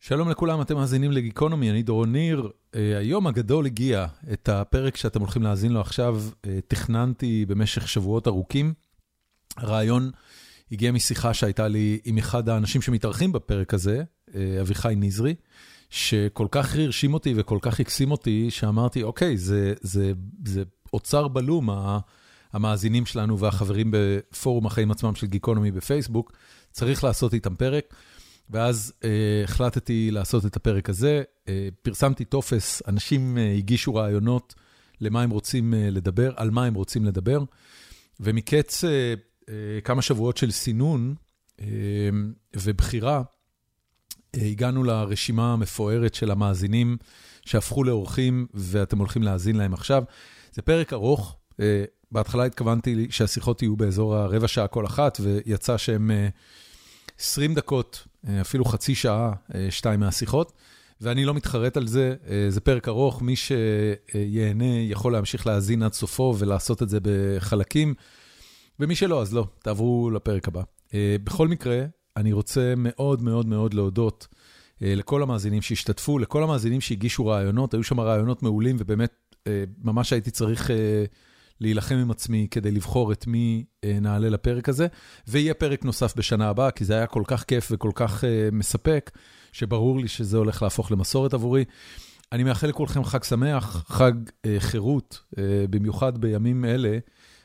שלום לכולם, אתם מאזינים לגיקונומי, אני דורון ניר. Uh, היום הגדול הגיע, את הפרק שאתם הולכים להאזין לו עכשיו, uh, תכננתי במשך שבועות ארוכים. הרעיון הגיע משיחה שהייתה לי עם אחד האנשים שמתארחים בפרק הזה, uh, אביחי נזרי, שכל כך הרשים אותי וכל כך הקסים אותי, שאמרתי, אוקיי, זה, זה, זה אוצר בלום, המאזינים שלנו והחברים בפורום החיים עצמם של גיקונומי בפייסבוק, צריך לעשות איתם פרק. ואז uh, החלטתי לעשות את הפרק הזה, uh, פרסמתי טופס, אנשים uh, הגישו רעיונות למה הם רוצים uh, לדבר, על מה הם רוצים לדבר, ומקץ uh, uh, כמה שבועות של סינון uh, ובחירה, uh, הגענו לרשימה המפוארת של המאזינים שהפכו לאורחים ואתם הולכים להאזין להם עכשיו. זה פרק ארוך, uh, בהתחלה התכוונתי שהשיחות יהיו באזור הרבע שעה כל אחת, ויצא שהם... Uh, 20 דקות, אה, אפילו חצי שעה, אה, שתיים מהשיחות, ואני לא מתחרט על זה, אה, זה פרק ארוך, מי שיהנה יכול להמשיך להאזין עד סופו ולעשות את זה בחלקים, ומי שלא, אז לא, תעברו לפרק הבא. בכל מקרה, אני רוצה מאוד מאוד מאוד להודות לכל המאזינים שהשתתפו, לכל המאזינים שהגישו רעיונות, היו שם רעיונות מעולים, ובאמת, ממש הייתי צריך... להילחם עם עצמי כדי לבחור את מי אה, נעלה לפרק הזה, ויהיה פרק נוסף בשנה הבאה, כי זה היה כל כך כיף וכל כך uh, מספק, שברור לי שזה הולך להפוך למסורת עבורי. אני מאחל לכולכם חג שמח, חג uh, חירות, uh, במיוחד בימים אלה,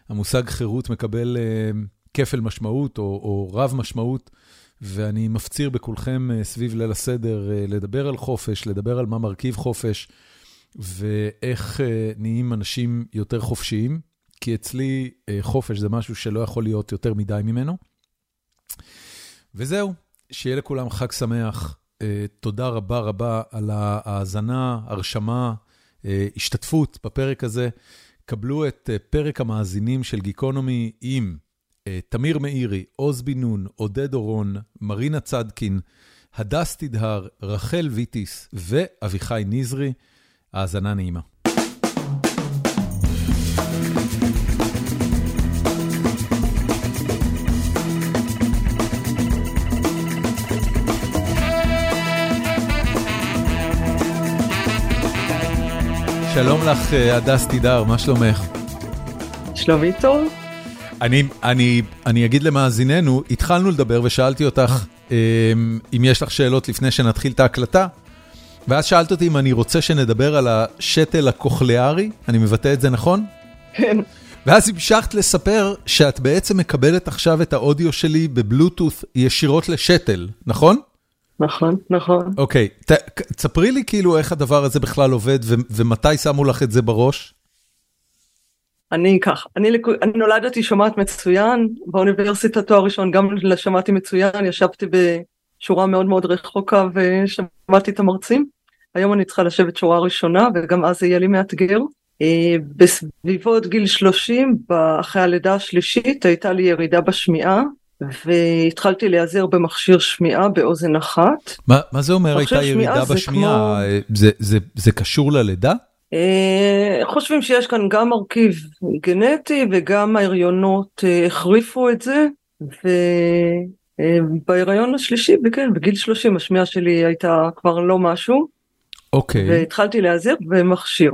המושג חירות מקבל uh, כפל משמעות או, או רב משמעות. ואני מפציר בכולכם סביב ליל הסדר לדבר על חופש, לדבר על מה מרכיב חופש, ואיך אה, נהיים אנשים יותר חופשיים, כי אצלי אה, חופש זה משהו שלא יכול להיות יותר מדי ממנו. וזהו, שיהיה לכולם חג שמח. אה, תודה רבה רבה על ההאזנה, הרשמה, השתתפות בפרק הזה. קבלו את פרק המאזינים של גיקונומי עם תמיר מאירי, עוז בן נון, עודד אורון, מרינה צדקין, הדס תדהר, רחל ויטיס ואביחי נזרי. האזנה נעימה. שלום לך, אה, הדס תידר, מה שלומך? שלומי טוב. אני, אני, אני אגיד למאזיננו, התחלנו לדבר ושאלתי אותך אה, אם יש לך שאלות לפני שנתחיל את ההקלטה, ואז שאלת אותי אם אני רוצה שנדבר על השתל הקוכליארי, אני מבטא את זה נכון? כן. ואז המשכת לספר שאת בעצם מקבלת עכשיו את האודיו שלי בבלוטות' ישירות לשתל, נכון? נכון, נכון. אוקיי, תספרי לי כאילו איך הדבר הזה בכלל עובד ומתי שמו לך את זה בראש? אני כך, אני, אני נולדתי שומעת מצוין, באוניברסיטה תואר ראשון גם שמעתי מצוין, ישבתי בשורה מאוד מאוד רחוקה ושמעתי את המרצים. היום אני צריכה לשבת שורה ראשונה וגם אז זה יהיה לי מאתגר. אה, בסביבות גיל 30 אחרי הלידה השלישית הייתה לי ירידה בשמיעה והתחלתי להיעזר במכשיר שמיעה באוזן אחת. מה, מה זה אומר הייתה ירידה בשמיעה? כמו... אה, זה, זה, זה קשור ללידה? אה, חושבים שיש כאן גם מרכיב גנטי וגם ההריונות החריפו את זה ובהיריון השלישי, כן, בגיל 30 השמיעה שלי הייתה כבר לא משהו. אוקיי. והתחלתי להיעזר במכשיר.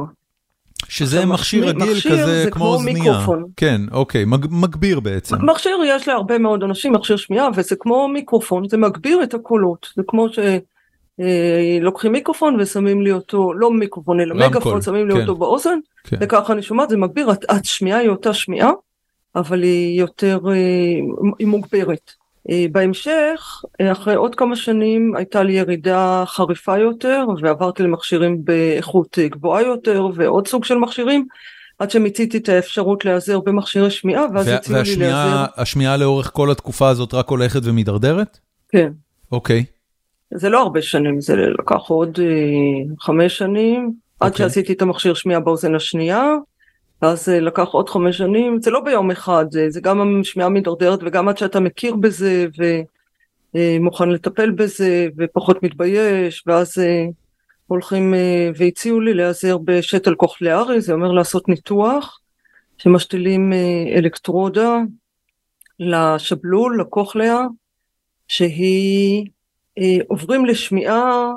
שזה מכשיר רגיל מכשיר כזה כמו אוזנייה. מיקרופון. כן, אוקיי, מג, מגביר בעצם. מכשיר יש להרבה מאוד אנשים, מכשיר שמיעה, וזה כמו מיקרופון, זה מגביר את הקולות. זה כמו שלוקחים אה, מיקרופון ושמים לי אותו, לא מיקרופון אלא מגפון, שמים לי כן. אותו באוזן, כן. וככה אני שומעת, זה מגביר, השמיעה היא אותה שמיעה, אבל היא יותר, אה, היא מוגברת. אה, בהמשך, אה, אחרי עוד כמה שנים הייתה לי ירידה חריפה יותר ועברתי למכשירים באיכות גבוהה יותר ועוד סוג של מכשירים עד שמיציתי את האפשרות להיעזר במכשירי שמיעה ואז הציעו לי להיעזר. והשמיעה לאורך כל התקופה הזאת רק הולכת ומידרדרת? כן. אוקיי. זה לא הרבה שנים, זה לקח עוד אה, חמש שנים עד אוקיי. שעשיתי את המכשיר שמיעה באוזן השנייה ואז זה לקח עוד חמש שנים, זה לא ביום אחד, זה, זה גם השמיעה מידרדרת וגם עד שאתה מכיר בזה ומוכן לטפל בזה ופחות מתבייש, ואז אה, הולכים אה, והציעו לי להיעזר בשתל קוכליארי, זה אומר לעשות ניתוח, שמשתילים אה, אלקטרודה לשבלול, לקוכליה, שהיא עוברים לשמיעה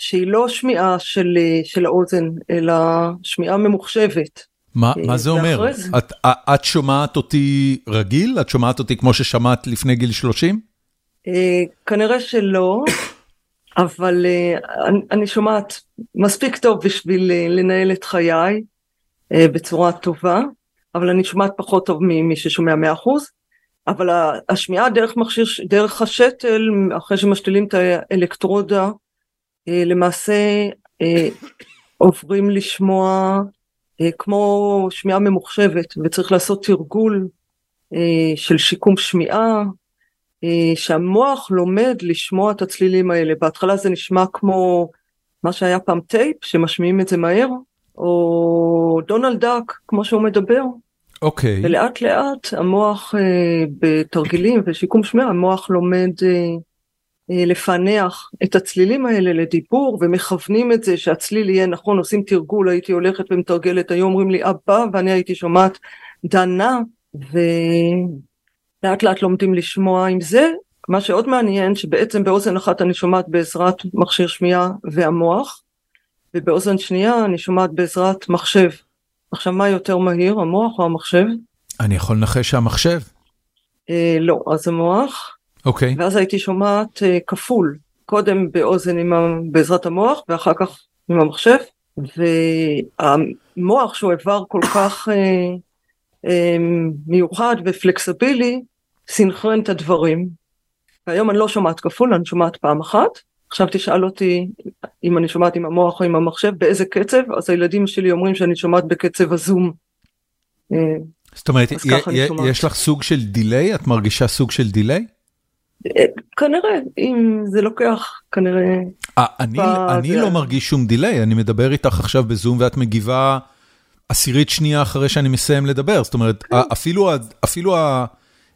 שהיא לא שמיעה של, של האוזן, אלא שמיעה ממוחשבת. מה, מה זה אומר? את, את שומעת אותי רגיל? את שומעת אותי כמו ששמעת לפני גיל 30? כנראה שלא. אבל אני, אני שומעת מספיק טוב בשביל לנהל את חיי בצורה טובה, אבל אני שומעת פחות טוב ממי ששומע 100%, אבל השמיעה דרך מכשיר, דרך השתל, אחרי שמשתילים את האלקטרודה, למעשה uh, עוברים לשמוע uh, כמו שמיעה ממוחשבת, וצריך לעשות תרגול של שיקום שמיעה, אה, שהמוח לומד לשמוע את הצלילים האלה. בהתחלה זה נשמע כמו מה שהיה פעם טייפ, שמשמיעים את זה מהר, או דונלד דאק, כמו שהוא מדבר. אוקיי. Okay. ולאט לאט המוח אה, בתרגילים ושיקום שמיעה, המוח לומד אה, אה, לפענח את הצלילים האלה לדיבור ומכוונים את זה שהצליל יהיה נכון, עושים תרגול, הייתי הולכת ומתרגלת, היו אומרים לי אבא ואני הייתי שומעת דנה, ו... לאט לאט לומדים לשמוע עם זה. מה שעוד מעניין שבעצם באוזן אחת אני שומעת בעזרת מכשיר שמיעה והמוח, ובאוזן שנייה אני שומעת בעזרת מחשב. עכשיו מה יותר מהיר, המוח או המחשב? אני יכול לנחש שהמחשב. אה, לא, אז המוח. אוקיי. ואז הייתי שומעת אה, כפול, קודם באוזן עם ה... בעזרת המוח ואחר כך עם המחשב, והמוח שהוא איבר כל כך אה, אה, מיוחד ופלקסבילי, סינכרן את הדברים. והיום אני לא שומעת כפול, אני שומעת פעם אחת. עכשיו תשאל אותי אם אני שומעת עם המוח או עם המחשב, באיזה קצב, אז הילדים שלי אומרים שאני שומעת בקצב הזום. זאת אומרת, יש לך סוג של delay? את מרגישה סוג של דיליי? אה, כנראה, אם זה לוקח, כנראה... אה, אה, אני, אני לא מרגיש שום delay, אני מדבר איתך עכשיו בזום ואת מגיבה עשירית שנייה אחרי שאני מסיים לדבר, זאת אומרת, כן. אפילו, אפילו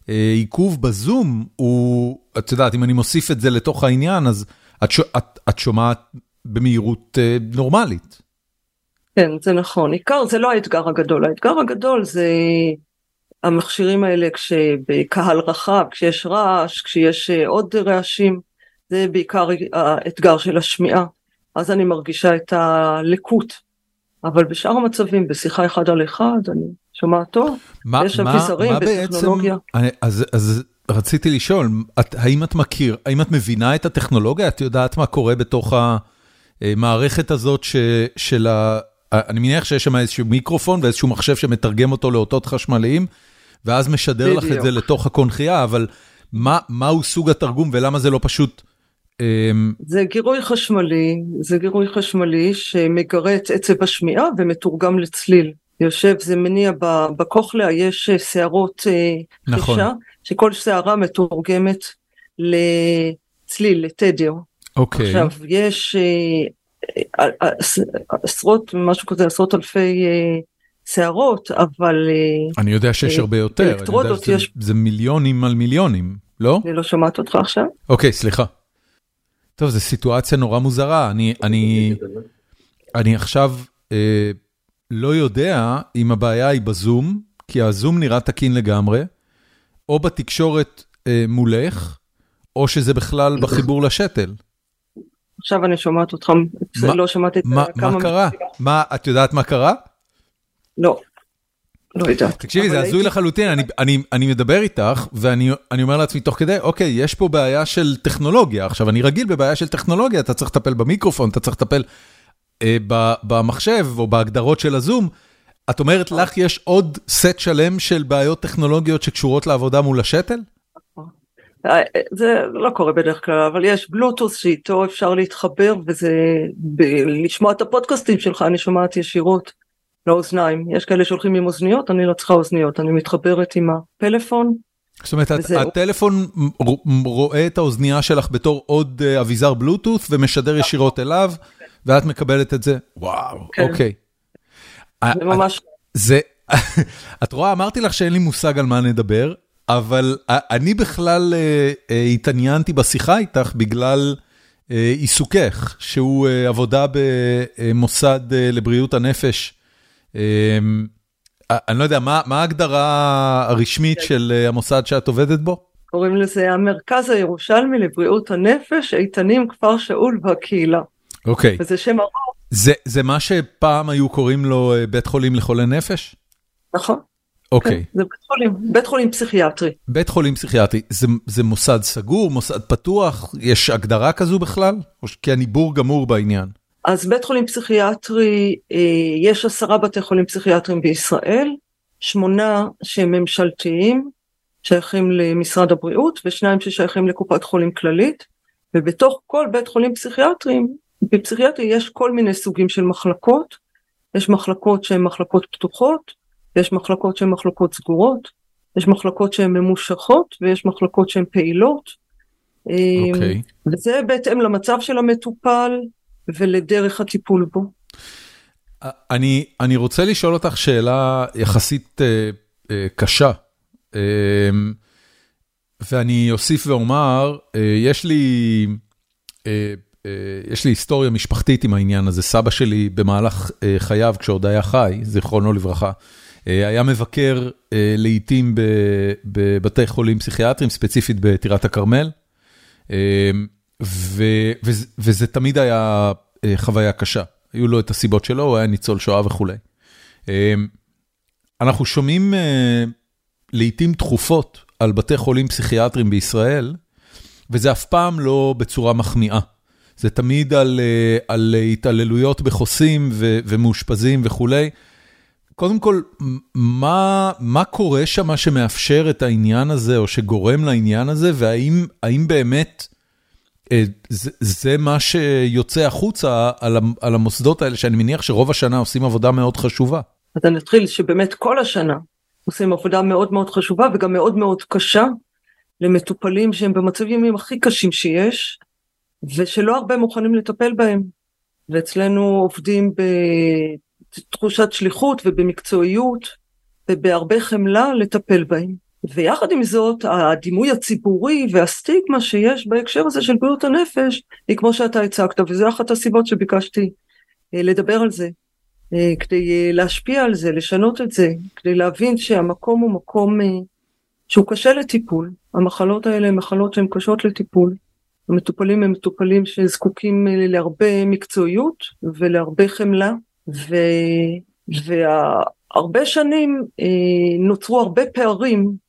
העיכוב בזום הוא, את יודעת, אם אני מוסיף את זה לתוך העניין, אז את, את, את שומעת במהירות אה, נורמלית. כן, זה נכון. עיקר זה לא האתגר הגדול, האתגר הגדול זה המכשירים האלה כשבקהל רחב, כשיש רעש, כשיש אה, עוד רעשים, זה בעיקר האתגר של השמיעה. אז אני מרגישה את הלקות. אבל בשאר המצבים, בשיחה אחד על אחד, אני שומעת טוב, יש אביזרים בטכנולוגיה. אז, אז רציתי לשאול, את, האם את מכיר, האם את מבינה את הטכנולוגיה? את יודעת מה קורה בתוך המערכת הזאת ש, של ה... אני מניח שיש שם איזשהו מיקרופון ואיזשהו מחשב שמתרגם אותו לאותות חשמליים, ואז משדר בדיוק. לך את זה לתוך הקונכייה, אבל מה, מהו סוג התרגום ולמה זה לא פשוט... אמ, זה גירוי חשמלי, זה גירוי חשמלי שמגרה את עצב השמיעה ומתורגם לצליל. יושב, זה מניע בקוכליה, יש שערות אה, נכון. חישה, שכל שערה מתורגמת לצליל, לתדר. אוקיי. עכשיו, יש אה, אה, עשרות, משהו כזה, עשרות אלפי שערות, אבל... אני יודע שיש הרבה יותר. אלקטרודות יש... זה מיליונים על מיליונים, לא? אני לא שומעת אותך עכשיו. אוקיי, סליחה. טוב, זו סיטואציה נורא מוזרה. אני, אני, אני עכשיו... לא יודע אם הבעיה היא בזום, כי הזום נראה תקין לגמרי, או בתקשורת אה, מולך, או שזה בכלל בחיבור לשתל. עכשיו אני שומעת אותך, לא שמעתי את מה, כמה... מה קרה? מה, את יודעת מה קרה? לא. לא יודעת. תקשיבי, זה הזוי לחלוטין, אני, אני, אני מדבר איתך, ואני אומר לעצמי תוך כדי, אוקיי, יש פה בעיה של טכנולוגיה. עכשיו, אני רגיל בבעיה של טכנולוגיה, אתה צריך לטפל במיקרופון, אתה צריך לטפל... אה, במחשב או בהגדרות של הזום, את אומרת לך יש עוד סט שלם של בעיות טכנולוגיות שקשורות לעבודה מול השתל? אה, זה לא קורה בדרך כלל, אבל יש בלוטוס שאיתו אפשר להתחבר וזה, לשמוע את הפודקאסטים שלך אני שומעת ישירות לאוזניים. יש כאלה שהולכים עם אוזניות, אני לא צריכה אוזניות, אני מתחברת עם הפלאפון. זאת אומרת, הטלפון רואה את האוזנייה שלך בתור עוד אה, אביזר בלוטוס ומשדר ישירות אליו. ואת מקבלת את זה? וואו, כן. אוקיי. זה ממש... זה, את רואה, אמרתי לך שאין לי מושג על מה נדבר, אבל אני בכלל התעניינתי בשיחה איתך בגלל עיסוקך, שהוא עבודה במוסד לבריאות הנפש. Uh, אני לא יודע, מה מה ההגדרה הרשמית של uh, המוסד שאת עובדת בו? קוראים לזה המרכז הירושלמי לבריאות הנפש, איתנים, כפר שאול והקהילה. אוקיי. וזה שם ארוך. זה, זה מה שפעם היו קוראים לו אה, בית חולים לחולי נפש? נכון. אוקיי. Okay. כן, זה בית חולים, בית חולים פסיכיאטרי. בית חולים פסיכיאטרי, זה, זה מוסד סגור, מוסד פתוח, יש הגדרה כזו בכלל? או כי אני בור גמור בעניין. אז בית חולים פסיכיאטרי, אה, יש עשרה בתי חולים פסיכיאטריים בישראל, שמונה שהם ממשלתיים, שייכים למשרד הבריאות, ושניים ששייכים לקופת חולים כללית, ובתוך כל בית חולים פסיכיאטריים, בפסיכיאטרי יש כל מיני סוגים של מחלקות, יש מחלקות שהן מחלקות פתוחות, יש מחלקות שהן מחלקות סגורות, יש מחלקות שהן ממושכות ויש מחלקות שהן פעילות. Okay. אוקיי. וזה בהתאם למצב של המטופל ולדרך הטיפול בו. אני, אני רוצה לשאול אותך שאלה יחסית אה, אה, קשה, אה, ואני אוסיף ואומר, אה, יש לי, אה, אה, יש לי היסטוריה משפחתית עם העניין הזה, סבא שלי במהלך אה, חייו, כשעוד היה חי, זיכרונו לברכה, אה, היה מבקר לעיתים בבתי חולים פסיכיאטריים, ספציפית בטירת הכרמל, וזה תמיד היה חוויה קשה. היו לו את הסיבות שלו, הוא היה ניצול שואה וכולי. אנחנו שומעים לעיתים תכופות על בתי חולים פסיכיאטריים בישראל, וזה אף פעם לא בצורה מחמיאה. זה תמיד על, על התעללויות בחוסים ומאושפזים וכולי. קודם כל, מה, מה קורה שם שמאפשר את העניין הזה, או שגורם לעניין הזה, והאם באמת אה, זה, זה מה שיוצא החוצה על המוסדות האלה, שאני מניח שרוב השנה עושים עבודה מאוד חשובה. אז אני אתחיל שבאמת כל השנה עושים עבודה מאוד מאוד חשובה וגם מאוד מאוד קשה למטופלים שהם במצבים הכי קשים שיש, ושלא הרבה מוכנים לטפל בהם. ואצלנו עובדים בתחושת שליחות ובמקצועיות ובהרבה חמלה לטפל בהם. ויחד עם זאת הדימוי הציבורי והסטיגמה שיש בהקשר הזה של בריאות הנפש היא כמו שאתה הצגת וזו אחת הסיבות שביקשתי אה, לדבר על זה אה, כדי אה, להשפיע על זה לשנות את זה כדי להבין שהמקום הוא מקום שהוא קשה לטיפול. המחלות האלה הן מחלות שהן קשות לטיפול. המטופלים הם מטופלים שזקוקים להרבה מקצועיות ולהרבה חמלה ו... והרבה שנים נוצרו הרבה פערים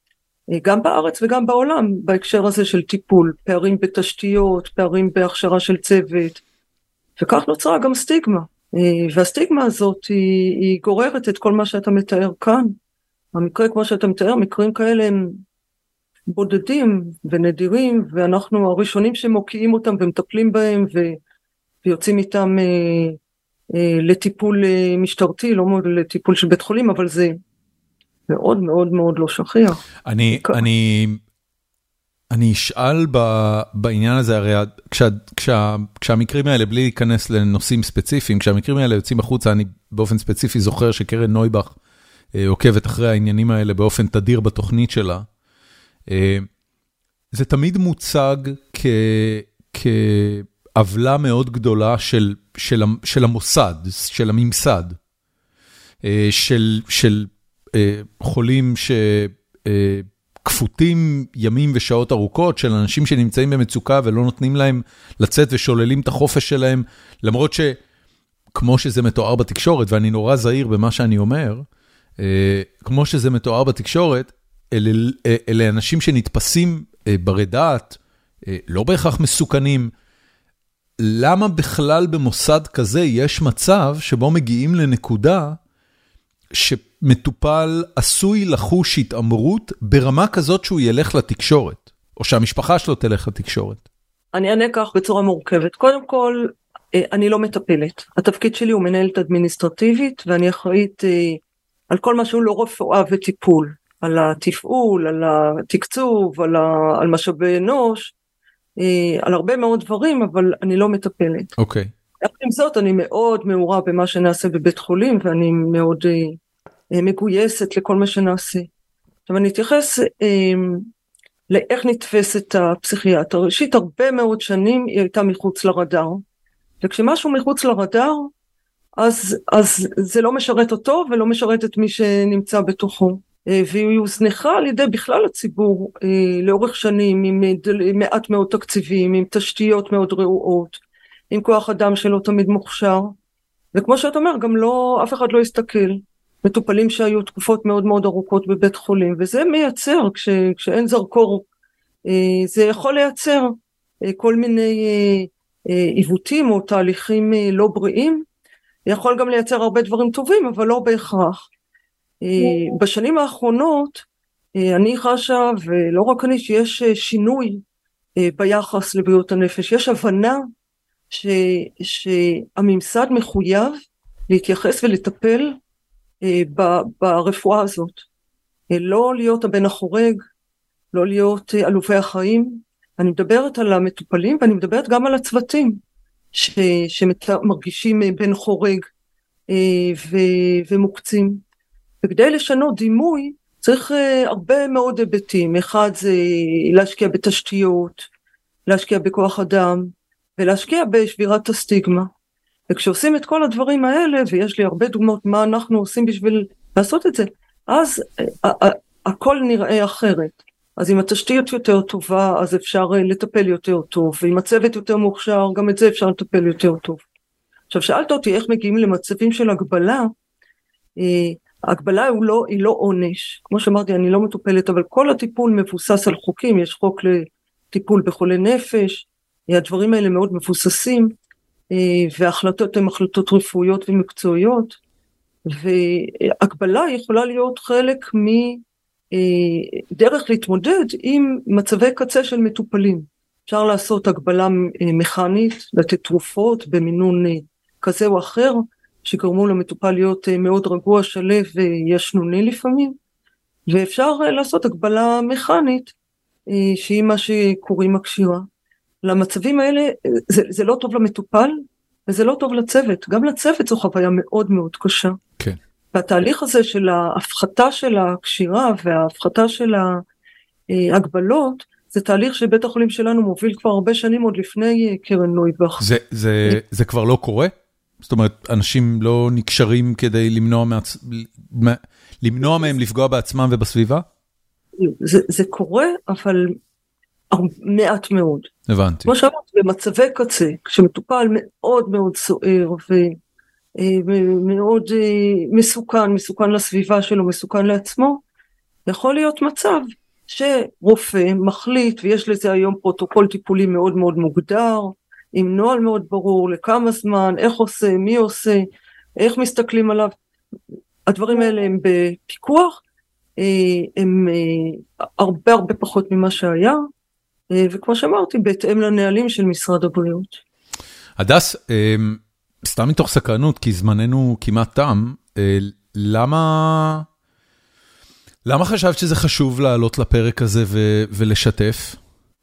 גם בארץ וגם בעולם בהקשר הזה של טיפול, פערים בתשתיות, פערים בהכשרה של צוות, וכך נוצרה גם סטיגמה. אה, והסטיגמה הזאת היא, היא גוררת את כל מה שאתה מתאר כאן. המקרה כמו שאתה מתאר, מקרים כאלה הם בודדים ונדירים, ואנחנו הראשונים שמוקיעים אותם ומטפלים בהם ו, ויוצאים איתם אה, אה, לטיפול אה, משטרתי, לא לטיפול של בית חולים, אבל זה מאוד מאוד מאוד לא שכיח. אני, אני, אני אשאל ב, בעניין הזה, הרי כשה, כשה, כשהמקרים האלה, בלי להיכנס לנושאים ספציפיים, כשהמקרים האלה יוצאים החוצה, אני באופן ספציפי זוכר שקרן נויבך אה, עוקבת אחרי העניינים האלה באופן תדיר בתוכנית שלה. אה, זה תמיד מוצג כ... כעוולה מאוד גדולה של, של, של המוסד, של הממסד, אה, של, של חולים שכפותים ימים ושעות ארוכות, של אנשים שנמצאים במצוקה ולא נותנים להם לצאת ושוללים את החופש שלהם, למרות שכמו שזה מתואר בתקשורת, ואני נורא זהיר במה שאני אומר, אה, כמו שזה מתואר בתקשורת, אלה, אלה אנשים שנתפסים אה, ברי דעת, לא בהכרח מסוכנים. למה בכלל במוסד כזה יש מצב שבו מגיעים לנקודה שמטופל עשוי לחוש התעמרות ברמה כזאת שהוא ילך לתקשורת, או שהמשפחה שלו תלך לתקשורת? אני אענה כך בצורה מורכבת. קודם כל, אה, אני לא מטפלת. התפקיד שלי הוא מנהלת אדמיניסטרטיבית, ואני אחראית אה, על כל מה שהוא לא רפואה וטיפול. על התפעול, על התקצוב, על, ה... על משאבי אנוש, אה, על הרבה מאוד דברים, אבל אני לא מטפלת. אוקיי. Okay. יחד עם זאת, אני מאוד מעורה במה שנעשה בבית חולים, ואני מאוד מגויסת לכל מה שנעשה. עכשיו אני אתייחס אה, לאיך נתפסת הפסיכיאטר. ראשית הרבה מאוד שנים היא הייתה מחוץ לרדאר. וכשמשהו מחוץ לרדאר אז, אז זה לא משרת אותו ולא משרת את מי שנמצא בתוכו. והיא הוזנחה על ידי בכלל הציבור לאורך שנים עם מעט מאוד תקציבים, עם תשתיות מאוד רעועות, עם כוח אדם שלא תמיד מוכשר, וכמו שאת אומר, גם לא, אף אחד לא הסתכל. מטופלים שהיו תקופות מאוד מאוד ארוכות בבית חולים, וזה מייצר, כש, כשאין זרקור, זה יכול לייצר כל מיני עיוותים או תהליכים לא בריאים, יכול גם לייצר הרבה דברים טובים, אבל לא בהכרח. אה, בשנים האחרונות אה, אני חשה, ולא רק אני, שיש אה, שינוי ביחס לבריאות הנפש. יש הבנה ש, שהממסד מחויב להתייחס ולטפל ברפואה הזאת. לא להיות הבן החורג, לא להיות עלובי החיים. אני מדברת על המטופלים ואני מדברת גם על הצוותים שמרגישים בן חורג ו, ומוקצים. וכדי לשנות דימוי צריך הרבה מאוד היבטים, אחד זה להשקיע בתשתיות, להשקיע בכוח אדם ולהשקיע בשבירת הסטיגמה. וכשעושים את כל הדברים האלה, ויש לי הרבה דוגמאות מה אנחנו עושים בשביל לעשות את זה, אז uh, uh, הכל נראה אחרת. אז אם התשתית יותר טובה, אז אפשר לטפל יותר טוב, ואם הצוות יותר מוכשר, גם את זה אפשר לטפל יותר טוב. עכשיו שאלת אותי איך מגיעים למצבים של הגבלה, ההגבלה הוא לא, היא לא עונש, כמו שאמרתי אני לא מטופלת אבל כל הטיפול מבוסס על חוקים, יש חוק לטיפול בחולי נפש, הדברים האלה מאוד מבוססים אה, וההחלטות הן החלטות רפואיות ומקצועיות והגבלה יכולה להיות חלק מדרך אה, להתמודד עם מצבי קצה של מטופלים. אפשר לעשות הגבלה אה, מכנית, לתת תרופות במינון כזה או אחר, שגרמו למטופל להיות אה, מאוד רגוע, שלו וישנוני לפעמים, ואפשר אה, לעשות הגבלה מכנית, אה, שהיא מה שקוראים הקשירה. למצבים האלה זה, זה לא טוב למטופל וזה לא טוב לצוות, גם לצוות זו חוויה מאוד מאוד קשה. כן. והתהליך הזה של ההפחתה של הקשירה וההפחתה של ההגבלות, זה תהליך שבית החולים שלנו מוביל כבר הרבה שנים עוד לפני קרן נויבך. זה, זה, זה כבר לא קורה? זאת אומרת, אנשים לא נקשרים כדי למנוע, מעצ... למנוע מהם לפגוע בעצמם ובסביבה? זה, זה קורה, אבל מעט מאוד. הבנתי. כמו שאמרתי, במצבי קצה, כשמטופל מאוד מאוד סוער ומאוד אה, אה, מסוכן, מסוכן לסביבה שלו, מסוכן לעצמו, יכול להיות מצב שרופא מחליט, ויש לזה היום פרוטוקול טיפולי מאוד מאוד מוגדר, עם נוהל מאוד ברור לכמה זמן, איך עושה, מי עושה, איך מסתכלים עליו. הדברים האלה הם בפיקוח, אה, הם הרבה הרבה פחות ממה שהיה, וכמו שאמרתי, בהתאם לנהלים של משרד הבריאות. הדס, סתם מתוך סקרנות, כי זמננו כמעט תם, למה... למה חשבת שזה חשוב לעלות לפרק הזה ולשתף?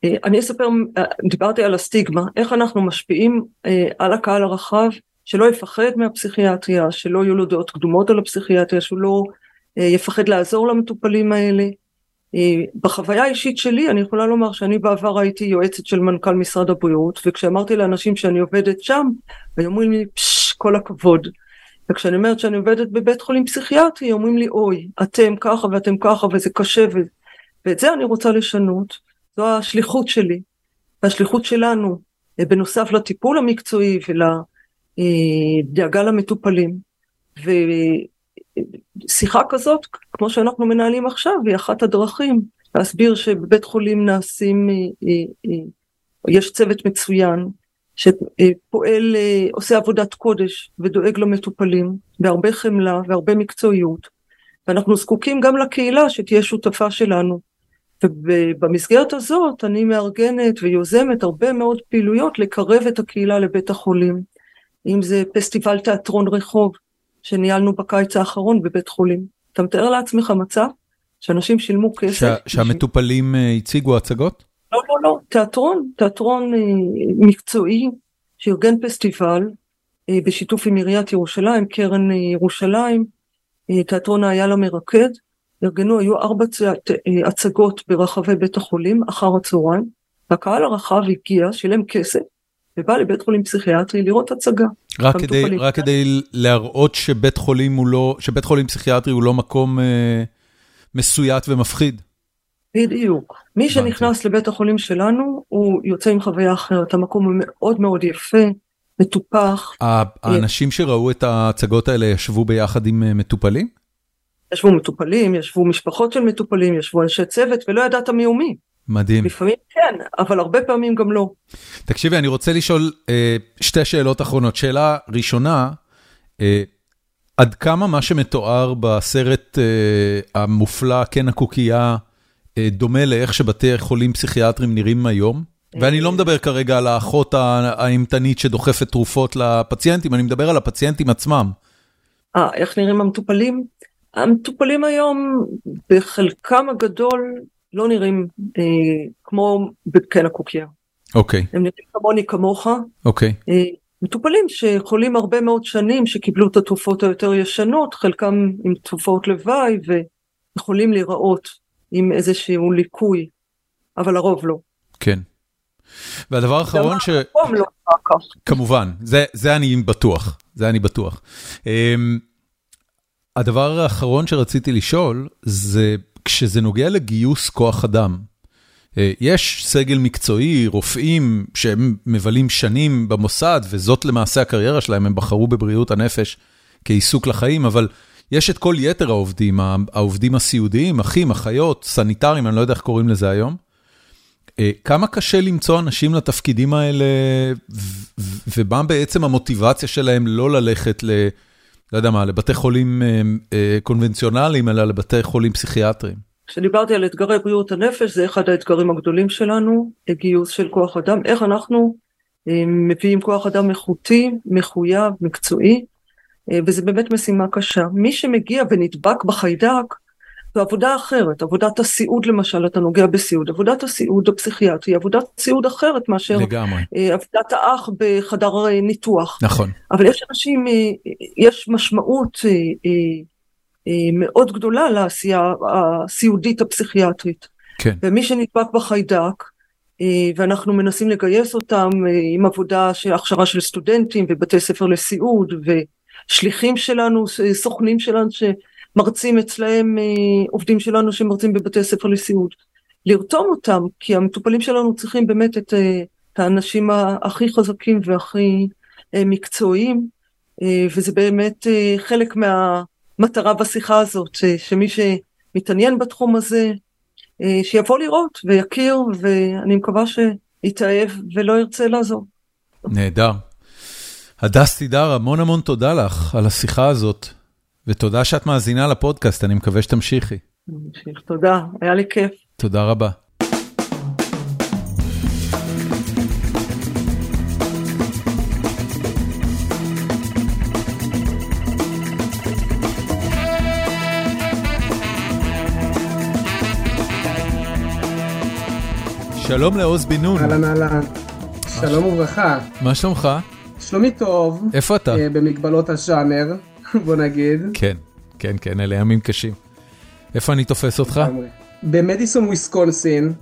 אה, אני אספר, אה, דיברתי על הסטיגמה, איך אנחנו משפיעים אה, על הקהל הרחב, שלא יפחד מהפסיכיאטריה, שלא יהיו לו דעות קדומות על הפסיכיאטריה, שהוא לא יפחד לעזור למטופלים האלה. בחוויה האישית שלי אני יכולה לומר שאני בעבר הייתי יועצת של מנכ"ל משרד הבריאות וכשאמרתי לאנשים שאני עובדת שם היו אומרים לי פשש כל הכבוד וכשאני אומרת שאני עובדת בבית חולים פסיכיאטרי אומרים לי אוי אתם ככה ואתם ככה וזה קשה ו... ואת זה אני רוצה לשנות זו השליחות שלי, והשליחות שלנו, אה, בנוסף לטיפול המקצועי ולדאגה למטופלים. ושיחה כזאת, כמו שאנחנו מנהלים עכשיו, היא אחת הדרכים להסביר שבבית חולים נעשים, אה, אה, יש צוות מצוין, שפועל, עושה עבודת קודש ודואג למטופלים בהרבה חמלה והרבה מקצועיות. ואנחנו זקוקים גם לקהילה שתהיה שותפה שלנו. ובמסגרת הזאת אני מארגנת ויוזמת הרבה מאוד פעילויות לקרב את הקהילה לבית החולים. אם זה פסטיבל תיאטרון רחוב שניהלנו בקיץ האחרון בבית חולים. אתה מתאר לעצמך מצב שאנשים שילמו כסף. ש... שהמטופלים בשביל... הציגו הצגות? לא, לא, לא, תיאטרון, תיאטרון אה, מקצועי שארגן פסטיבל אה, בשיתוף עם עיריית ירושלים, קרן אה, ירושלים, תיאטרון האייל המרקד. ארגנו, היו ארבע אה, הצגות ברחבי בית החולים אחר הצהריים, והקהל הרחב הגיע, שילם כסף, ובא לבית חולים פסיכיאטרי לראות הצגה. רק כדי, רק כדי להראות שבית חולים הוא לא, שבית חולים פסיכיאטרי הוא לא מקום אה, מסויט ומפחיד. בדיוק. מי שנכנס לבית החולים שלנו, הוא יוצא עם חוויה אחרת. המקום הוא מאוד מאוד יפה, מטופח. האנשים שראו את ההצגות האלה ישבו ביחד עם אה, מטופלים? ישבו מטופלים, ישבו משפחות של מטופלים, ישבו אנשי צוות, ולא ידעת מי הוא מי. מדהים. לפעמים כן, אבל הרבה פעמים גם לא. תקשיבי, אני רוצה לשאול אה, שתי שאלות אחרונות. שאלה ראשונה, אה, עד כמה מה שמתואר בסרט אה, המופלא, כן הקוקייה, אה, דומה לאיך שבתי חולים פסיכיאטרים נראים היום? ואני לא מדבר כרגע על האחות האימתנית שדוחפת תרופות לפציינטים, אני מדבר על הפציינטים עצמם. אה, איך נראים המטופלים? המטופלים היום בחלקם הגדול לא נראים אה, כמו בקן הקוקייה. אוקיי. Okay. הם נראים כמוני כמוך. אוקיי. Okay. אה, מטופלים שחולים הרבה מאוד שנים, שקיבלו את התרופות היותר ישנות, חלקם עם תרופות לוואי ויכולים להיראות עם איזשהו ליקוי, אבל הרוב לא. כן. והדבר האחרון ש... לא כמובן, זה, זה אני בטוח, זה אני בטוח. Um, הדבר האחרון שרציתי לשאול, זה כשזה נוגע לגיוס כוח אדם. אה, יש סגל מקצועי, רופאים שהם מבלים שנים במוסד, וזאת למעשה הקריירה שלהם, הם בחרו בבריאות הנפש כעיסוק לחיים, אבל יש את כל יתר העובדים, העובדים הסיעודיים, אחים, אחיות, סניטרים, אני לא יודע איך קוראים לזה היום. אה, כמה קשה למצוא אנשים לתפקידים האלה, ומה בעצם המוטיבציה שלהם לא ללכת ל... לא יודע מה, לבתי חולים אה, אה, קונבנציונליים, אלא לבתי חולים פסיכיאטריים. כשדיברתי על אתגרי בריאות הנפש, זה אחד האתגרים הגדולים שלנו, גיוס של כוח אדם, איך אנחנו אה, מביאים כוח אדם איכותי, מחויב, מקצועי, וזה באמת משימה קשה. מי שמגיע ונדבק בחיידק, זו עבודה אחרת, עבודת הסיעוד למשל, אתה נוגע בסיעוד, עבודת הסיעוד הפסיכיאטרי, עבודת סיעוד אחרת מאשר לגמרי. אה, עבודת האח בחדר אה, ניתוח. נכון. אבל יש אנשים, אה, יש משמעות מאוד גדולה לעשייה הסיעודית הפסיכיאטרית. כן. ומי שנדבק בחיידק, ואנחנו מנסים לגייס אותם עם עבודה של הכשרה של סטודנטים ובתי ספר לסיעוד ושליחים שלנו, סוכנים שלנו, מרצים אצלהם, אה, עובדים שלנו שמרצים בבתי ספר לסיעוד. לרתום אותם, כי המטופלים שלנו צריכים באמת את, אה, את האנשים הכי חזקים והכי אה, מקצועיים, וזה באמת חלק מהמטרה בשיחה הזאת, שמי שמתעניין בתחום הזה, שיבוא לראות ויכיר, ואני מקווה שיתאהב ולא ירצה לעזוב. נהדר. הדס תידר, המון המון תודה לך על השיחה הזאת. ותודה שאת מאזינה לפודקאסט, אני מקווה שתמשיכי. תודה, היה לי כיף. תודה רבה. שלום לעוז בן נון. אהלן אהלן. שלום וברכה. מה שלומך? שלומי טוב. איפה אתה? אה, במגבלות הז'אנר. בוא נגיד. כן, כן, כן, אלה ימים קשים. איפה אני תופס אותך? במדיסון וויסקונסין,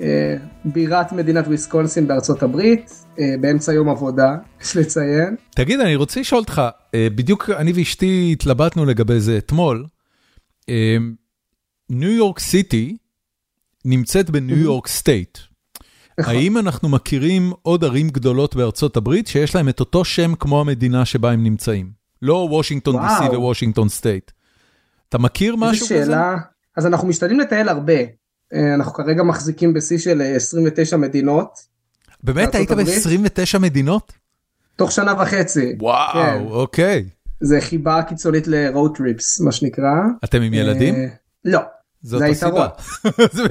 אה, בירת מדינת וויסקונסין בארצות הברית, אה, באמצע יום עבודה, יש לציין. תגיד, אני רוצה לשאול אותך, אה, בדיוק אני ואשתי התלבטנו לגבי זה אתמול. ניו יורק סיטי נמצאת בניו יורק state. האם אנחנו מכירים עוד ערים גדולות בארצות הברית שיש להם את אותו שם כמו המדינה שבה הם נמצאים? לא וושינגטון DC ו וושינגטון state. אתה מכיר משהו כזה? שאלה, אז אנחנו משתדלים לטייל הרבה. אה, אנחנו כרגע מחזיקים בשיא של 29 אה, מדינות. באמת היית ב-29 מדינות? תוך שנה וחצי. וואו, כן. אוקיי. זה חיבה קיצונית ל road trips, מה שנקרא. אתם עם ילדים? אה, לא. זאת הסיבה.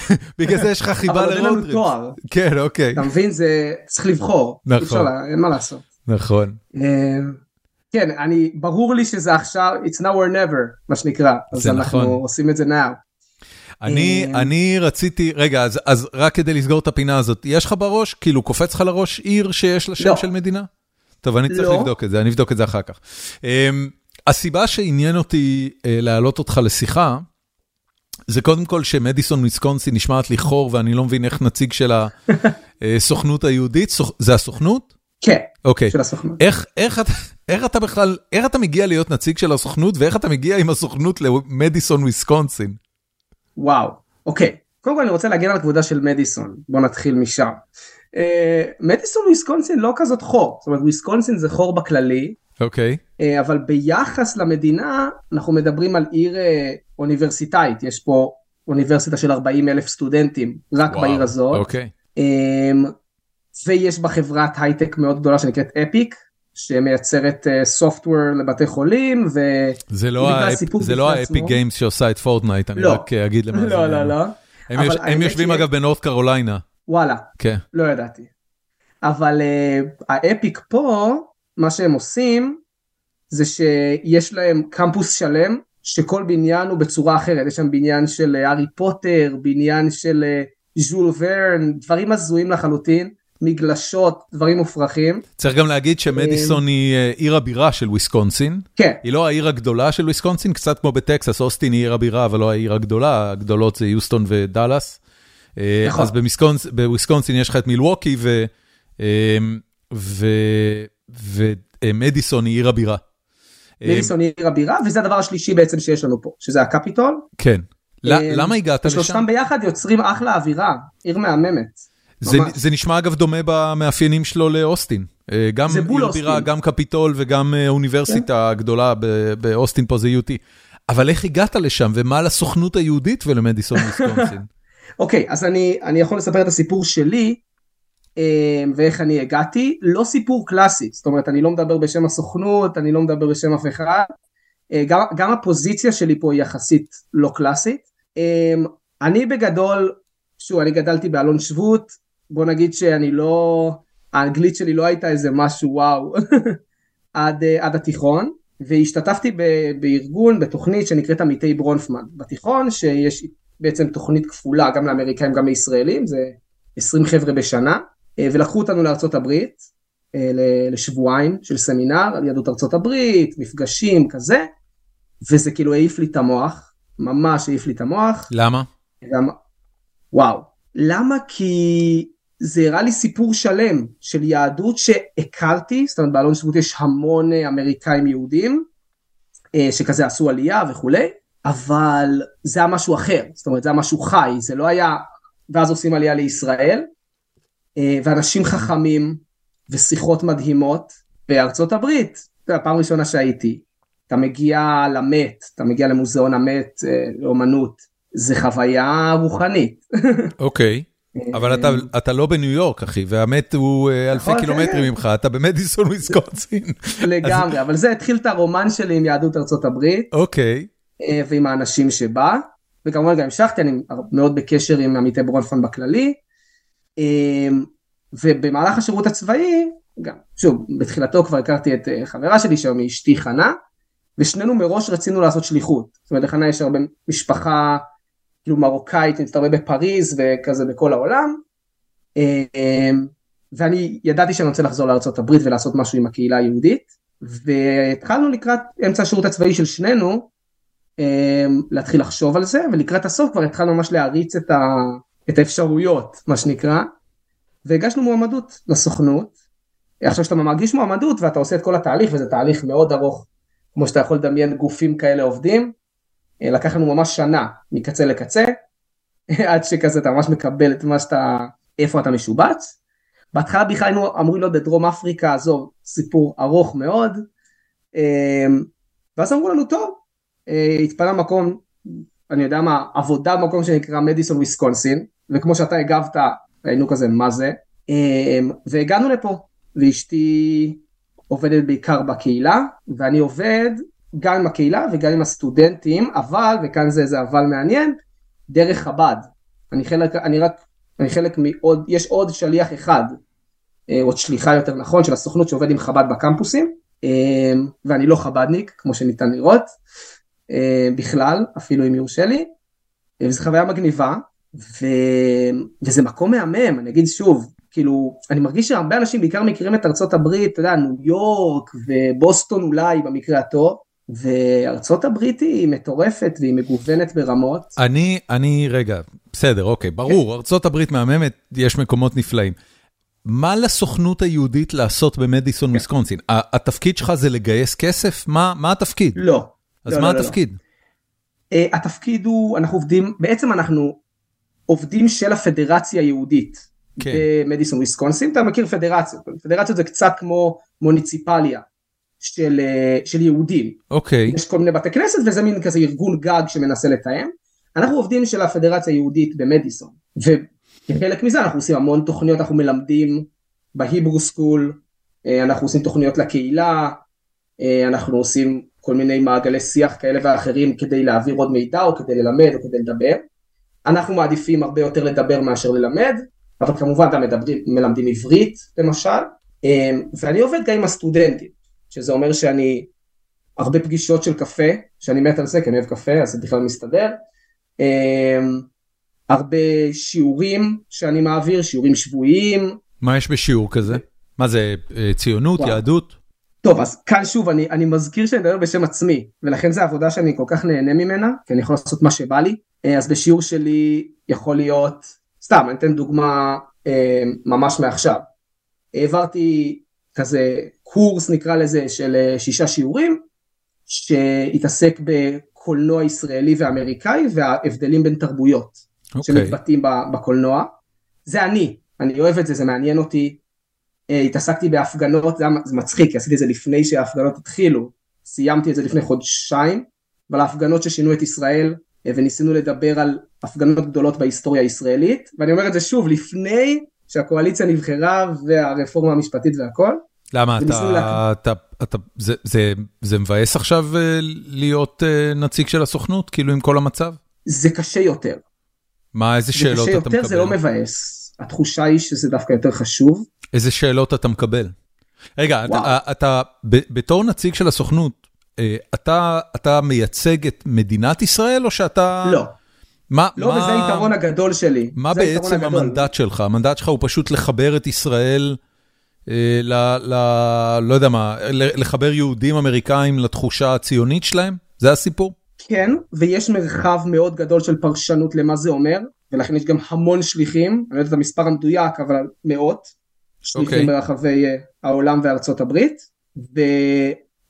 בגלל זה יש לך חיבה ל road trips. כן, אוקיי. אתה מבין? זה צריך לבחור. נכון. אין מה לעשות. נכון. כן, אני, ברור לי שזה עכשיו, it's now or never, מה שנקרא. אז אנחנו נכון. עושים את זה now. אני, אה, אני רציתי, רגע, אז, אז רק כדי לסגור את הפינה הזאת, יש לך בראש, כאילו קופץ לך לראש עיר שיש לה שם לא. של מדינה? טוב, אני צריך לא. לבדוק את זה, אני אבדוק את זה אחר כך. Um, הסיבה שעניין אותי uh, להעלות אותך לשיחה, זה קודם כל שמדיסון ויסקונסין נשמעת לי חור, ואני לא מבין איך נציג של הסוכנות היהודית, זה הסוכנות? כן, אוקיי. של הסוכנות. איך, איך, איך אתה בכלל, איך אתה מגיע להיות נציג של הסוכנות ואיך אתה מגיע עם הסוכנות למדיסון וויסקונסין? וואו, אוקיי. קודם כל אני רוצה להגן על כבודה של מדיסון, בוא נתחיל משם. אה, מדיסון וויסקונסין לא כזאת חור, זאת אומרת וויסקונסין זה חור בכללי, אוקיי. אה, אבל ביחס למדינה אנחנו מדברים על עיר אה, אוניברסיטאית, יש פה אוניברסיטה של 40 אלף סטודנטים רק וואו, בעיר הזאת, אוקיי. אמ, ויש בה חברת הייטק מאוד גדולה שנקראת אפיק, שמייצרת software לבתי חולים, ו... זה לא האפ- זה לא. האפיק גיימס שעושה את פורטנייט, אני לא. רק אה, אגיד למאזינים. לא, לא, לא. הם אבל יוש- הם יושבים היא- אגב בנורת קרוליינה. וואלה, כן. לא ידעתי. אבל uh, ה epic פה, מה שהם עושים, זה שיש להם קמפוס שלם, שכל בניין הוא בצורה אחרת. יש שם בניין של אה, הארי פוטר, בניין של אה, ז'ול ורן, דברים הזויים לחלוטין, מגלשות, דברים מופרכים. צריך גם להגיד שמדיסון היא אה, עיר הבירה של וויסקונסין. כן, היא לא העיר הגדולה של וויסקונסין, קצת כמו בטקסס, אוסטין היא עיר הבירה, אבל לא העיר הגדולה, הגדולות זה יוסטון ודאלאס. אה, נכון. אז בוויסקונס- בוויסקונסין יש לך את מילווקי, ו- אה, ו- ומדיסון היא עיר הבירה. אה, מדיסון היא עיר הבירה, וזה הדבר השלישי בעצם שיש לנו פה, שזה הקפיטול. כן. אה, למה הגעת לשם? ושלושתם ביחד יוצרים אחלה אווירה, עיר מהממת. זה. זה נשמע אגב דומה במאפיינים שלו לאוסטין. אה, גם זה בול עיר בירה, אוסטין. גם קפיטול וגם אה, אוניברסיטה גדולה ב- באוסטין פה זה UT. אבל איך הגעת לשם ומה לסוכנות היהודית ולמדיסון וויסקונסין? אוקיי, אז אני, אני יכול לספר את הסיפור שלי אה, ואיך אני הגעתי, לא סיפור קלאסי, זאת אומרת אני לא מדבר בשם הסוכנות, אני לא מדבר בשם אף אחד, גם, גם הפוזיציה שלי פה היא יחסית לא קלאסית. אני בגדול, שוב, אני גדלתי באלון שבות, בוא נגיד שאני לא, האנגלית שלי לא הייתה איזה משהו וואו עד, אה, עד התיכון, והשתתפתי ב, בארגון, בתוכנית שנקראת עמיתי ברונפמן בתיכון, שיש בעצם תוכנית כפולה גם לאמריקאים גם לישראלים, זה 20 חבר'ה בשנה, אה, ולקחו אותנו לארצות הברית אה, לשבועיים של סמינר על יהדות ארצות הברית, מפגשים כזה, וזה כאילו העיף לי את המוח, ממש העיף לי את המוח. למה? גם, וואו, למה? כי זה הראה לי סיפור שלם של יהדות שהכרתי, זאת אומרת באלון שבות יש המון אה, אמריקאים יהודים, אה, שכזה עשו עלייה וכולי, אבל זה היה משהו אחר, זאת אומרת זה היה משהו חי, זה לא היה, ואז עושים עלייה לישראל, אה, ואנשים חכמים, ושיחות מדהימות, בארצות הברית, אתה יודע, פעם ראשונה שהייתי, אתה מגיע למת, אתה מגיע למוזיאון המת, לאומנות, זה חוויה רוחנית. אוקיי. אבל אתה, אתה לא בניו יורק, אחי, והמת הוא אה, אלפי נכון, קילומטרים כן. ממך, אתה במדיסון וויסקונסין. לגמרי, אבל זה התחיל את הרומן שלי עם יהדות ארצות הברית, אוקיי. אה, ועם האנשים שבה, וכמובן גם המשכתי, אני מאוד בקשר עם עמיתי ברונפמן בכללי, אה, ובמהלך השירות הצבאי, גם, שוב, בתחילתו כבר הכרתי את אה, חברה שלי שהיום היא אשתי חנה, ושנינו מראש רצינו לעשות שליחות. זאת אומרת, לחנה יש הרבה משפחה כאילו מרוקאית, נמצאת הרבה בפריז וכזה בכל העולם. אה, ואני ידעתי שאני רוצה לחזור לארה"ב ולעשות משהו עם הקהילה היהודית, והתחלנו לקראת אמצע השירות הצבאי של שנינו, אה, להתחיל לחשוב על זה, ולקראת הסוף כבר התחלנו ממש להריץ את, ה, את האפשרויות, מה שנקרא, והגשנו מועמדות לסוכנות. עכשיו שאתה מרגיש מועמדות ואתה עושה את כל התהליך, וזה תהליך מאוד ארוך, כמו שאתה יכול לדמיין גופים כאלה עובדים, לקח לנו ממש שנה מקצה לקצה, עד שכזה אתה ממש מקבל את מה שאתה, איפה אתה משובץ. בהתחלה בכלל היינו אמורים להיות בדרום אפריקה, עזוב, סיפור ארוך מאוד. אה, ואז אמרו לנו, טוב, אה, התפנה מקום, אני יודע מה, עבודה במקום שנקרא מדיסון וויסקונסין, וכמו שאתה הגבת, היינו כזה, מה זה? אה, והגענו לפה, ואשתי עובדת בעיקר בקהילה, ואני עובד גם עם הקהילה וגם עם הסטודנטים, אבל, וכאן זה איזה אבל מעניין, דרך חב"ד. אני חלק, אני רק, אני חלק מעוד, יש עוד שליח אחד, אה, עוד שליחה יותר נכון, של הסוכנות שעובד עם חב"ד בקמפוסים, אה, ואני לא חב"דניק, כמו שניתן לראות, אה, בכלל, אפילו אם יורשה לי, וזו חוויה מגניבה, ו... וזה מקום מהמם, אני אגיד שוב, כאילו, אני מרגיש שהרבה אנשים בעיקר מכירים את ארצות הברית, אתה יודע, ניו יורק ובוסטון אולי במקרה הטוב, וארצות הברית היא מטורפת והיא מגוונת ברמות. אני, אני, רגע, בסדר, אוקיי, ברור, ארצות הברית מהממת, יש מקומות נפלאים. מה לסוכנות היהודית לעשות במדיסון וויסקונסין? התפקיד שלך זה לגייס כסף? מה התפקיד? לא. אז מה התפקיד? התפקיד הוא, אנחנו עובדים, בעצם אנחנו עובדים של הפדרציה היהודית כן. במדיסון וויסקונסין, אתה מכיר פדרציות, פדרציות זה קצת כמו מוניציפליה של, של יהודים. אוקיי. יש כל מיני בתי כנסת וזה מין כזה ארגון גג שמנסה לתאם. אנחנו עובדים של הפדרציה היהודית במדיסון, וכחלק מזה אנחנו עושים המון תוכניות, אנחנו מלמדים ב Hebrew school, אה, אנחנו עושים תוכניות לקהילה, אה, אנחנו עושים כל מיני מעגלי שיח כאלה ואחרים כדי להעביר עוד מידע או כדי ללמד או כדי לדבר. אנחנו מעדיפים הרבה יותר לדבר מאשר ללמד, אבל כמובן גם מדברים, מלמדים עברית למשל, אה, ואני עובד גם עם הסטודנטים, שזה אומר שאני, הרבה פגישות של קפה, שאני מת על זה כי אני אוהב קפה אז זה בכלל מסתדר, אמ, הרבה שיעורים שאני מעביר, שיעורים שבועיים. מה יש בשיעור כזה? מה זה, אה, ציונות, וואו. יהדות? טוב, אז כאן שוב, אני, אני מזכיר שאני מדבר בשם עצמי, ולכן זו עבודה שאני כל כך נהנה ממנה, כי אני יכול לעשות מה שבא לי. אה, אז בשיעור שלי יכול להיות, סתם, אני אתן דוגמה אה, ממש מעכשיו. העברתי כזה קורס נקרא לזה של שישה שיעורים, שהתעסק הקולנוע הישראלי ואמריקאי וההבדלים בין תרבויות okay. אוקיי. שמתבטאים בקולנוע. זה אני, אני אוהב את זה, זה מעניין אותי. אה, התעסקתי בהפגנות, זה מצחיק, כי עשיתי את זה לפני שההפגנות התחילו, סיימתי את זה לפני חודשיים, אבל ההפגנות ששינו את ישראל, אה, וניסינו לדבר על הפגנות גדולות בהיסטוריה הישראלית, ואני אומר את זה שוב, לפני שהקואליציה נבחרה והרפורמה המשפטית והכל. למה אתה, אתה, אתה, זה, זה, זה מבאס עכשיו אה, להיות אה, נציג של הסוכנות, כאילו עם כל המצב? זה קשה יותר. מה, איזה שאלות אתה מקבל? זה קשה יותר, זה לא מבאס. התחושה היא שזה דווקא יותר חשוב. איזה שאלות אתה מקבל? רגע, אתה, אתה בתור נציג של הסוכנות, אה, אתה, אתה מייצג את מדינת ישראל או שאתה... לא. מה, לא, מה, וזה היתרון הגדול שלי. מה בעצם המנדט שלך? המנדט שלך הוא פשוט לחבר את ישראל אה, ל... ל... לא יודע מה, לחבר יהודים אמריקאים לתחושה הציונית שלהם? זה הסיפור? כן, ויש מרחב מאוד גדול של פרשנות למה זה אומר, ולכן יש גם המון שליחים, אני לא יודע את המספר המדויק, אבל מאות שליחים okay. אוקיי. ברחבי uh, העולם וארצות הברית, ו...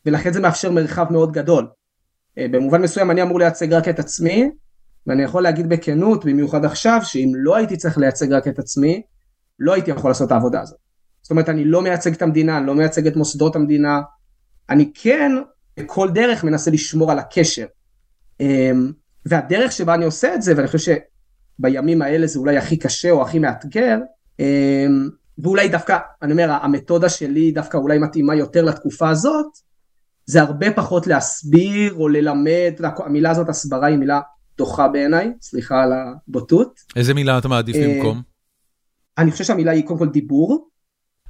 ולכן זה מאפשר מרחב מאוד גדול. Uh, במובן מסוים אני אמור לייצג רק את עצמי, ואני יכול להגיד בכנות, במיוחד עכשיו, שאם לא הייתי צריך לייצג רק את עצמי, לא הייתי יכול לעשות את העבודה הזאת. זאת אומרת אני לא מייצג את המדינה, אני לא מייצג את מוסדות המדינה, אני כן בכל דרך מנסה לשמור על הקשר. אמ, והדרך שבה אני עושה את זה, ואני חושב שבימים האלה זה אולי הכי קשה או הכי מאתגר, אמ, ואולי דווקא, אני אומר, המתודה שלי דווקא אולי מתאימה יותר לתקופה הזאת, זה הרבה פחות להסביר או ללמד, המילה הזאת הסברה היא מילה דוחה בעיניי, סליחה על הבוטות. איזה מילה אתה מעדיף אה, במקום? אני חושב שהמילה היא קודם כל דיבור,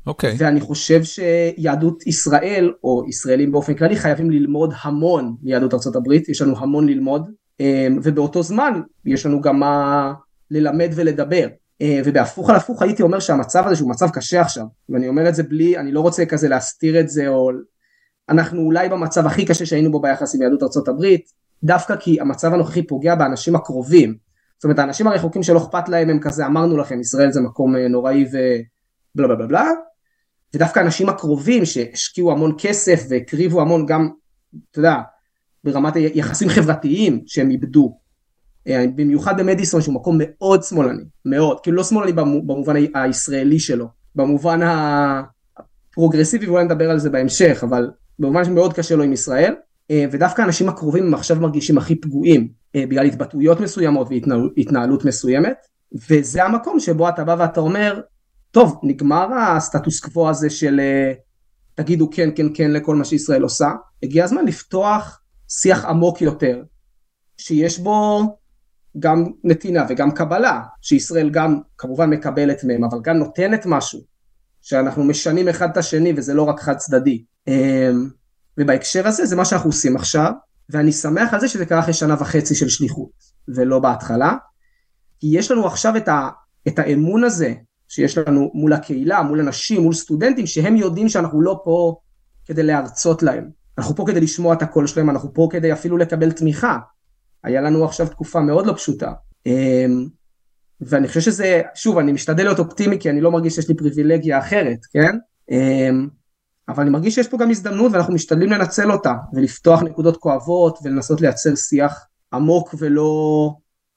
אוקיי. Okay. ואני חושב שיהדות ישראל, או ישראלים באופן כללי, חייבים ללמוד המון מיהדות ארה"ב, יש לנו המון ללמוד, אמ, ובאותו זמן יש לנו גם מה ללמד ולדבר. אה, ובהפוך על הפוך הייתי אומר שהמצב הזה שהוא מצב קשה עכשיו, ואני אומר את זה בלי, אני לא רוצה כזה להסתיר את זה, או אנחנו אולי במצב הכי קשה שהיינו בו ביחס עם יהדות ארה"ב, דווקא כי המצב הנוכחי פוגע באנשים הקרובים. זאת אומרת האנשים הרחוקים שלא אכפת להם הם כזה אמרנו לכם ישראל זה מקום אה, נוראי ובלה בלה בלה בלה ודווקא האנשים הקרובים שהשקיעו המון כסף והקריבו המון גם, אתה יודע, ברמת יחסים חברתיים שהם איבדו. אה, במיוחד במדיסון שהוא מקום מאוד שמאלני, מאוד, כאילו לא שמאלני במובן הישראלי שלו, במובן הפרוגרסיבי ואולי נדבר על זה בהמשך, אבל במובן שמאוד קשה לו עם ישראל, ודווקא האנשים הקרובים הם עכשיו מרגישים הכי פגועים אה, בגלל התבטאויות מסוימות והתנהלות מסוימת, וזה המקום שבו אתה בא ואתה אומר, טוב, נגמר הסטטוס קוו הזה של אה, תגידו כן, כן, כן לכל מה שישראל עושה. הגיע הזמן לפתוח שיח עמוק יותר, שיש בו גם נתינה וגם קבלה, שישראל גם כמובן מקבלת מהם, אבל גם נותנת משהו, שאנחנו משנים אחד את השני וזה לא רק חד צדדי. אמ, ובהקשר הזה זה מה שאנחנו עושים עכשיו, ואני שמח על זה שזה קרה אחרי שנה וחצי של שליחות, ולא בהתחלה, כי יש לנו עכשיו את, ה, את האמון הזה שיש לנו מול הקהילה, מול אנשים, מול סטודנטים, שהם יודעים שאנחנו לא פה כדי להרצות להם. אנחנו פה כדי לשמוע את הקול שלהם, אנחנו פה כדי אפילו לקבל תמיכה. היה לנו עכשיו תקופה מאוד לא פשוטה. אמ, ואני חושב שזה, שוב, אני משתדל להיות אופטימי כי אני לא מרגיש שיש לי פריבילגיה אחרת, כן? אבל אני מרגיש שיש פה גם הזדמנות ואנחנו משתדלים לנצל אותה ולפתוח נקודות כואבות ולנסות לייצר שיח עמוק ולא,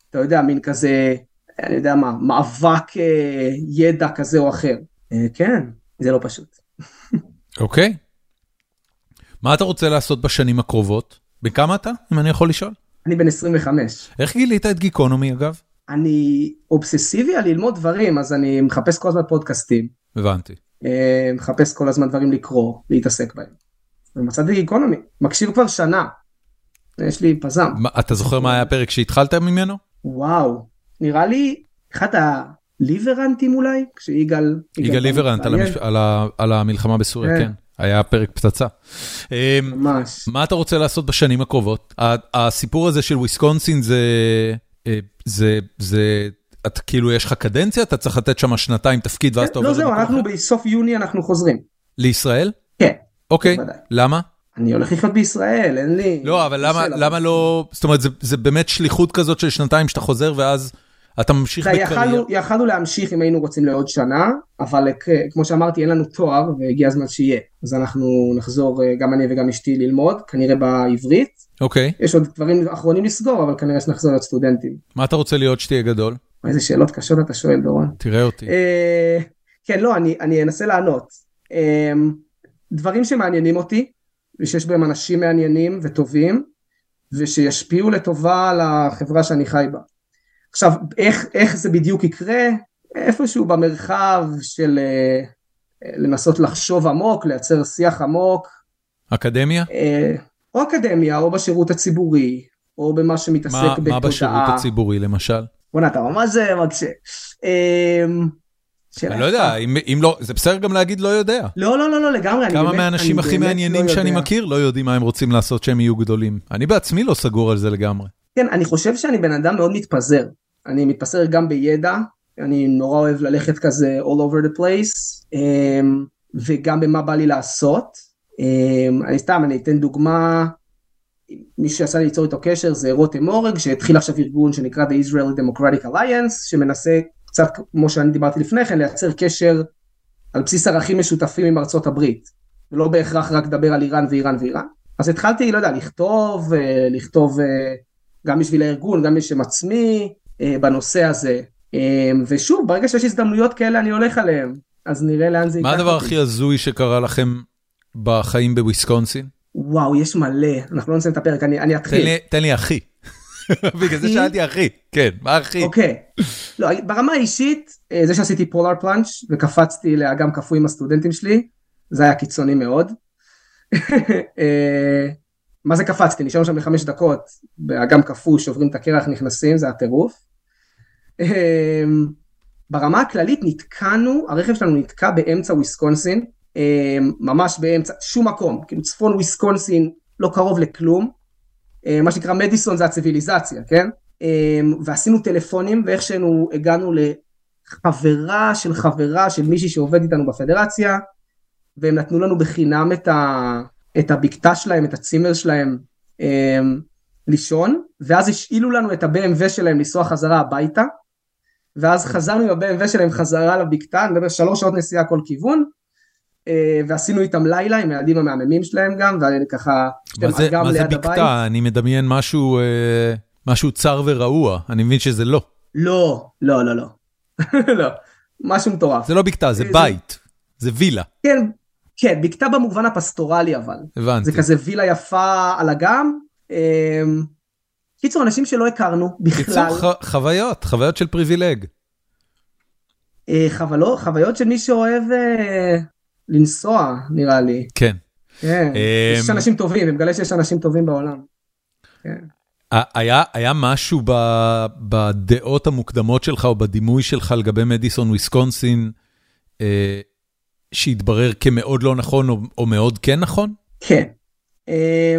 אתה יודע, מין כזה, אני יודע מה, מאבק אה, ידע כזה או אחר. אה, כן, זה לא פשוט. אוקיי. okay. מה אתה רוצה לעשות בשנים הקרובות? בכמה אתה, אם אני יכול לשאול? אני בן 25. איך גילית את גיקונומי אגב? אני אובססיבי על ללמוד דברים, אז אני מחפש כל הזמן פודקאסטים. הבנתי. אה, מחפש כל הזמן דברים לקרוא, להתעסק בהם. ומצאתי גיקונומי, מקשיב כבר שנה. יש לי פזם. אתה זוכר מה היה הפרק שהתחלת ממנו? וואו, נראה לי אחד הליברנטים אולי, כשיגאל... יגאל ליברנט על, המש... על, ה... על המלחמה בסוריה, כן. כן. היה פרק פצצה. אמ, ממש. מה אתה רוצה לעשות בשנים הקרובות? הסיפור הזה של וויסקונסין זה, אה, זה, זה, את כאילו יש לך קדנציה, אתה צריך לתת שם שנתיים תפקיד ואז אתה עובר... לא זהו, אנחנו בסוף יוני אנחנו חוזרים. לישראל? כן. אוקיי, למה? אני הולך לחיות בישראל, אין לי... לא, אבל למה, למה לא, זאת אומרת, זה, זה באמת שליחות כזאת של שנתיים שאתה חוזר ואז אתה ממשיך בקריירה. יכלנו להמשיך אם היינו רוצים לעוד שנה, אבל כמו שאמרתי, אין לנו תואר והגיע הזמן שיהיה. אז אנחנו נחזור, אה, גם אני וגם אשתי, ללמוד, כנראה בעברית. אוקיי. יש עוד דברים אחרונים לסגור, אבל כנראה שנחזור להיות סטודנטים. מה אתה רוצה להיות שתהיה גדול? איזה שאלות קשות אתה שואל, דורון. תראה אותי. אה, כן, לא, אני, אני אנסה לענות. אה, דברים שמעניינים אותי, ושיש בהם אנשים מעניינים וטובים, ושישפיעו לטובה על החברה שאני חי בה. עכשיו, איך, איך זה בדיוק יקרה? איפשהו במרחב של אה, לנסות לחשוב עמוק, לייצר שיח עמוק. אקדמיה? או אקדמיה, או בשירות הציבורי, או במה שמתעסק בתודעה. מה בשירות הציבורי למשל? בוא'נה, אתה ממש מקשה. אמ, אני לא יודע, אם, לא, זה בסדר גם להגיד לא יודע. לא, לא, לא, לא, לגמרי. כמה מהאנשים הכי מעניינים לא שאני מכיר לא יודעים מה הם רוצים לעשות שהם יהיו גדולים. אני בעצמי לא סגור על זה לגמרי. כן, אני חושב שאני בן אדם מאוד מתפזר. אני מתפזר גם בידע, אני נורא אוהב ללכת כזה all over the place, אמ, וגם במה בא לי לעשות. אמ, אני סתם, אני אתן דוגמה, מי שעשה לי ליצור איתו קשר זה רותם מורג, שהתחיל עכשיו ארגון שנקרא The Israel Democratic Alliance, שמנסה קצת כמו שאני דיברתי לפני כן, לייצר קשר על בסיס ערכים משותפים עם ארצות הברית, ולא בהכרח רק לדבר על איראן ואיראן ואיראן. אז התחלתי, לא יודע, לכתוב, אה, לכתוב אה, גם בשביל הארגון, גם בשם עצמי, אה, בנושא הזה. ושוב, ברגע שיש הזדמנויות כאלה אני הולך עליהן, אז נראה לאן זה ייקח. מה הדבר הכי הזוי שקרה לכם בחיים בוויסקונסין? וואו, יש מלא, אנחנו לא נסיים את הפרק, אני, אני אתחיל. תן לי, תן לי אחי. בגלל זה שאלתי אחי, כן, מה אחי? אוקיי, לא, ברמה האישית, אה, זה שעשיתי פולר פלאנץ' וקפצתי לאגם קפוא עם הסטודנטים שלי, זה היה קיצוני מאוד. אה, מה זה קפצתי? נשארנו שם לחמש דקות, באגם קפוא, שוברים את הקרח, נכנסים, זה הטירוף. אה, ברמה הכללית נתקענו, הרכב שלנו נתקע באמצע וויסקונסין, ממש באמצע, שום מקום, כאילו צפון וויסקונסין, לא קרוב לכלום. אה, מה שנקרא מדיסון זה הציוויליזציה, כן? אה, ועשינו טלפונים ואיכשהו הגענו לחברה של חברה של מישהי שעובד איתנו בפדרציה, והם נתנו לנו בחינם את, ה, את הבקתה שלהם, את הצימר שלהם אה, לישון, ואז השאילו לנו את ה-BMW שלהם לנסוע חזרה הביתה, ואז חזרנו עם ה-BMW שלהם חזרה לבקתה, אני מדבר שלוש שעות נסיעה כל כיוון, אה, ועשינו איתם לילה עם הילדים המהממים שלהם גם, וככה, מה זה, מה זה בקתה? אני מדמיין משהו, אה, משהו צר ורעוע, אני מבין שזה לא. לא, לא, לא, לא. לא, משהו מטורף. זה לא בקתה, זה בית, זה וילה. כן, כן, בקתה במובן הפסטורלי אבל. הבנתי. זה כזה וילה יפה על אגם. אמ, קיצור, אנשים שלא הכרנו בכלל. קיצור, חוויות, חוויות של פריבילג. אה, חוויות של מי שאוהב לנסוע נראה לי. כן. כן. יש אמ, אנשים טובים, אני מגלה שיש אנשים טובים בעולם. כן. היה, היה משהו ב, בדעות המוקדמות שלך או בדימוי שלך לגבי מדיסון וויסקונסין אה, שהתברר כמאוד לא נכון או, או מאוד כן נכון? כן. אה,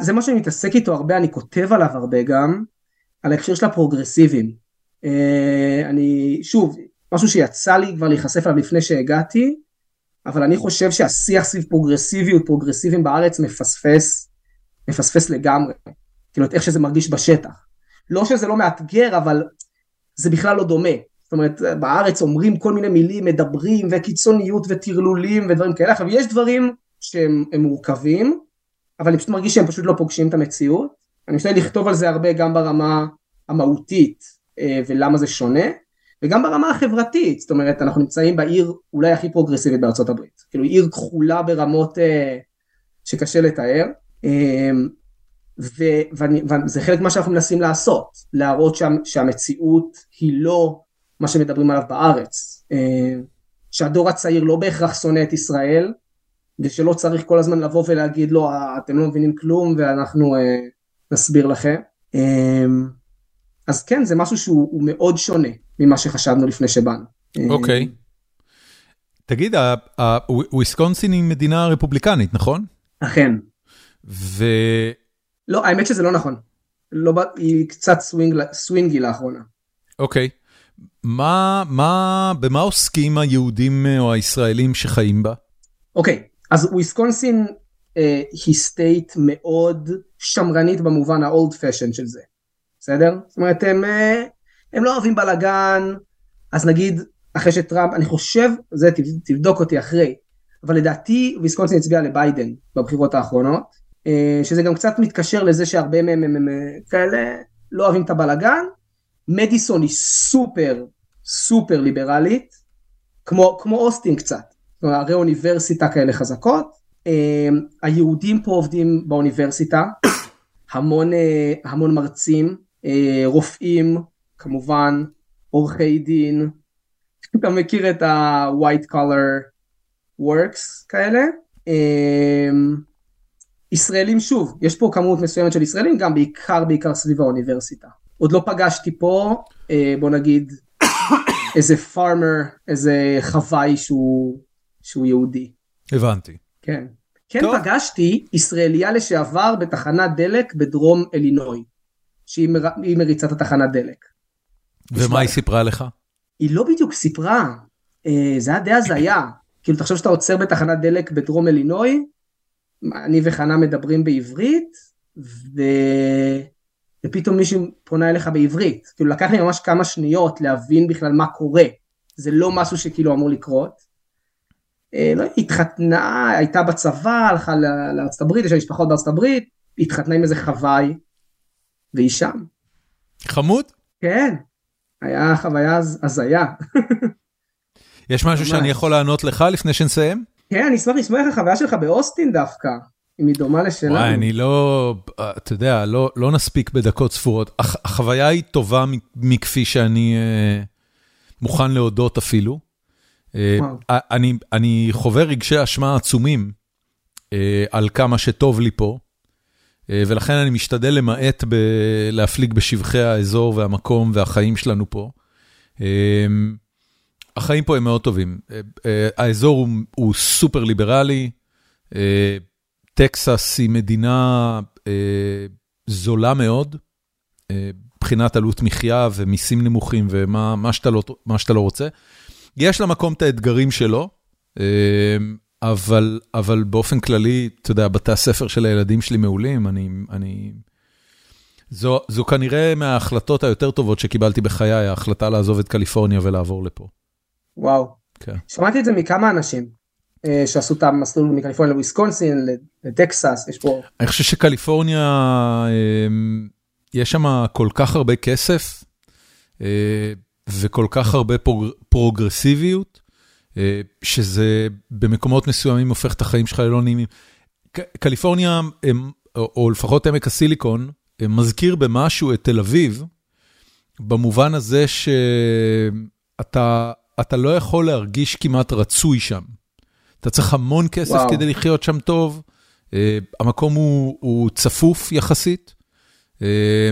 זה מה שאני מתעסק איתו הרבה, אני כותב עליו הרבה גם, על ההקשר של הפרוגרסיבים. אה, אני, שוב, משהו שיצא לי כבר להיחשף עליו לפני שהגעתי, אבל אני חושב שהשיח סביב פרוגרסיביות, פרוגרסיבים בארץ מפספס, מפספס לגמרי. כאילו, איך שזה מרגיש בשטח. לא שזה לא מאתגר, אבל זה בכלל לא דומה. זאת אומרת, בארץ אומרים כל מיני מילים, מדברים, וקיצוניות וטרלולים ודברים כאלה. עכשיו, יש דברים שהם מורכבים, אבל אני פשוט מרגיש שהם פשוט לא פוגשים את המציאות. אני משתדל לכתוב על זה הרבה גם ברמה המהותית אה, ולמה זה שונה, וגם ברמה החברתית, זאת אומרת אנחנו נמצאים בעיר אולי הכי פרוגרסיבית בארצות הברית, כאילו עיר כחולה ברמות אה, שקשה לתאר, אה, וזה חלק ממה שאנחנו מנסים לעשות, להראות שה, שהמציאות היא לא מה שמדברים עליו בארץ, שהדור הצעיר לא בהכרח שונא את ישראל, ושלא צריך כל הזמן לבוא ולהגיד לו אתם לא מבינים כלום ואנחנו נסביר לכם. אז כן, זה משהו שהוא מאוד שונה ממה שחשבנו לפני שבאנו. אוקיי. תגיד, וויסקונסין היא מדינה רפובליקנית, נכון? אכן. ו... לא, האמת שזה לא נכון. לא, היא קצת swing, swingy לאחרונה. אוקיי. מה, מה, במה עוסקים היהודים אה, או הישראלים שחיים בה? אוקיי, אז וויסקונסין אה, היא state מאוד שמרנית במובן ה-old fashion של זה. בסדר? זאת אומרת, הם, אה, הם לא אוהבים בלאגן, אז נגיד, אחרי שטראמפ, אני חושב, זה תבדוק אותי אחרי, אבל לדעתי ויסקונסין הצביע לביידן בבחירות האחרונות, אה, שזה גם קצת מתקשר לזה שהרבה מהם הם, כאלה לא אוהבים את הבלאגן. מדיסון היא סופר סופר ליברלית, כמו, כמו אוסטין קצת, הרי אוניברסיטה כאלה חזקות. אה, היהודים פה עובדים באוניברסיטה, המון, המון מרצים, אה, רופאים, כמובן, עורכי דין, אתה מכיר את ה-white color works כאלה. אה, ישראלים שוב, יש פה כמות מסוימת של ישראלים, גם בעיקר בעיקר סביב האוניברסיטה. עוד לא פגשתי פה, אה, בוא נגיד, איזה פארמר, איזה חוואי שהוא, שהוא יהודי. הבנתי. כן. כן טוב. פגשתי ישראליה לשעבר בתחנת דלק בדרום אלינוי. שהיא מר... מריצת התחנת דלק. ומה היא סיפרה לך? היא לא בדיוק סיפרה, אה, זה היה די הזיה. כאילו תחשוב שאתה עוצר בתחנת דלק בדרום אלינוי, אני וחנה מדברים בעברית, ו... ופתאום מישהו פונה אליך בעברית. כאילו לקח לי ממש כמה שניות להבין בכלל מה קורה. זה לא משהו שכאילו אמור לקרות. אה, לא, התחתנה, הייתה בצבא, הלכה לארצות הברית, יש לה משפחות בארצות הברית, התחתנה עם איזה חוואי, והיא שם. חמוד? כן, היה חוויה הזיה. יש משהו שאני יכול לענות לך לפני שנסיים? כן, אני אשמח לשמוע איך החוויה שלך באוסטין דווקא, אם היא דומה לשלנו. וואי, אני לא, אתה יודע, לא, לא נספיק בדקות ספורות. החוויה היא טובה מכפי שאני אה, מוכן להודות אפילו. אה, אני, אני חווה רגשי אשמה עצומים אה, על כמה שטוב לי פה. אה, ולכן אני משתדל למעט להפליג בשבחי האזור והמקום והחיים שלנו פה. אה, החיים פה הם מאוד טובים. אה, האזור הוא, הוא סופר ליברלי, טקסס היא מדינה זולה מאוד, מבחינת עלות מחיה ומיסים נמוכים ומה מה שאתה, לא, שאתה לא רוצה. יש למקום את האתגרים שלו, אבל, אבל באופן כללי, אתה יודע, בתי הספר של הילדים שלי מעולים, אני, אני... זו, זו כנראה מההחלטות היותר טובות שקיבלתי בחיי, ההחלטה לעזוב את קליפורניה ולעבור לפה. וואו. כן. שמעתי את זה מכמה אנשים אה, שעשו את המסלול מקליפורניה לוויסקונסין, לטקסס, יש פה... אני חושב שקליפורניה, אה, יש שם כל כך הרבה כסף אה, וכל כך הרבה פרוגרסיביות. אה, שזה במקומות מסוימים הופך את החיים שלך ללא נעימים. קליפורניה, או לפחות עמק הסיליקון, מזכיר במשהו את תל אביב, במובן הזה שאתה לא יכול להרגיש כמעט רצוי שם. אתה צריך המון כסף וואו. כדי לחיות שם טוב, אה, המקום הוא, הוא צפוף יחסית, אה,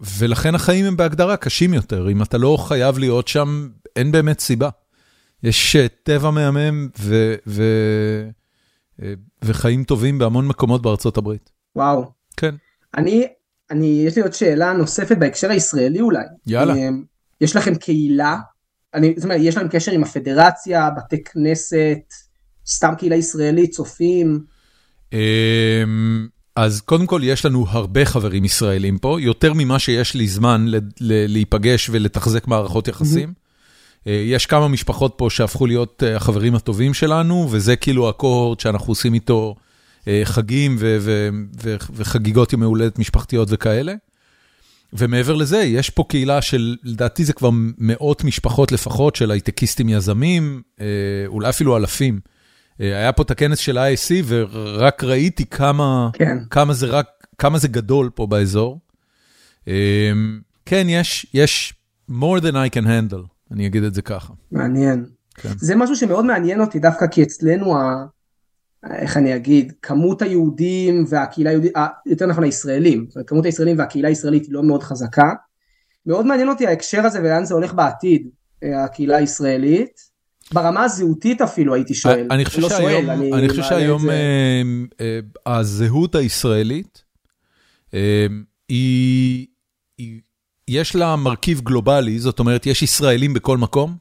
ולכן החיים הם בהגדרה קשים יותר. אם אתה לא חייב להיות שם, אין באמת סיבה. יש אה, טבע מהמם ו, ו, אה, וחיים טובים בהמון מקומות בארצות הברית. וואו. כן. אני, אני, יש לי עוד שאלה נוספת בהקשר הישראלי אולי. יאללה. אה, יש לכם קהילה? אני, זאת אומרת, יש לכם קשר עם הפדרציה, בתי כנסת, סתם קהילה ישראלית, צופים? אמ, אז קודם כל, יש לנו הרבה חברים ישראלים פה, יותר ממה שיש לי זמן להיפגש ולתחזק מערכות יחסים. יש כמה משפחות פה שהפכו להיות החברים הטובים שלנו, וזה כאילו הקוהורט שאנחנו עושים איתו חגים וחגיגות יום הולדת משפחתיות וכאלה. ומעבר לזה, יש פה קהילה של, לדעתי זה כבר מאות משפחות לפחות של הייטקיסטים יזמים, אולי אפילו אלפים. היה פה את הכנס של ה-IC ורק ראיתי כמה, כן. כמה, זה רק, כמה זה גדול פה באזור. כן, יש, יש more than I can handle, אני אגיד את זה ככה. מעניין. כן. זה משהו שמאוד מעניין אותי דווקא כי אצלנו איך אני אגיד, כמות היהודים והקהילה היהודית, אה, יותר נכון הישראלים, זאת אומרת, כמות הישראלים והקהילה הישראלית היא לא מאוד חזקה. מאוד מעניין אותי ההקשר הזה ולאן זה הולך בעתיד, אה, הקהילה הישראלית. ברמה הזהותית אפילו הייתי שואל. אני חושב לא שהיום, שואל, אני, אני חושב שהיום זה... אה, הזהות הישראלית, היא, היא, יש לה מרכיב גלובלי, זאת אומרת, יש ישראלים בכל מקום.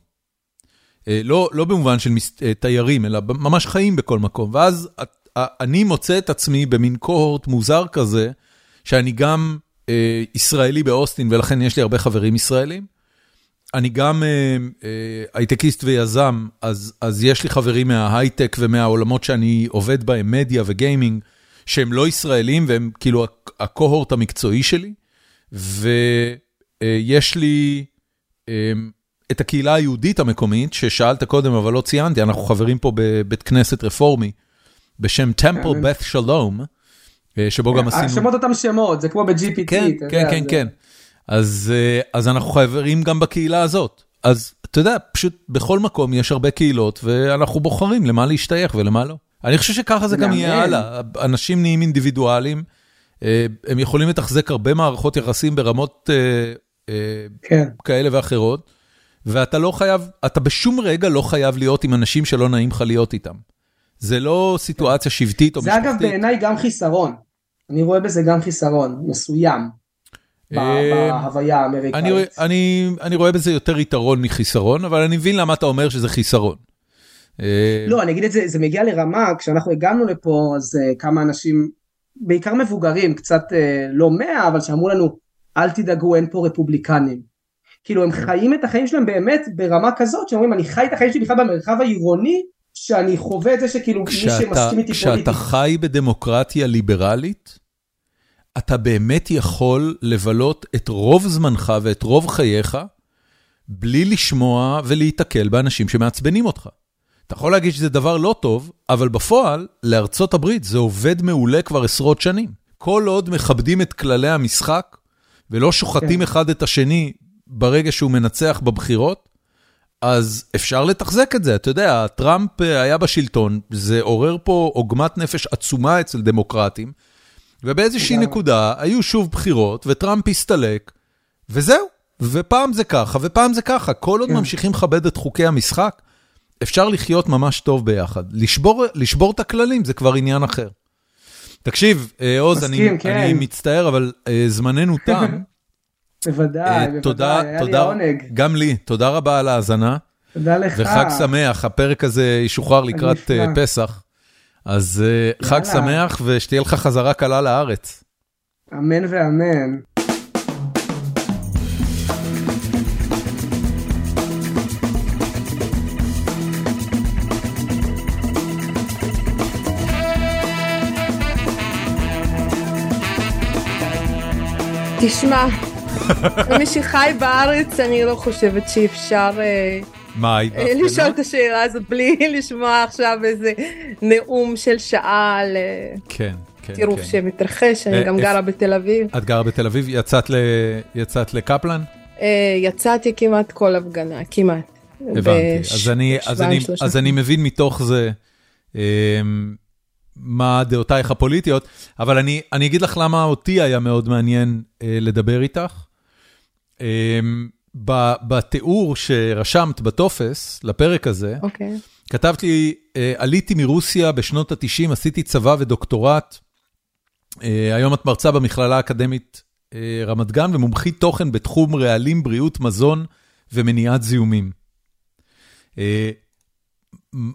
אה, לא לא במובן של אה, תיירים, אלא ממש חיים בכל מקום. ואז אני מוצא את עצמי במין קוהורט מוזר כזה, שאני גם אה, ישראלי באוסטין, ולכן יש לי הרבה חברים ישראלים. אני גם הייטקיסט ויזם, אז אז יש לי חברים מההייטק ומהעולמות שאני עובד בהם, מדיה וגיימינג, שהם לא ישראלים, והם כאילו הקוהורט המקצועי שלי. ויש לי... את הקהילה היהודית המקומית, ששאלת קודם אבל לא ציינתי, אנחנו חברים פה בבית כנסת רפורמי, בשם טמפל בת שלום, שבו גם עשינו... שמות אותם שמות, זה כמו ב-GPT. כן, כן, כן, כן. אז אנחנו חברים גם בקהילה הזאת. אז אתה יודע, פשוט בכל מקום יש הרבה קהילות, ואנחנו בוחרים למה להשתייך ולמה לא. אני חושב שככה זה גם יהיה הלאה. אנשים נהיים אינדיבידואלים, הם יכולים לתחזק הרבה מערכות יחסים ברמות כן. כאלה ואחרות. ואתה לא חייב, אתה בשום רגע לא חייב להיות עם אנשים שלא נעים לך להיות איתם. זה לא סיטואציה שבטית או משפחתית. זה אגב בעיניי גם חיסרון. אני רואה בזה גם חיסרון מסוים. אה, בהוויה האמריקאית. אני רואה בזה יותר יתרון מחיסרון, אבל אני מבין למה אתה אומר שזה חיסרון. אה, לא, אני אגיד את זה, זה מגיע לרמה, כשאנחנו הגענו לפה, אז אה, כמה אנשים, בעיקר מבוגרים, קצת לא מאה, אבל שאמרו לנו, אל תדאגו, אין פה רפובליקנים. כאילו הם חיים את החיים שלהם באמת ברמה כזאת שאומרים אני חי את החיים שלי בכלל במרחב העירוני שאני חווה את זה שכאילו מי שמסכים איתי פוליטית. כשאתה חי בדמוקרטיה ליברלית, אתה באמת יכול לבלות את רוב זמנך ואת רוב חייך בלי לשמוע ולהיתקל באנשים שמעצבנים אותך. אתה יכול להגיד שזה דבר לא טוב, אבל בפועל, לארצות הברית זה עובד מעולה כבר עשרות שנים. כל עוד מכבדים את כללי המשחק ולא שוחטים כן. אחד את השני ברגע שהוא מנצח בבחירות, אז אפשר לתחזק את זה. אתה יודע, טראמפ אה, היה בשלטון, זה עורר פה עוגמת נפש עצומה אצל דמוקרטים, ובאיזושהי נקודה היו שוב בחירות, וטראמפ הסתלק, וזהו. ופעם זה ככה, ופעם זה ככה. כל עוד כן. ממשיכים לכבד את חוקי המשחק, אפשר לחיות ממש טוב ביחד. לשבור, לשבור את הכללים זה כבר עניין אחר. תקשיב, אה, עוז, אני, כן. אני מצטער, אבל uh, זמננו תם. בוודאי, אה, בוודאי, היה לי עונג. גם לי, תודה רבה על ההאזנה. תודה לך. וחג שמח, הפרק הזה ישוחרר לקראת אה, פסח. אז אה, חג שמח ושתהיה לך חזרה קלה לארץ. אמן ואמן. תשמע, מי שחי בארץ, אני לא חושבת שאפשר... אה, מה, היית בהפגנה? לשאול את השאלה הזאת בלי לשמוע עכשיו איזה נאום של שעה על אה, כן, כן, טירוף כן. שמתרחש, אני גם גרה בתל אביב. את גרה בתל אביב? יצאת לקפלן? יצאתי כמעט כל הפגנה, כמעט. הבנתי, אז אני מבין מתוך זה מה דעותייך הפוליטיות, אבל אני אגיד לך למה אותי היה מאוד מעניין לדבר איתך. אמ, בתיאור שרשמת בטופס לפרק הזה, okay. אוקיי. כתבת לי, אה, עליתי מרוסיה בשנות ה-90, עשיתי צבא ודוקטורט. אה, היום את מרצה במכללה האקדמית אה, רמת גן ומומחית תוכן בתחום רעלים, בריאות, מזון ומניעת זיהומים.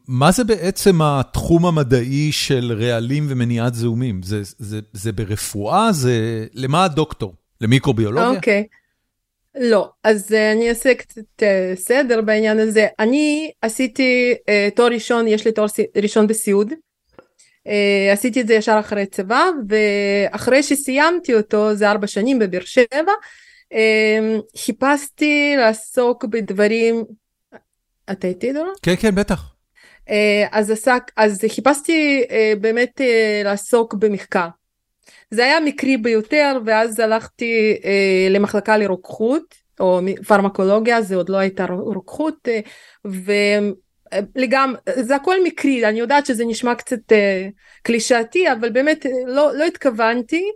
מה זה בעצם התחום המדעי של רעלים ומניעת זיהומים? זה, זה, זה ברפואה? זה... למה הדוקטור? למיקרוביולוגיה? אוקיי. Okay. לא, אז uh, אני אעשה קצת uh, סדר בעניין הזה. אני עשיתי uh, תואר ראשון, יש לי תואר ראשון בסיעוד. עשיתי את זה ישר אחרי צבא, ואחרי שסיימתי אותו, זה ארבע שנים בבאר שבע, חיפשתי לעסוק בדברים... אתה איתי דורון? כן, כן, בטח. Uh, אז, עסק, אז חיפשתי uh, באמת uh, לעסוק במחקר. זה היה מקרי ביותר ואז הלכתי אה, למחלקה לרוקחות או פרמקולוגיה זה עוד לא הייתה רוקחות אה, ולגמרי זה הכל מקרי אני יודעת שזה נשמע קצת אה, קלישאתי אבל באמת לא, לא התכוונתי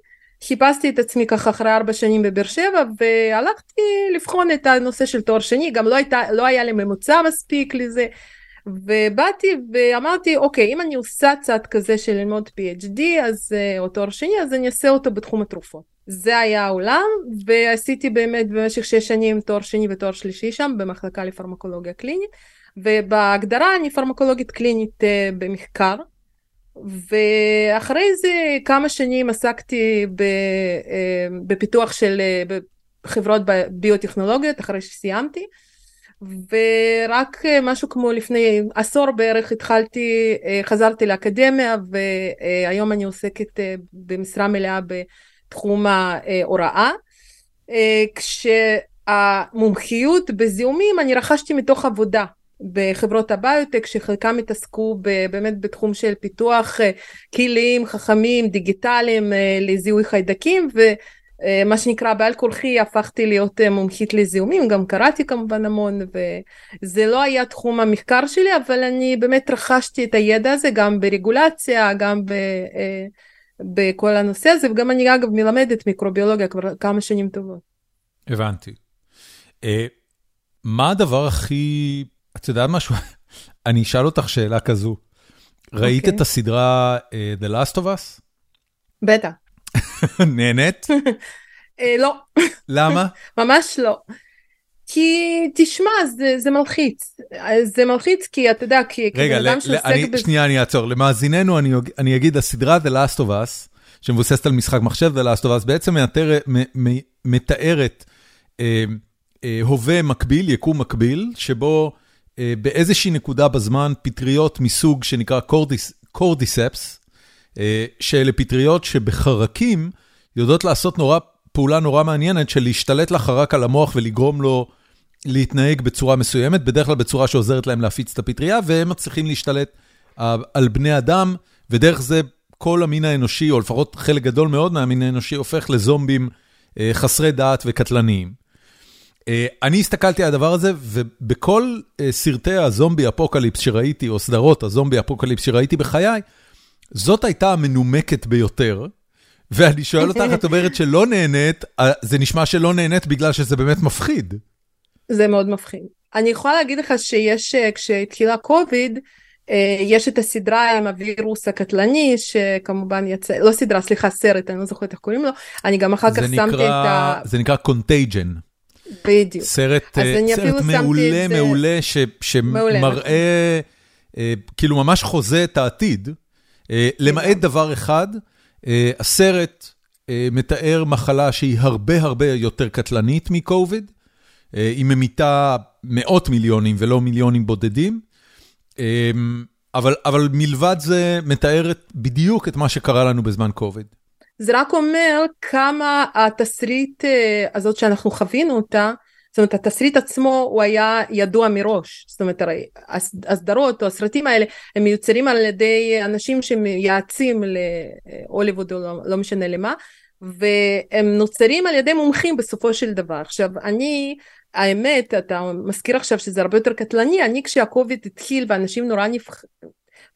חיפשתי את עצמי ככה אחרי ארבע שנים בבאר שבע והלכתי לבחון את הנושא של תואר שני גם לא, הייתה, לא היה לי ממוצע מספיק לזה ובאתי ואמרתי אוקיי אם אני עושה צעד כזה של ללמוד PhD אז אה, או תואר שני אז אני אעשה אותו בתחום התרופות. זה היה העולם ועשיתי באמת במשך שש שנים תואר שני ותואר שלישי שם במחלקה לפרמקולוגיה קלינית ובהגדרה אני פרמקולוגית קלינית uh, במחקר ואחרי זה כמה שנים עסקתי uh, בפיתוח של חברות ביוטכנולוגיות אחרי שסיימתי ורק אה, משהו כמו לפני עשור בערך התחלתי, אה, חזרתי לאקדמיה והיום אני עוסקת אה, במשרה מלאה בתחום ההוראה. כשהמומחיות בזיהומים אני רכשתי מתוך עבודה בחברות הביוטק שחלקם התעסקו באמת בתחום של פיתוח כלים חכמים דיגיטליים לזיהוי חיידקים ו... מה שנקרא בעל כורחי הפכתי להיות אה, מומחית לזיהומים, גם קראתי כמובן המון וזה לא היה תחום המחקר שלי אבל אני באמת רכשתי את הידע הזה גם ברגולציה, גם ב, אה, בכל הנושא הזה וגם אני אגב מלמדת מיקרוביולוגיה כבר כמה שנים טובות. הבנתי. מה הדבר הכי, את יודעת משהו? אני אשאל אותך שאלה כזו. ראית okay. אוקיי. את הסדרה The Last of Us? בטח. נהנית? אה, לא. למה? ממש לא. כי תשמע, זה, זה מלחיץ. זה מלחיץ כי אתה יודע, כי רגע, ל, ל, אני, בזה... שנייה, אני אעצור. למאזיננו, אני, אני אגיד, הסדרה The Last of Us, שמבוססת על משחק מחשב The Last of Us, בעצם מתאר, מ, מ, מתארת אה, אה, הווה מקביל, יקום מקביל, שבו אה, באיזושהי נקודה בזמן פטריות מסוג שנקרא קורדיס, קורדיספס, שאלה פטריות שבחרקים יודעות לעשות נורא, פעולה נורא מעניינת של להשתלט לחרק על המוח ולגרום לו להתנהג בצורה מסוימת, בדרך כלל בצורה שעוזרת להם להפיץ את הפטריה, והם מצליחים להשתלט אה, על בני אדם, ודרך זה כל המין האנושי, או לפחות חלק גדול מאוד מהמין האנושי, הופך לזומבים אה, חסרי דעת וקטלניים. אני הסתכלתי על הדבר הזה, ובכל סרטי ה zombie apocalypse שראיתי, או סדרות ה zombie apocalypse שראיתי בחיי, זאת הייתה המנומקת ביותר, ואני שואל אותך, את אומרת שלא נהנית, אה, זה נשמע שלא נהנית בגלל שזה באמת מפחיד. זה מאוד מפחיד. אני יכולה להגיד לך שיש, אה, כשהתחילה קוביד, אה, יש את הסדרה עם הווירוס הקטלני שכמובן יצא, לא סדרה, סליחה, סרט, אני לא זוכרת איך קוראים לו, אני גם אחר כך שמתי את ה... זה נקרא Contagion. בדיוק. סרט, סרט מעולה, מעולה, שמראה, כאילו ממש חוזה את העתיד. אה, למעט דבר אחד, אה, הסרט אה, מתאר מחלה שהיא הרבה הרבה יותר קטלנית מקוביד, היא ממיתה מאות מיליונים ולא מיליונים בודדים, אבל, אבל מלבד זה מתארת בדיוק את מה שקרה לנו בזמן קוביד. זה רק אומר כמה התסריט הזאת שאנחנו חווינו אותה, זאת אומרת התסריט עצמו הוא היה ידוע מראש. זאת אומרת הרי הסדרות או הסרטים האלה הם מיוצרים על ידי אנשים שמייעצים להוליווד או לא, לא משנה למה והם נוצרים על ידי מומחים בסופו של דבר. עכשיו אני האמת אתה מזכיר עכשיו שזה הרבה יותר קטלני אני כשהקוביד התחיל ואנשים נורא נפח...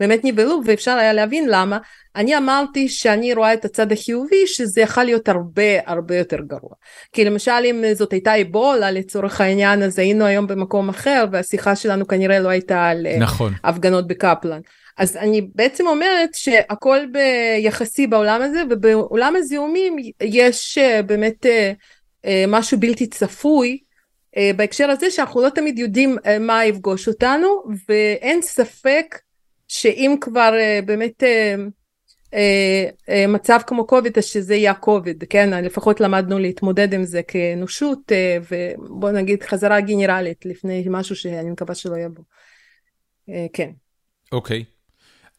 באמת נבהלו ואפשר היה להבין למה. אני אמרתי שאני רואה את הצד החיובי שזה יכול להיות הרבה הרבה יותר גרוע. כי למשל אם זאת הייתה איבולה לצורך העניין אז היינו היום במקום אחר והשיחה שלנו כנראה לא הייתה על אה, נכון. הפגנות בקפלן. אז אני בעצם אומרת שהכל ביחסי בעולם הזה ובעולם הזיהומים יש אה, באמת אה, משהו בלתי צפוי בהקשר הזה שאנחנו לא תמיד יודעים מה יפגוש אותנו ואין ספק שאם כבר באמת מצב כמו קוביד אז שזה יהיה קוביד כן לפחות למדנו להתמודד עם זה כאנושות ובוא נגיד חזרה גנרלית לפני משהו שאני מקווה שלא יבוא. כן. אוקיי okay.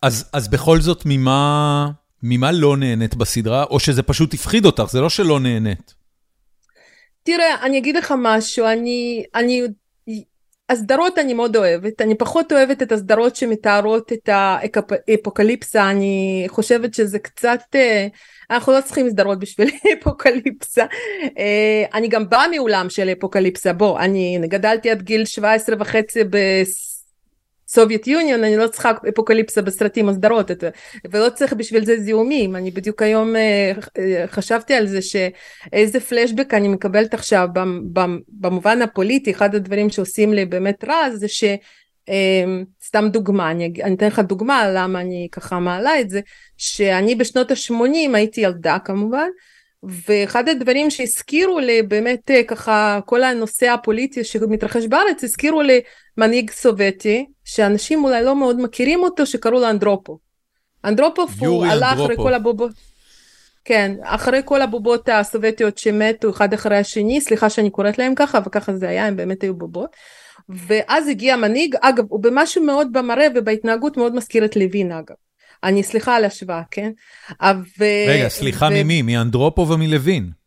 אז אז בכל זאת ממה ממה לא נהנית בסדרה או שזה פשוט הפחיד אותך זה לא שלא נהנית. תראה אני אגיד לך משהו אני אני הסדרות אני מאוד אוהבת. אני פחות אוהבת את הסדרות שמתארות את האפוקליפסה אני חושבת שזה קצת אה, אנחנו לא צריכים סדרות בשביל אפוקליפסה. אני גם באה מעולם של אפוקליפסה. בוא אני גדלתי עד גיל 17 וחצי Soviet Union אני לא צריכה אפוקליפסה בסרטים או סדרות ולא צריך בשביל זה זיהומים. אני בדיוק היום אה, אה, חשבתי על זה שאיזה פלשבק אני מקבלת עכשיו. במובן הפוליטי אחד הדברים שעושים לי באמת רע זה ש... אמ, סתם דוגמה, אני, אני אתן לך דוגמה למה אני ככה מעלה את זה, שאני בשנות ה-80 הייתי ילדה כמובן, ואחד הדברים שהזכירו לי באמת אה, ככה כל הנושא הפוליטי שמתרחש בארץ הזכירו לי מנהיג סובייטי שאנשים אולי לא מאוד מכירים אותו שקראו לו אנדרופו. אנדרופוב הוא עלה אחרי כל הבובות. כן, אחרי כל הבובות הסובייטיות שמתו אחד אחרי השני, סליחה שאני קוראת להם ככה, וככה זה היה, הם באמת היו בובות. ואז הגיע מנהיג, אגב, הוא במשהו מאוד במראה ובהתנהגות מאוד מזכיר את לוין אגב. אני סליחה על השוואה, כן? ו... רגע, סליחה ו... ממי? מאנדרופוב או מלוין?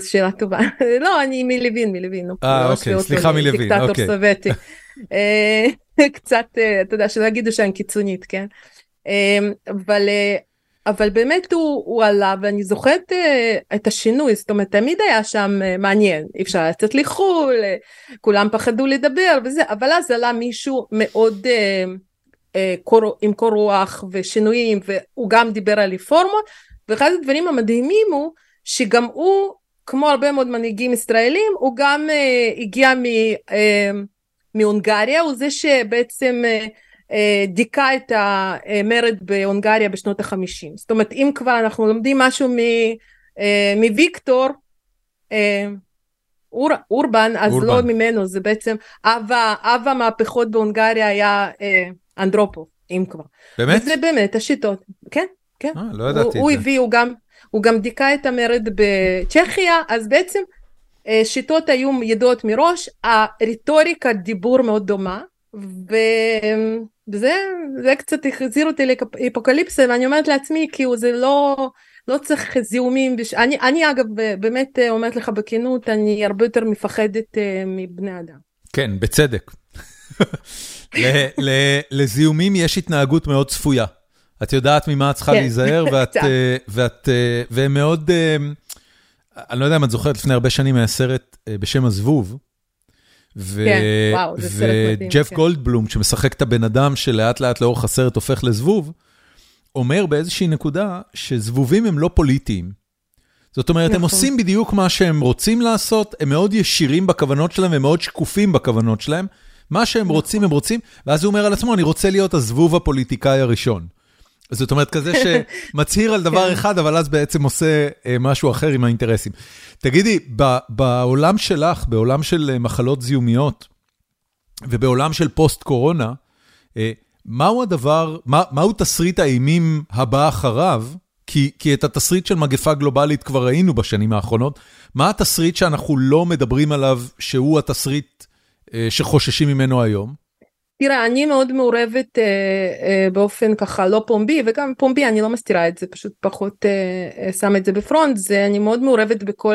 זו שאלה טובה. לא, אני מלוין, מלוין. אה, אוקיי, סליחה מלוין, אוקיי. דיקטטור סובייטי. קצת, אתה יודע, שלא יגידו שאני קיצונית, כן? אבל... אבל באמת הוא, הוא עלה ואני זוכרת את השינוי זאת אומרת תמיד היה שם מעניין אי אפשר לצאת לחו"ל כולם פחדו לדבר וזה אבל אז עלה מישהו מאוד קור, עם קור רוח ושינויים והוא גם דיבר על רפורמות ואחד הדברים המדהימים הוא שגם הוא כמו הרבה מאוד מנהיגים ישראלים הוא גם uh, הגיע מ, uh, מהונגריה הוא זה שבעצם uh, uh, דיכא את המרד בהונגריה בשנות החמישים זאת אומרת אם כבר אנחנו לומדים משהו מ, uh, מוויקטור uh, אור, אורבן אז לא אורבן. לא ממנו זה בעצם אב המהפכות בהונגריה היה uh, אנדרופוב, אם כבר. באמת? וזה באמת השיטות, כן, כן. אה, לא ידעתי הוא, את הוא זה. הביא, הוא גם, הוא גם דיכא את המרד בצ'כיה, אז בעצם אה, שיטות היו ידועות מראש, הרטוריקה דיבור מאוד דומה, וזה זה קצת החזיר אותי לאפוקליפסה, ואני אומרת לעצמי, כאילו זה לא... לא צריך זיהומים, בש... אני, אני אגב באמת אה, אומרת לך בכנות, אני הרבה יותר מפחדת מבני אדם. כן, בצדק. לזיהומים יש התנהגות מאוד צפויה. את יודעת ממה את צריכה כן. להיזהר, ואת, אה, ואת, אה, והם מאוד, אה, אני לא יודע אם את זוכרת, לפני הרבה שנים היה סרט בשם הזבוב. ו... כן, וואו, זה סרט מדהים. וג'ף כן. גולדבלום, שמשחק את הבן אדם שלאט לאט לאורך הסרט הופך לזבוב, אומר באיזושהי נקודה שזבובים הם לא פוליטיים. זאת אומרת, נכון. הם עושים בדיוק מה שהם רוצים לעשות, הם מאוד ישירים בכוונות שלהם, הם מאוד שקופים בכוונות שלהם, מה שהם רוצים, הם רוצים, ואז הוא אומר על עצמו, אני רוצה להיות הזבוב הפוליטיקאי הראשון. זאת אומרת, כזה שמצהיר על דבר כן. אחד, אבל אז בעצם עושה אה, משהו אחר עם האינטרסים. תגידי, בעולם שלך, בעולם של אה, מחלות זיהומיות, ובעולם של פוסט-קורונה, אה, מהו הדבר, מה, מהו תסריט האימים הבא אחריו? כי, כי את התסריט של מגפה גלובלית כבר ראינו בשנים האחרונות. מה התסריט שאנחנו לא מדברים עליו, שהוא התסריט שחוששים ממנו היום? תראה, אני מאוד מעורבת אה, אה, באופן ככה לא פומבי, וגם פומבי אני לא מסתירה את זה, פשוט פחות אה, אה, שם את זה בפרונט, זה אני מאוד מעורבת בכל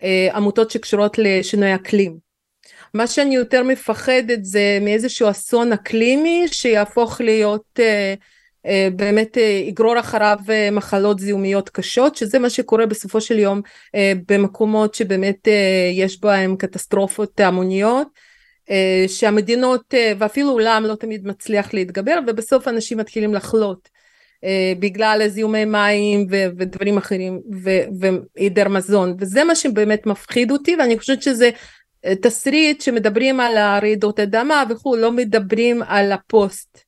העמותות שקשורות לשינוי אקלים. מה שאני יותר מפחדת זה מאיזשהו אסון אקלימי שיהפוך להיות אה, אה, באמת אה, יגרור אחריו אה, מחלות זיהומיות קשות, שזה מה שקורה בסופו של יום אה, במקומות שבאמת אה, יש בהם קטסטרופות המוניות. אה, שהמדינות אה, ואפילו עולם לא תמיד מצליח להתגבר ובסוף אנשים מתחילים לחלות אה, בגלל זיהומי מים ודברים אחרים והיעדר מזון. וזה מה שבאמת מפחיד אותי ואני חושבת שזה תסריט שמדברים על הרעידות אדמה וכו' לא מדברים על הפוסט.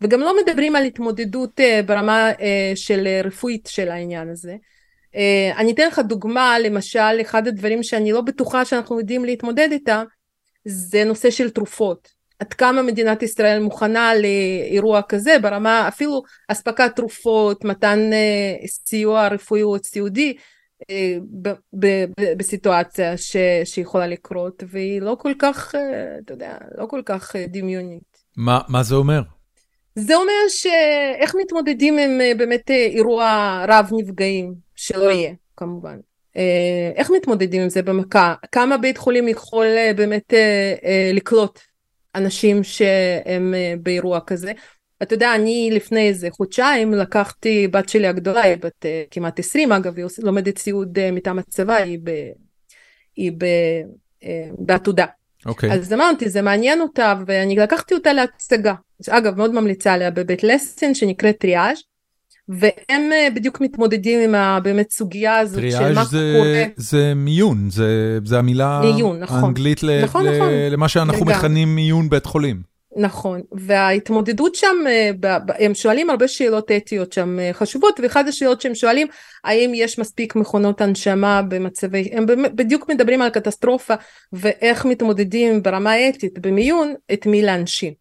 וגם לא מדברים על התמודדות ברמה של רפואית של העניין הזה. אני אתן לך דוגמה, למשל, אחד הדברים שאני לא בטוחה שאנחנו יודעים להתמודד איתם, זה נושא של תרופות. עד כמה מדינת ישראל מוכנה לאירוע כזה ברמה אפילו אספקת תרופות, מתן סיוע רפואי או סיעודי בסיטואציה ש, שיכולה לקרות והיא לא כל כך, אתה יודע, לא כל כך דמיונית. מה, מה זה אומר? זה אומר שאיך מתמודדים עם באמת אירוע רב נפגעים, שלא יהיה כמובן. איך מתמודדים עם זה במכה? כמה בית חולים יכול באמת לקלוט אנשים שהם באירוע כזה? אתה יודע, אני לפני איזה חודשיים לקחתי, בת שלי הגדולה, היא בת כמעט 20 אגב, היא לומדת סיעוד מטעם הצבא, היא, ב, היא ב, בעתודה. אוקיי. Okay. אז אמרתי, זה מעניין אותה, ואני לקחתי אותה להצגה. אגב, מאוד ממליצה עליה בבית לסין, שנקראת טריאז', והם בדיוק מתמודדים עם הבאמת סוגיה הזאת של מה זה, קורה. זה מיון, זה, זה המילה מיון, נכון. האנגלית ל, נכון, ל, נכון. למה שאנחנו לגמרי. מכנים מיון בית חולים. נכון, וההתמודדות שם, הם שואלים הרבה שאלות אתיות שם חשובות, ואחד השאלות שהם שואלים, האם יש מספיק מכונות הנשמה במצבי, הם בדיוק מדברים על קטסטרופה, ואיך מתמודדים ברמה אתית במיון, את מי להנשים.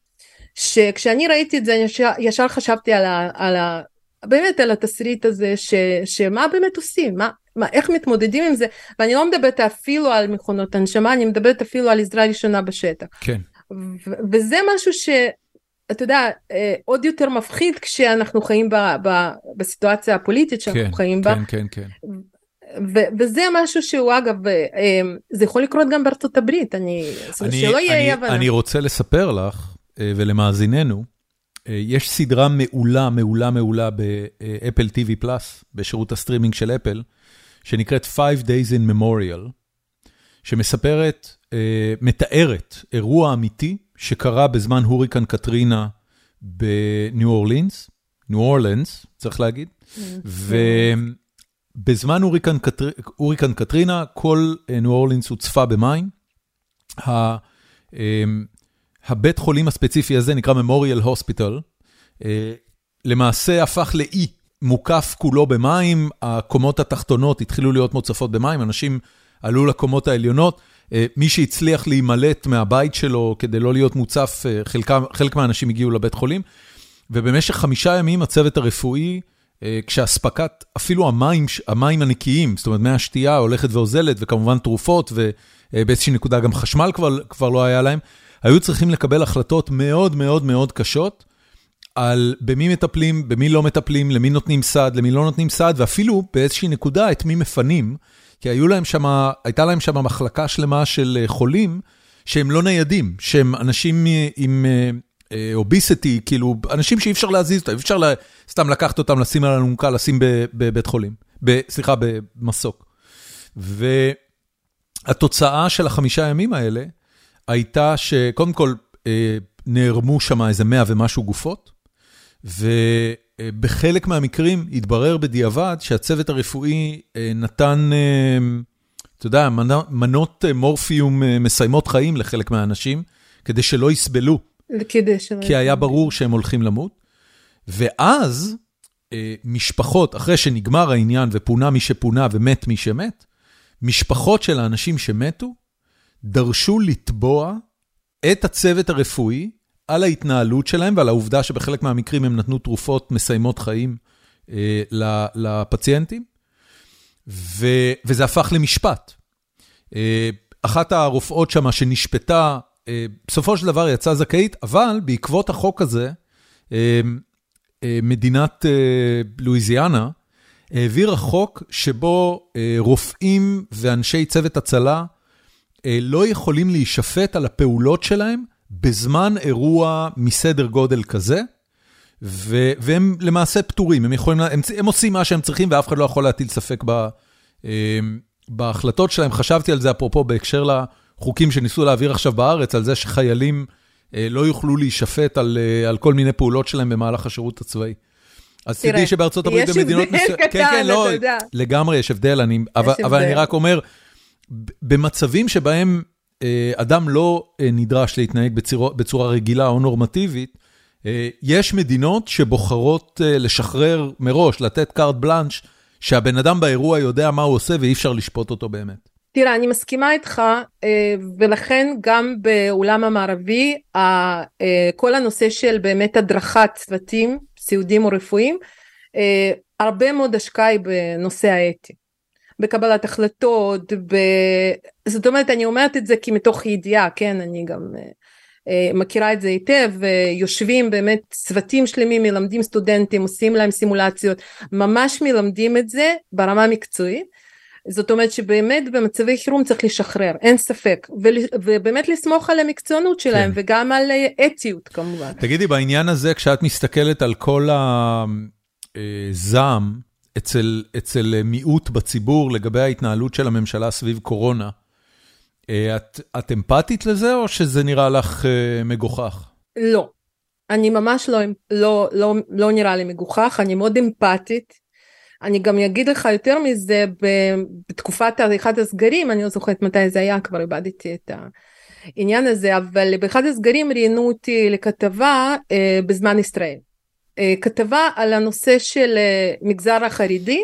שכשאני ראיתי את זה, ישר, ישר חשבתי על ה... על ה באמת על התסריט הזה, ש, שמה באמת עושים, מה, מה, איך מתמודדים עם זה, ואני לא מדברת אפילו על מכונות הנשמה, אני מדברת אפילו על עזרה ראשונה בשטח. כן. וזה משהו שאתה יודע, עוד יותר מפחיד כשאנחנו חיים ב, ב, בסיטואציה הפוליטית שאנחנו כן, חיים בה. כן, כן, כן. וזה משהו שהוא אגב, זה יכול לקרות גם בארצות הברית, אני, אני שלא יהיה אי הבנה. אני רוצה לספר לך ולמאזיננו, יש סדרה מעולה, מעולה, מעולה באפל TV Plus, בשירות הסטרימינג של אפל, שנקראת Five Days in Memorial, שמספרת, מתארת אירוע אמיתי שקרה בזמן הוריקן קטרינה בניו אורלינס, ניו אורלנס, צריך להגיד, ובזמן הוריקן, קטר... הוריקן קטרינה, כל ניו אורלינס הוצפה במים. הבית חולים הספציפי הזה נקרא ממוריאל הוספיטל, למעשה הפך לאי מוקף כולו במים, הקומות התחתונות התחילו להיות מוצפות במים, אנשים עלו לקומות העליונות, מי שהצליח להימלט מהבית שלו כדי לא להיות מוצף, חלק, חלק מהאנשים הגיעו לבית חולים, ובמשך חמישה ימים הצוות הרפואי, כשאספקת, אפילו המים, המים הנקיים, זאת אומרת מי השתייה הולכת ואוזלת, וכמובן תרופות, ובאיזושהי נקודה גם חשמל כבר, כבר לא היה להם, היו צריכים לקבל החלטות מאוד מאוד מאוד קשות על במי מטפלים, במי לא מטפלים, למי נותנים סעד, למי לא נותנים סעד, ואפילו באיזושהי נקודה את מי מפנים, כי היו להם שמה, הייתה להם שם מחלקה שלמה של חולים שהם לא ניידים, שהם אנשים עם אוביסטי, כאילו אנשים שאי אפשר להזיז אותם, אי אפשר לה, סתם לקחת אותם, לשים על אלונקה, לשים בבית חולים, ב, סליחה, במסוק. והתוצאה של החמישה ימים האלה, הייתה שקודם כל נערמו שם איזה מאה ומשהו גופות, ובחלק מהמקרים התברר בדיעבד שהצוות הרפואי נתן, אתה יודע, מנות מורפיום מסיימות חיים לחלק מהאנשים, כדי שלא יסבלו, כדי שלא כי היה ברור שהם הולכים למות. ואז משפחות, אחרי שנגמר העניין ופונה מי שפונה ומת מי שמת, משפחות של האנשים שמתו, דרשו לתבוע את הצוות הרפואי על ההתנהלות שלהם ועל העובדה שבחלק מהמקרים הם נתנו תרופות מסיימות חיים אה, לפציינטים, ו, וזה הפך למשפט. אה, אחת הרופאות שמה שנשפטה, אה, בסופו של דבר יצאה זכאית, אבל בעקבות החוק הזה, אה, אה, מדינת אה, לואיזיאנה העבירה חוק שבו אה, רופאים ואנשי צוות הצלה, לא יכולים להישפט על הפעולות שלהם בזמן אירוע מסדר גודל כזה, והם למעשה פטורים, הם, יכולים, הם, הם עושים מה שהם צריכים ואף אחד לא יכול להטיל ספק ב, בהחלטות שלהם. חשבתי על זה אפרופו בהקשר לחוקים שניסו להעביר עכשיו בארץ, על זה שחיילים לא יוכלו להישפט על, על כל מיני פעולות שלהם במהלך השירות הצבאי. אז תדעי שבארצות הברית במדינות מסוימות, יש הבדל קטן, כן, כן, לא, אתה יודע. לגמרי יש הבדל, אני, יש אבל, הבדל. אבל אני רק אומר, במצבים שבהם אדם לא נדרש להתנהג בצורה, רגילה או נורמטיבית, יש מדינות שבוחרות לשחרר מראש, לתת קארט בלאנש, שהבן אדם באירוע יודע מה הוא עושה ואי אפשר לשפוט אותו באמת. תראה, אני מסכימה איתך, אה, ולכן גם בעולם המערבי, אה, כל הנושא של באמת הדרכת צוותים סיעודיים או רפואיים, אה, הרבה מאוד השקעה היא בנושא האתי. בקבלת החלטות, ב... זאת אומרת, אני אומרת את זה כי מתוך ידיעה, כן, אני גם מכירה את זה היטב, יושבים באמת צוותים שלמים, מלמדים סטודנטים, עושים להם סימולציות, ממש מלמדים את זה ברמה מקצועית. זאת אומרת שבאמת במצבי חירום צריך לשחרר, אין ספק, ובאמת לסמוך על המקצוענות שלהם כן. וגם על אה, אתיות כמובן. תגידי, בעניין הזה, כשאת מסתכלת על כל הזעם אה, אצל, אצל מיעוט בציבור לגבי ההתנהלות של הממשלה סביב קורונה, אה, את, את אמפתית לזה או שזה נראה לך מגוחך? לא, אני ממש לא, לא, לא, לא נראה לי מגוחך, אני מאוד אמפתית. אני גם אגיד לך יותר מזה, בתקופת עריכת הסגרים, אני לא זוכרת מתי זה היה, כבר איבדתי את העניין הזה, אבל באחד הסגרים ראיינו אותי לכתבה אה, בזמן ישראל. אה, כתבה על הנושא של אה, מגזר החרדי,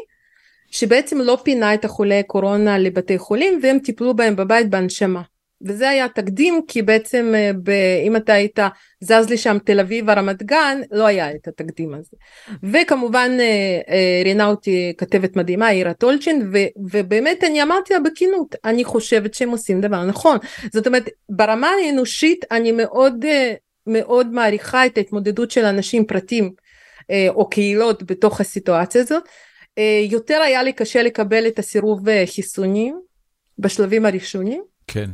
שבעצם לא פינה את החולי קורונה לבתי חולים והם טיפלו בהם בבית בהנשמה. וזה היה תקדים כי בעצם אה, ב, אם אתה היית זז לשם תל אביב הרמת גן לא היה את התקדים הזה וכמובן ראיינה אותי כתבת מדהימה עירה טולצ'ין ובאמת אני אמרתי לה בכנות אני חושבת שהם עושים דבר נכון זאת אומרת ברמה האנושית אני מאוד מאוד מעריכה את ההתמודדות של אנשים פרטים או קהילות בתוך הסיטואציה הזאת. יותר היה לי קשה לקבל את הסירוב חיסונים בשלבים הראשונים. כן.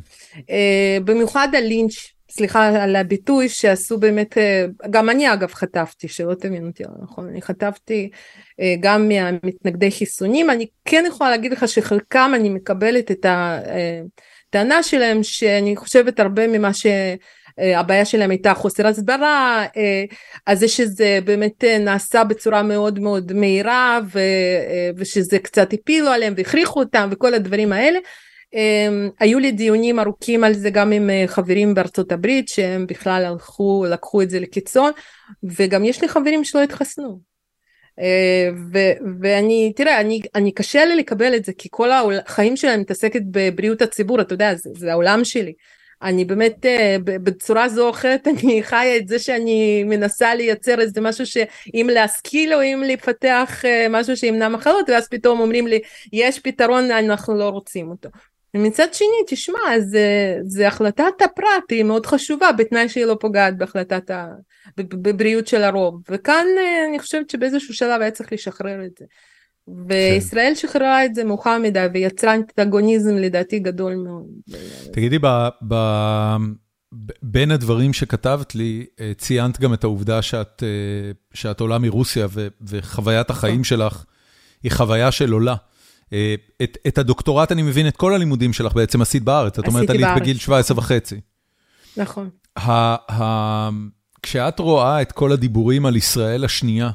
במיוחד הלינץ', סליחה על הביטוי, שעשו באמת, גם אני אגב חטפתי, שלא תבין אותי נכון, אני חטפתי גם מהמתנגדי חיסונים, אני כן יכולה להגיד לך שחלקם אני מקבלת את הטענה שלהם, שאני חושבת הרבה ממה ש... הבעיה שלהם הייתה חוסר הסברה, אז זה שזה באמת נעשה בצורה מאוד מאוד מהירה ושזה קצת הפילו עליהם והכריחו אותם וכל הדברים האלה. היו לי דיונים ארוכים על זה גם עם חברים בארצות הברית שהם בכלל הלכו לקחו את זה לקיצון וגם יש לי חברים שלא התחסנו. ו- ואני תראה אני אני קשה לי לקבל את זה כי כל החיים שלי מתעסקת בבריאות הציבור אתה יודע זה, זה העולם שלי. אני באמת uh, בצורה זו או אחרת אני חיה את זה שאני מנסה לייצר איזה משהו שאם להשכיל או אם לפתח uh, משהו שימנע מחלות ואז פתאום אומרים לי יש פתרון אנחנו לא רוצים אותו. ומצד שני, תשמע, זה, זה החלטת הפרט, היא מאוד חשובה, בתנאי שהיא לא פוגעת בהחלטת ה... בבריאות של הרוב. וכאן אה, אני חושבת שבאיזשהו שלב היה צריך לשחרר את זה. וישראל כן. שחררה את זה מאוחר מדי ויצרה אנטגוניזם לדעתי גדול מאוד. תגידי, ב, ב, בין הדברים שכתבת לי, אה, ציינת גם את העובדה שאת, אה, שאת עולה מרוסיה ו, וחוויית החיים נכון. שלך היא חוויה של עולה. אה, את את הדוקטורט, אני מבין, את כל הלימודים שלך בעצם עשית בארץ. את אומרת, עלית בגיל 17 וחצי. נכון. כשאת רואה את כל הדיבורים על ישראל השנייה,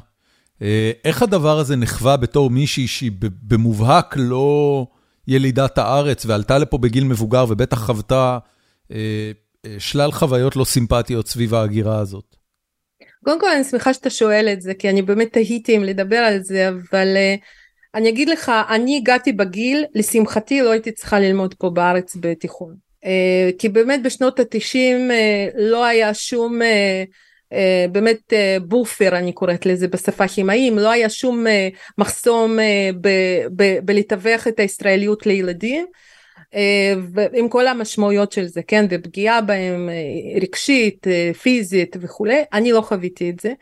איך הדבר הזה נחווה בתור מישהי שהיא במובהק לא ילידת הארץ ועלתה לפה בגיל מבוגר ובטח חוותה אה, שלל חוויות לא סימפטיות סביב ההגירה הזאת? קודם כל אני שמחה שאתה שואל את זה, כי אני באמת תהיתי אם לדבר על זה, אבל uh, אני אגיד לך, אני הגעתי בגיל, לשמחתי לא הייתי צריכה ללמוד פה בארץ בתיכון. Uh, כי באמת בשנות התשעים לא היה שום uh, באמת uh, בופר אני קוראת לזה בשפה כימאים, לא היה שום uh, מחסום בלתווך את הישראליות לילדים. עם כל המשמעויות של זה, כן, ופגיעה בהם רגשית, פיזית וכולי, אני לא חוויתי את זה.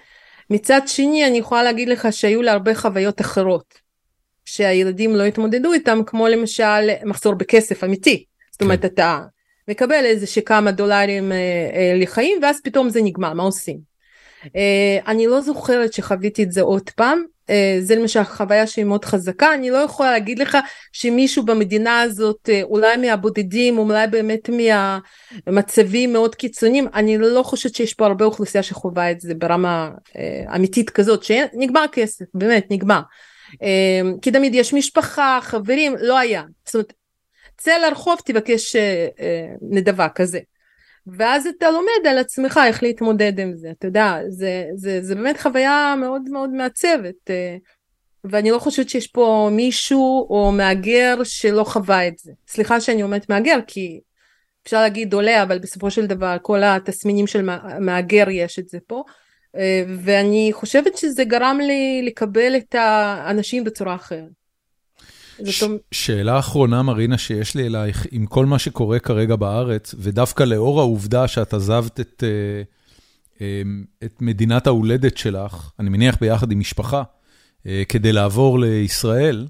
מצד שני אני יכולה להגיד לך שהיו לה הרבה חוויות אחרות. שהילדים לא התמודדו איתם, כמו למשל מחסור בכסף אמיתי. זאת אומרת, כן. אתה מקבל איזה שכמה דולרים אה, אה, לחיים, ואז פתאום זה נגמר, מה עושים? אה, אני לא זוכרת שחוויתי את זה עוד פעם, אה, זה למשל חוויה שהיא מאוד חזקה, אני לא יכולה להגיד לך שמישהו במדינה הזאת, אה, אולי מהבודדים, אולי באמת מהמצבים מאוד קיצוניים, אני לא חושבת שיש פה הרבה אוכלוסייה שחווה את זה ברמה אה, אמיתית כזאת, שנגמר כסף, באמת, נגמר. אמ, כי תמיד יש משפחה, חברים, לא היה. זאת אומרת, צא לרחוב תבקש אה, אה, נדבה כזה. ואז אתה לומד על עצמך איך להתמודד עם זה, אתה יודע, זה, זה, זה באמת חוויה מאוד מאוד מעצבת. אה, ואני לא חושבת שיש פה מישהו או מהגר שלא חווה את זה. סליחה שאני אומרת מהגר, כי אפשר להגיד עולה, אבל בסופו של דבר כל התסמינים של מהגר יש את זה פה. ואני חושבת שזה גרם לי לקבל את האנשים בצורה אחרת. שאלה אחרונה, מרינה, שיש לי אלייך, עם כל מה שקורה כרגע בארץ, ודווקא לאור העובדה שאת עזבת את, אה, אמ, את מדינת ההולדת שלך, אני מניח ביחד עם משפחה, אה, כדי לעבור לישראל,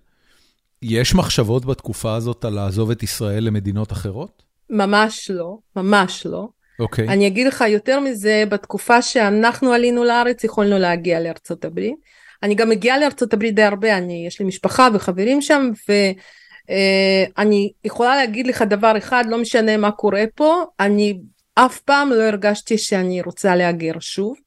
יש מחשבות בתקופה הזאת על לעזוב את ישראל למדינות אחרות? ממש לא, ממש לא. אוקיי. Okay. אני אגיד לך יותר מזה, בתקופה שאנחנו עלינו לארץ, יכולנו להגיע לארצות הברית. אני גם מגיעה לארצות הברית די הרבה, אני, יש לי משפחה וחברים שם, ואני אה, יכולה להגיד לך דבר אחד, לא משנה מה קורה פה, אני אף פעם לא הרגשתי שאני רוצה להגר שוב.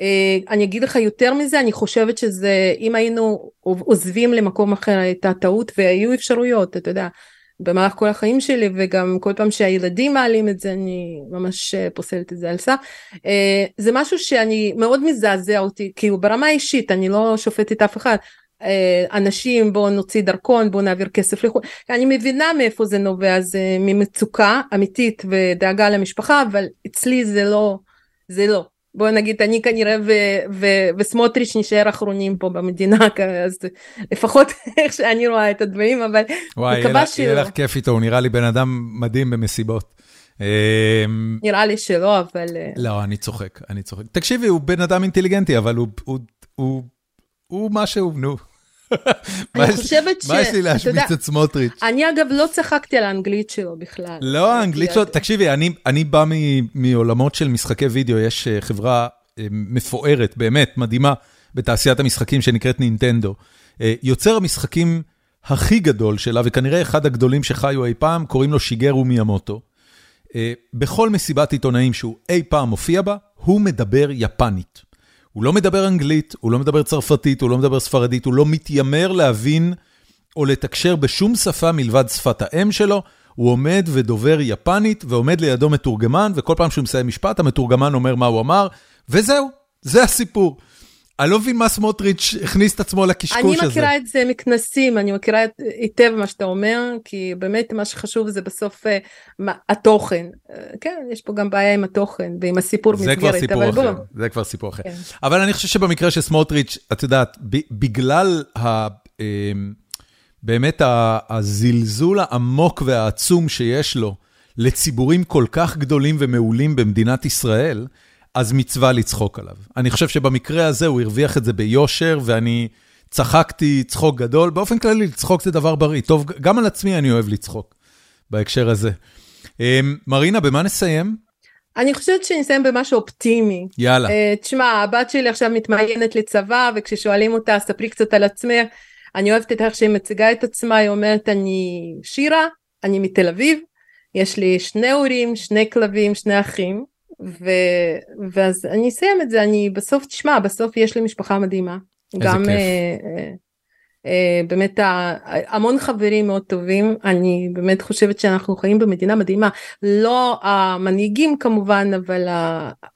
אה, אני אגיד לך יותר מזה, אני חושבת שזה, אם היינו עוזבים למקום אחר הייתה טעות והיו אפשרויות, אתה יודע, במהלך כל החיים שלי וגם כל פעם שהילדים מעלים את זה אני ממש אה, פוסלת את זה על סף. אה, זה משהו שאני מאוד מזעזע אותי, כאילו ברמה האישית, אני לא שופטת אף אחד. אנשים בואו נוציא דרכון בואו נעביר כסף לחו"ל אני מבינה מאיפה זה נובע זה ממצוקה אמיתית ודאגה למשפחה אבל אצלי זה לא זה לא בוא נגיד אני כנראה וסמוטריץ' נשאר אחרונים פה במדינה אז לפחות איך שאני רואה את הדברים אבל וואי, מקווה שלא. יהיה לך כיף איתו הוא נראה לי בן אדם מדהים במסיבות. אמ, נראה לי שלא אבל לא אני צוחק אני צוחק תקשיבי הוא בן אדם אינטליגנטי אבל הוא הוא הוא הוא משהו נו. אני חושבת ש... מה יש לי להשמיץ את סמוטריץ'? אני אגב לא צחקתי על האנגלית שלו בכלל. לא, האנגלית שלו, תקשיבי, אני בא מעולמות של משחקי וידאו, יש אה, חברה אה, מפוארת, באמת, מדהימה, בתעשיית המשחקים שנקראת נינטנדו. אה, יוצר המשחקים הכי גדול שלה, וכנראה אחד הגדולים שחיו אי פעם, קוראים לו שיגרו מיאמוטו. בכל מסיבת עיתונאים שהוא אי פעם מופיע בה, הוא מדבר יפנית. הוא לא מדבר אנגלית, הוא לא מדבר צרפתית, הוא לא מדבר ספרדית, הוא לא מתיימר להבין או לתקשר בשום שפה מלבד שפת האם שלו, הוא עומד ודובר יפנית, ועומד לידו מתורגמן, וכל פעם שהוא מסיים משפט, המתורגמן אומר מה הוא אמר, וזהו, זה הסיפור. אני לא מבין מה סמוטריץ' הכניס את עצמו לקשקוש הזה. אני מכירה את זה מכנסים, אני מכירה היטב מה שאתה אומר, כי באמת מה שחשוב זה בסוף uh, מה, התוכן. Uh, כן, יש פה גם בעיה עם התוכן ועם הסיפור מסגרת, זה כבר סיפור אחר, בוא. זה כבר סיפור אחר. כן. אבל אני חושב שבמקרה של סמוטריץ', את יודעת, בגלל ה... אה, באמת הזלזול העמוק והעצום שיש לו לציבורים כל כך גדולים ומעולים במדינת ישראל, אז מצווה לצחוק עליו. אני חושב שבמקרה הזה הוא הרוויח את זה ביושר, ואני צחקתי צחוק גדול. באופן כללי, לצחוק זה דבר בריא. טוב, גם על עצמי אני אוהב לצחוק בהקשר הזה. אמ, מרינה, במה נסיים? אני חושבת שנסיים במשהו אופטימי. יאללה. Uh, תשמע, הבת שלי עכשיו מתמיינת לצבא, וכששואלים אותה, ספרי קצת על עצמך, אני אוהבת את איך שהיא מציגה את עצמה, היא אומרת, אני שירה, אני מתל אביב, יש לי שני הורים, שני כלבים, שני אחים. ו... ואז אני אסיים את זה, אני בסוף, תשמע, בסוף יש לי משפחה מדהימה. איזה גם, כיף. אה, אה, אה, באמת המון חברים מאוד טובים, אני באמת חושבת שאנחנו חיים במדינה מדהימה, לא המנהיגים כמובן, אבל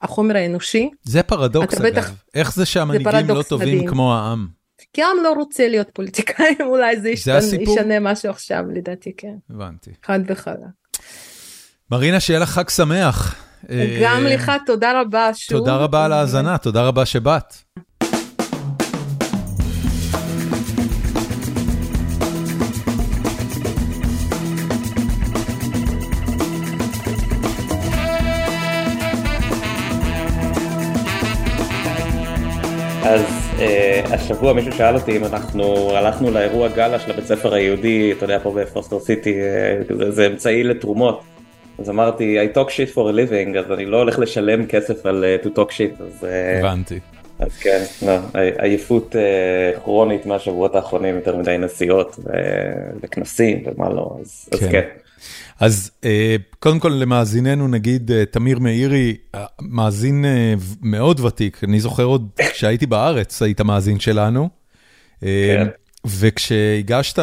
החומר האנושי. זה פרדוקס אגב, בטח, איך זה שהמנהיגים זה לא טובים מדהים. כמו העם? כי העם לא רוצה להיות פוליטיקאים, אולי זה, זה ישתנה, ישנה משהו עכשיו, לדעתי, כן. הבנתי. חד וחלק. מרינה, שיהיה לך חג שמח. גם לך, תודה רבה שוב. תודה רבה על ההאזנה, תודה רבה שבאת. אז uh, השבוע מישהו שאל אותי אם אנחנו הלכנו לאירוע גאלה של הבית ספר היהודי, אתה יודע, פה בפוסטר סיטי, uh, זה אמצעי לתרומות. אז אמרתי, I talk shit for a living, אז אני לא הולך לשלם כסף על uh, to talk shit, אז... Uh, הבנתי. אז כן, לא, עייפות uh, כרונית מהשבועות האחרונים, יותר מדי נסיעות וכנסים ומה לא, אז כן. אז כן. אז uh, קודם כל למאזיננו נגיד תמיר מאירי, מאזין מאוד ותיק, אני זוכר עוד כשהייתי בארץ היית מאזין שלנו. כן. וכשהגשת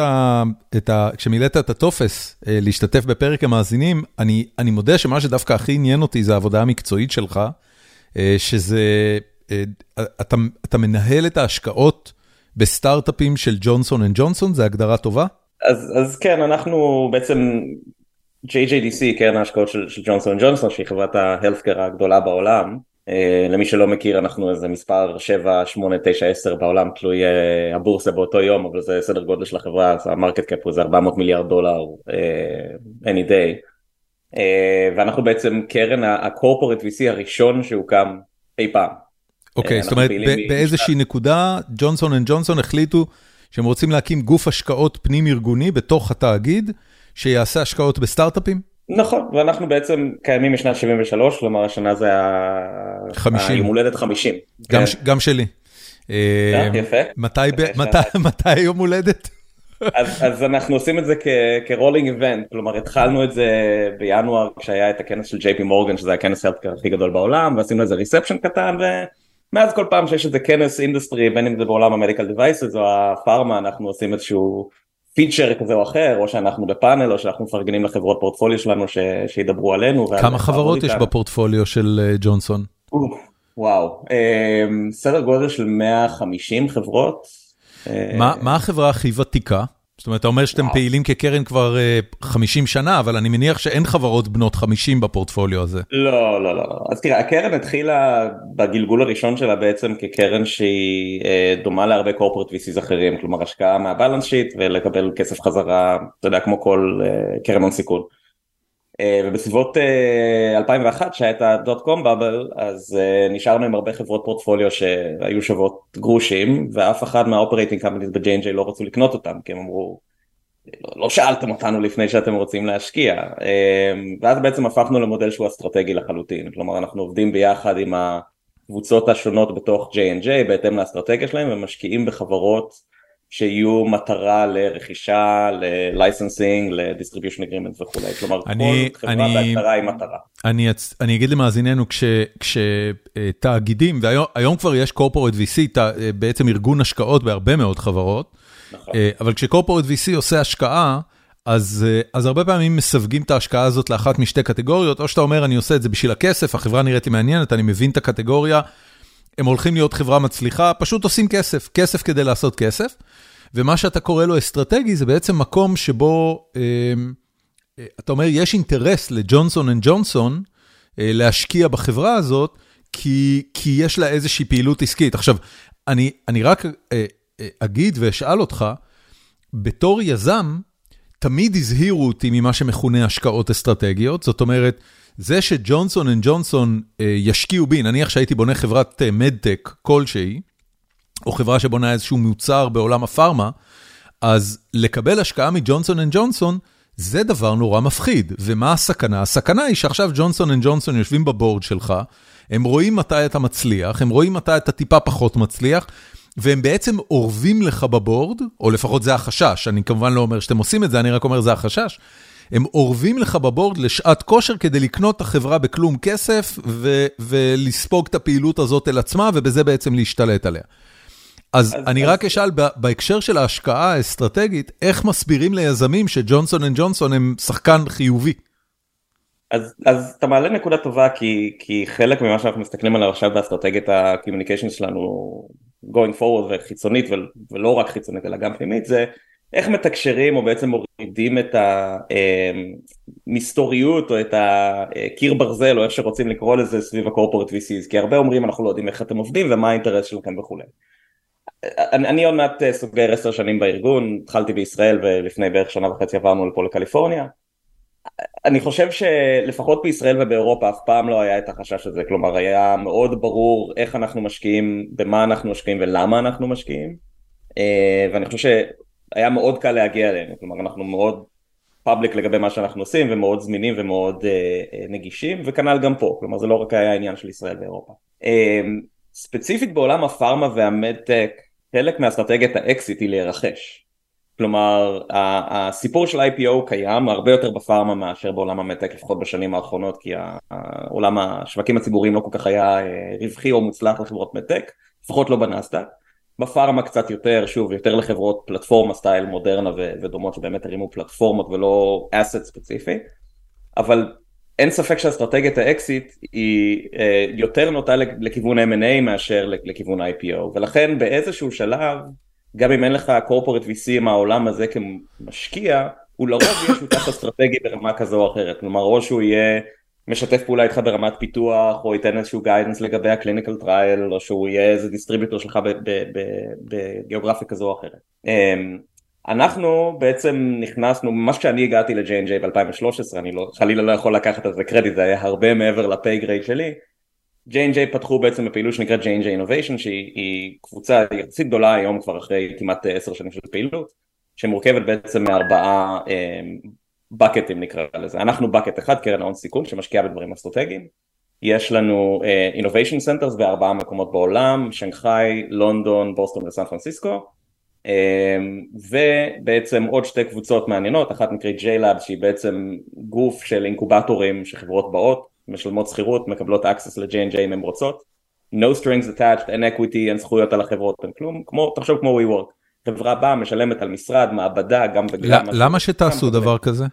את ה... כשמילאת את הטופס אה, להשתתף בפרק המאזינים, אני אני מודה שמה שדווקא הכי עניין אותי זה העבודה המקצועית שלך, אה, שזה, אה, אתה אתה מנהל את ההשקעות בסטארט-אפים של ג'ונסון אנד ג'ונסון, זה הגדרה טובה? אז, אז כן, אנחנו בעצם, JJDC, קרן ההשקעות של, של ג'ונסון ג'ונסון, שהיא חברת ה healthcare הגדולה בעולם, למי שלא מכיר אנחנו איזה מספר 7, 8, 9, 10 בעולם תלוי אה, הבורסה באותו יום אבל זה סדר גודל של החברה אז ה market cap הוא איזה 400 מיליארד דולר אה, any day ואנחנו בעצם קרן ה corporate VC הראשון שהוקם אי פעם. אוקיי זאת אומרת באיזושהי נקודה ג'ונסון אנד ג'ונסון החליטו שהם רוצים להקים גוף השקעות פנים ארגוני בתוך התאגיד שיעשה השקעות בסטארט-אפים? נכון ואנחנו בעצם קיימים משנת 73 כלומר השנה זה היום הולדת 50. גם, כן. גם שלי. אה, יפה. מתי, היום הולדת? אז, אז אנחנו עושים את זה כ rolling event, כלומר התחלנו את זה בינואר כשהיה את הכנס של ג'יי פי מורגן שזה הכנס הכי גדול בעולם ועשינו איזה reception קטן ומאז כל פעם שיש איזה כנס industry בין אם זה בעולם ה medical devices או הפארמה אנחנו עושים איזשהו פיצ'ר כזה או אחר, או שאנחנו בפאנל, או שאנחנו מפרגנים לחברות פורטפוליו שלנו ש... שידברו עלינו. כמה חברות יש בפורטפוליו של אה, ג'ונסון? וואו, אמ, סדר גודל של 150 חברות. מה, מה החברה הכי ותיקה? זאת אומרת, אתה אומר שאתם וואו. פעילים כקרן כבר uh, 50 שנה, אבל אני מניח שאין חברות בנות 50 בפורטפוליו הזה. לא, לא, לא. לא. אז תראה, הקרן התחילה בגלגול הראשון שלה בעצם כקרן שהיא uh, דומה להרבה קורפורט VCs אחרים, כלומר השקעה מהבלנס שיט ולקבל כסף חזרה, אתה יודע, כמו כל uh, קרן הון סיכון. Uh, ובסביבות uh, 2001 שהיה את ה dot com bubble אז uh, נשארנו עם הרבה חברות פורטפוליו שהיו שוות גרושים ואף אחד מה operating companies ב-J&J לא רצו לקנות אותם כי הם אמרו לא, לא שאלתם אותנו לפני שאתם רוצים להשקיע. uh, ואז בעצם הפכנו למודל שהוא אסטרטגי לחלוטין. כלומר אנחנו עובדים ביחד עם הקבוצות השונות בתוך J&J בהתאם לאסטרטגיה שלהם ומשקיעים בחברות שיהיו מטרה לרכישה, ל licensing, ל distribution agreement וכולי, כלומר אני, כל חברה בהגדרה היא מטרה. אני, אני אגיד למאזיננו, כשתאגידים, והיום כבר יש קורפורט VC, בעצם ארגון השקעות בהרבה מאוד חברות, נכון. אה, אבל כשקורפורט VC עושה השקעה, אז, אז הרבה פעמים מסווגים את ההשקעה הזאת לאחת משתי קטגוריות, או שאתה אומר אני עושה את זה בשביל הכסף, החברה נראית לי מעניינת, אני מבין את הקטגוריה, הם הולכים להיות חברה מצליחה, פשוט עושים כסף, כסף כדי לעשות כסף. ומה שאתה קורא לו אסטרטגי זה בעצם מקום שבו, אה, אה, אתה אומר, יש אינטרס לג'ונסון אנד ג'ונסון אה, להשקיע בחברה הזאת, כי, כי יש לה איזושהי פעילות עסקית. עכשיו, אני, אני רק אגיד ואשאל אותך, בתור יזם, תמיד הזהירו אותי ממה שמכונה השקעות אסטרטגיות, זאת אומרת, זה שג'ונסון אנד ג'ונסון ישקיעו בי, נניח שהייתי בונה חברת מדטק כלשהי, או חברה שבונה איזשהו מוצר בעולם הפארמה, אז לקבל השקעה מג'ונסון אנד ג'ונסון, זה דבר נורא מפחיד. ומה הסכנה? הסכנה היא שעכשיו ג'ונסון אנד ג'ונסון יושבים ב board שלך, הם רואים מתי אתה מצליח, הם רואים מתי אתה טיפה פחות מצליח, והם בעצם אורבים לך ב board, או לפחות זה החשש, אני כמובן לא אומר שאתם עושים את זה, אני רק אומר זה החשש. הם אורבים לך ב board לשעת כושר כדי לקנות את החברה בכלום כסף ו- ולספוג את הפעילות הזאת אל עצמה ובזה בעצם להשתלט עליה. אז אני רק אשאל, בהקשר של ההשקעה האסטרטגית, איך מסבירים ליזמים שג'ונסון אנד ג'ונסון הם שחקן חיובי? אז, אז אתה מעלה נקודה טובה כי, כי חלק ממה שאנחנו מסתכלים עליו עכשיו באסטרטגיית ה-communication שלנו going forward וחיצונית ולא רק חיצונית אלא גם פנימית זה איך מתקשרים או בעצם מורידים את המסתוריות או את הקיר ברזל או איך שרוצים לקרוא לזה סביב ה corporate VCs כי הרבה אומרים אנחנו לא יודעים איך אתם עובדים ומה האינטרס שלכם וכולי. אני, אני עוד מעט אה, סוגר עשר שנים בארגון, התחלתי בישראל ולפני בערך שנה וחצי עברנו לפה לקליפורניה. אני חושב שלפחות בישראל ובאירופה אף פעם לא היה את החשש הזה, כלומר היה מאוד ברור איך אנחנו משקיעים, במה אנחנו משקיעים ולמה אנחנו משקיעים, אה, ואני חושב שהיה מאוד קל להגיע אלינו, כלומר אנחנו מאוד פאבליק לגבי מה שאנחנו עושים ומאוד זמינים ומאוד אה, נגישים, וכנ"ל גם פה, כלומר זה לא רק היה עניין של ישראל ואירופה. ספציפית בעולם הפארמה והמדטק חלק מאסטרטגיית האקזיט היא להירכש. כלומר הסיפור של IPO קיים הרבה יותר בפארמה מאשר בעולם המדטק לפחות בשנים האחרונות כי העולם השווקים הציבוריים לא כל כך היה אה, רווחי או מוצלח לחברות מדטק לפחות לא בנסדק. בפארמה קצת יותר שוב יותר לחברות פלטפורמה סטייל מודרנה ודומות שבאמת הרימו פלטפורמות ולא asset ספציפי אבל אין ספק שאסטרטגיית האקזיט היא אה, יותר נוטה לכיוון M&A מאשר לכיוון IPO ולכן באיזשהו שלב גם אם אין לך corporate VC מהעולם הזה כמשקיע, הוא לרוב יהיה שותף אסטרטגי ברמה כזו או אחרת, כלומר או שהוא יהיה משתף פעולה איתך ברמת פיתוח, או ייתן איזשהו guidance לגבי ה clinical trial, או שהוא יהיה איזה distributor שלך בגיאוגרפיה כזו או אחרת. אמ, אנחנו בעצם נכנסנו, ממש כשאני הגעתי ל-J&J ב-2013, אני לא, חלילה לא יכול לקחת על זה קרדיט, זה היה הרבה מעבר ל pay grade שלי. J&J פתחו בעצם בפעילות שנקראת J&J Innovation שהיא קבוצה יחסית גדולה היום כבר אחרי כמעט עשר שנים של פעילות שמורכבת בעצם מארבעה בקטים נקרא לזה אנחנו בקט אחד קרן ההון סיכון שמשקיעה בדברים אסטרטגיים יש לנו uh, Innovation Centers בארבעה מקומות בעולם שנגחאי לונדון בוסטון וסן פרנסיסקו um, ובעצם עוד שתי קבוצות מעניינות אחת נקראת J-Lab שהיא בעצם גוף של אינקובטורים שחברות באות משלמות שכירות, מקבלות access ל-J&J אם הן רוצות. No strings attached, אין equity, אין זכויות על החברות, אין כלום, כמו, תחשוב כמו WeWork. חברה באה, משלמת על משרד, מעבדה, גם וגם. למה שתעשו דבר כזה?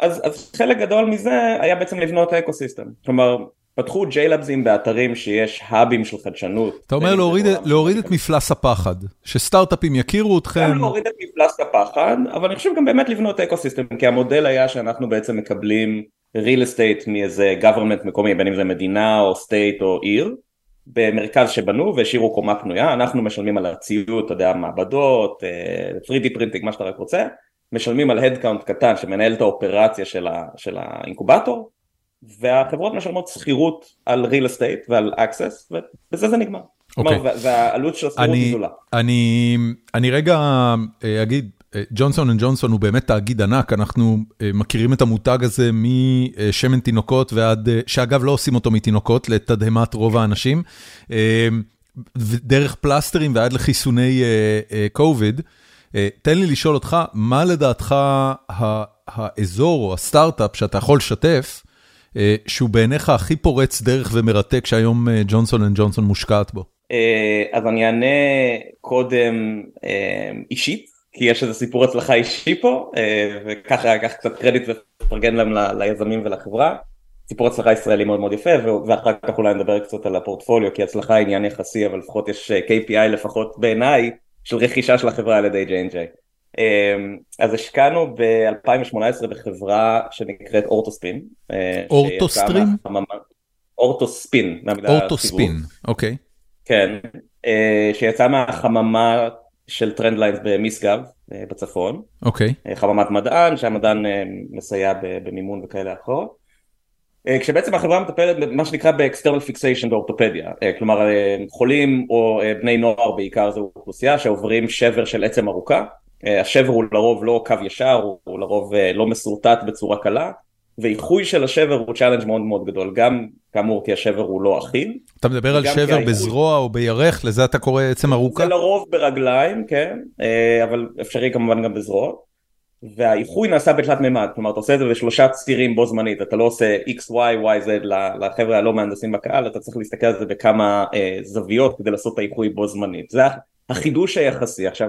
אז, אז חלק גדול מזה היה בעצם לבנות ecosystem. כלומר, פתחו JLABSים באתרים שיש hubים של חדשנות. אתה אומר להוריד, להוריד את מפלס הפחד, שסטארט-אפים יכירו אתכם. גם להוריד את מפלס הפחד, אבל אני חושב גם באמת לבנות אקו סיסטם, כי המודל היה שאנחנו בעצם מקבלים real estate מאיזה government מקומי, בין אם זה מדינה או state או עיר, במרכז שבנו והשאירו קומה פנויה, אנחנו משלמים על הציוד, אתה יודע, מעבדות, 3D אה, printing, מה שאתה רק רוצה, משלמים על headcount קטן שמנהל את האופרציה של, ה, של האינקובטור, והחברות משלמות שכירות על real estate ועל access, ובזה זה נגמר. Okay. כלומר, אוקיי. והעלות של השכירות היא גדולה. אני, אני רגע אה, אגיד, ג'ונסון אנד ג'ונסון הוא באמת תאגיד ענק, אנחנו אה, מכירים את המותג הזה משמן תינוקות ועד, אה, שאגב לא עושים אותו מתינוקות, לתדהמת רוב האנשים, אה, דרך פלסטרים ועד לחיסוני קוביד. תן לי לשאול אותך, מה לדעתך האזור או הסטארט-אפ שאתה יכול לשתף, שהוא בעיניך הכי פורץ דרך ומרתק שהיום ג'ונסון אנד ג'ונסון מושקעת בו? אז אני אענה קודם אישית. כי יש איזה סיפור הצלחה אישי פה אה, וככה אקח קצת קרדיט ופרגן להם ליזמים ולחברה. סיפור הצלחה ישראלי מאוד מאוד יפה ואחר כך אולי נדבר קצת על הפורטפוליו כי הצלחה היא עניין יחסי אבל לפחות יש אה, KPI לפחות בעיניי של רכישה של החברה על ידי J&J. אה, אז השקענו ב-2018 בחברה שנקראת אורטוספין. אורטוסטרים? אורטוספין. אורטוספין, אוקיי. כן, שיצאה מהחממה של טרנד ליינס במשגב אה, בצפון. אוקיי. Okay. אה, חממת מדען שהמדען אה, מסייע במימון וכאלה אחרות. כשבעצם החברה מטפלת במה שנקרא ב external fixation באורתופדיה, כלומר חולים או בני נוער בעיקר זו אוכלוסייה שעוברים שבר של עצם ארוכה, השבר הוא לרוב לא קו ישר, הוא לרוב לא מסורטט בצורה קלה, ואיחוי של השבר הוא challenge מאוד מאוד גדול, גם כאמור כי השבר הוא לא אחיד. אתה מדבר על שבר בזרוע או בירך, לזה אתה קורא עצם ארוכה? זה לרוב ברגליים, כן, אה, אבל אפשרי כמובן גם בזרועות. והאיחוי נעשה בתלת מימד, כלומר אתה עושה את זה בשלושה צירים בו זמנית, אתה לא עושה XY, YZ לחבר'ה הלא מהנדסים בקהל, אתה צריך להסתכל על זה בכמה אה, זוויות כדי לעשות את האיחוי בו זמנית. זה החידוש היחסי. עכשיו,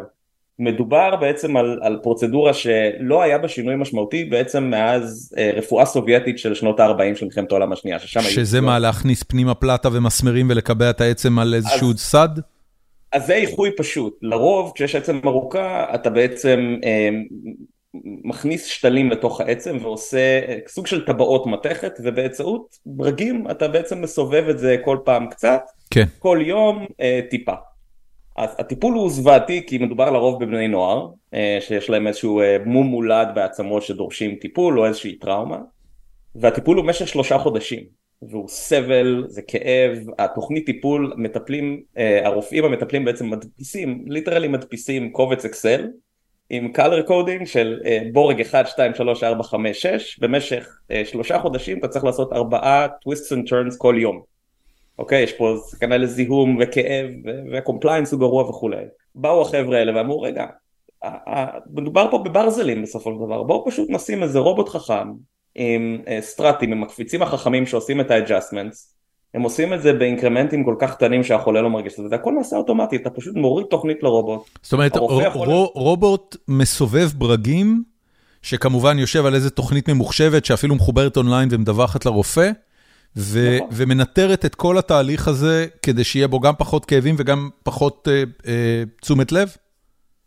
מדובר בעצם על, על פרוצדורה שלא היה בה שינוי משמעותי בעצם מאז אה, רפואה סובייטית של שנות ה-40 של מלחמת העולם השנייה. שזה מה, להכניס פנימה פלטה ומסמרים ולקבע את העצם על איזשהו אז, סד? אז זה איחוי פשוט. לרוב כשיש עצם ארוכה אתה בעצם אה, מכניס שתלים לתוך העצם ועושה אה, סוג של טבעות מתכת ובאמצעות ברגים אתה בעצם מסובב את זה כל פעם קצת, כן. כל יום אה, טיפה. הטיפול הוא זוועתי כי מדובר לרוב בבני נוער אה, שיש להם איזשהו אה, מום מולד בעצמות שדורשים טיפול או איזושהי טראומה והטיפול הוא במשך שלושה חודשים והוא סבל, זה כאב, התוכנית טיפול מטפלים, אה, הרופאים המטפלים בעצם מדפיסים, literally מדפיסים קובץ אקסל עם color coding של בורג 1, 2, 3, 4, 5, 6 במשך שלושה חודשים אתה צריך לעשות ארבעה twists and turns כל יום אוקיי, יש פה סכנה לזיהום וכאב וה compliance הוא גרוע וכולי. באו החבר'ה האלה ואמרו רגע, מדובר פה בברזלים בסופו של דבר, בואו פשוט נשים איזה רובוט חכם עם אה, struts ים, עם הקפיצים החכמים שעושים את ה adjustments, הם עושים את זה ב increments ים כל כך קטנים שהחולה לא מרגיש את זה, הכל נעשה אוטומטי, אתה פשוט מוריד תוכנית לרובוט. זאת אומרת, רובוט מסובב ברגים, שכמובן יושב על איזה תוכנית ממוחשבת שאפילו מחוברת אונליין ומדווחת לרופא. ומנטרת את כל התהליך הזה כדי שיהיה בו גם פחות כאבים וגם פחות אה, אה, תשומת לב?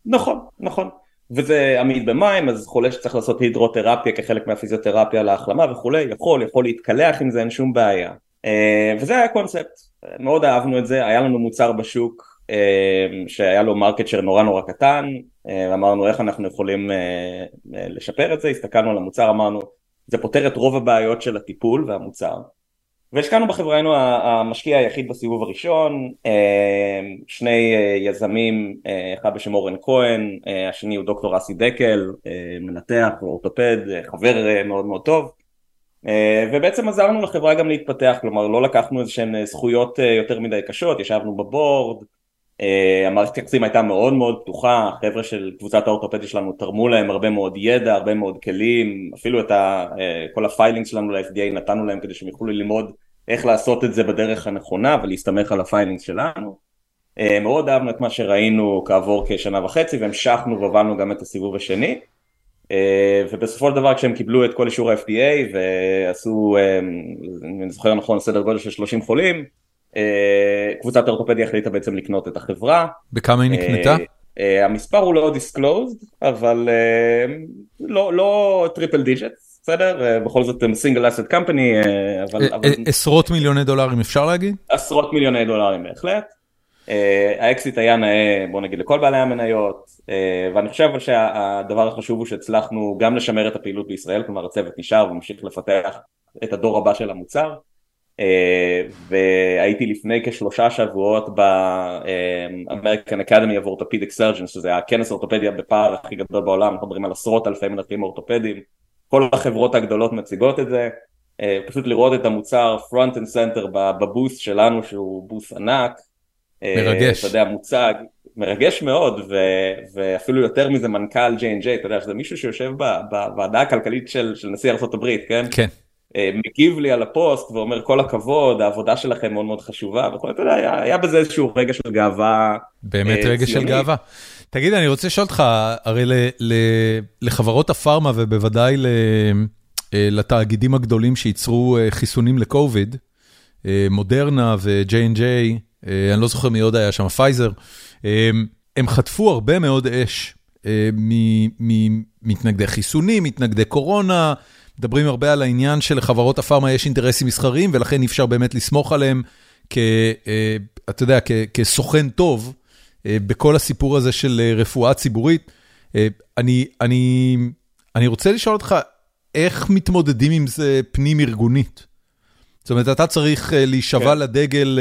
נכון, נכון. וזה עמיד במים, אז חולה שצריך לעשות הידרותרפיה כחלק מהפיזיותרפיה להחלמה וכולי, יכול, יכול להתקלח עם זה, אין שום בעיה. אה, וזה היה הקונספט, מאוד אהבנו את זה, היה לנו מוצר בשוק שהיה לו market share נורא נורא קטן, אמרנו איך אנחנו יכולים לשפר את זה, הסתכלנו על המוצר, אמרנו זה פותר את רוב הבעיות של הטיפול והמוצר. והשקענו בחברה, היינו המשקיע היחיד בסיבוב הראשון, שני יזמים, אחד בשם אורן כהן, השני הוא דוקטור אסי דקל, מנתח ואורתופד, חבר מאוד מאוד טוב. אה, ובעצם עזרנו לחברה גם להתפתח, כלומר לא לקחנו איזה שהן אה, זכויות אה, יותר מדי קשות, ישבנו ב board, המערכת יחסים הייתה מאוד מאוד פתוחה, החבר'ה של קבוצת האורתופדיה שלנו תרמו להם הרבה מאוד ידע, הרבה מאוד כלים, אפילו את ה, כל ה filing שלנו ל-FDA נתנו להם כדי שהם יוכלו ללמוד איך לעשות את זה בדרך הנכונה ולהסתמך על ה filing שלנו. מאוד אהבנו את מה שראינו כעבור כשנה וחצי והמשכנו והובלנו גם את הסיבוב השני. אה, ובסופו של דבר כשהם קיבלו את כל אישור ה-FDA ועשו, אה, אם אני זוכר נכון, סדר גודל של 30 חולים, אה, קבוצת האורתופדיה החליטה בעצם לקנות את החברה. בכמה היא נקנתה? המספר הוא לא disclosed, אבל לא, לא triple digit, בסדר? בכל זאת הם single asset company, אבל... עשרות מיליוני דולרים אפשר להגיד? עשרות מיליוני דולרים בהחלט. האקזיט היה נאה, בוא נגיד, לכל בעלי המניות, אה, ואני חושב שהדבר החשוב הוא שהצלחנו גם לשמר את הפעילות בישראל, כלומר הצוות נשאר וממשיך לפתח את הדור הבא של המוצר. אה, והייתי לפני כשלושה שבועות ב-American Academy of Orthopedic Surgeons, שזה הכנס אורתופדיה בפער הכי גדול בעולם, אנחנו מדברים על עשרות אלפי מנתחים אורתופדיים, כל החברות הגדולות מציגות את זה, אה, פשוט לראות את המוצר front and center בבוסט שלנו שהוא בוסט ענק, מרגש, אתה יודע, מוצג, מרגש מאוד, ו, ואפילו יותר מזה מנכ"ל J&J, אתה יודע, שזה מישהו שיושב בוועדה הכלכלית של, של נשיא ארה"ב, כן? כן. אה, מגיב לי על הפוסט ואומר כל הכבוד, העבודה שלכם מאוד מאוד חשובה, וכל, אתה יודע, היה, היה בזה איזשהו רגע של גאווה באמת אה, רגע ציוני. של גאווה. תגיד, אני רוצה לשאול אותך, הרי ל, ל, לחברות הפארמה ובוודאי ל, אה, לתאגידים הגדולים שייצרו אה, חיסונים לקוביד, מודרנה ו-J&J, אני לא זוכר מי עוד היה שם, פייזר, אמ, הם חטפו הרבה מאוד אש אה, ממתנגדי חיסונים, מתנגדי קורונה, מדברים הרבה על העניין שלחברות הפארמה יש אינטרסים מסחריים, ולכן אי אפשר באמת לסמוך עליהם, כ, אה, אתה יודע, כסוכן טוב. אה, בכל הסיפור הזה של רפואה ציבורית. אני, אני, אני רוצה לשאול אותך, איך מתמודדים עם זה פנים ארגונית? זאת אומרת, אתה צריך להישבע כן. לדגל...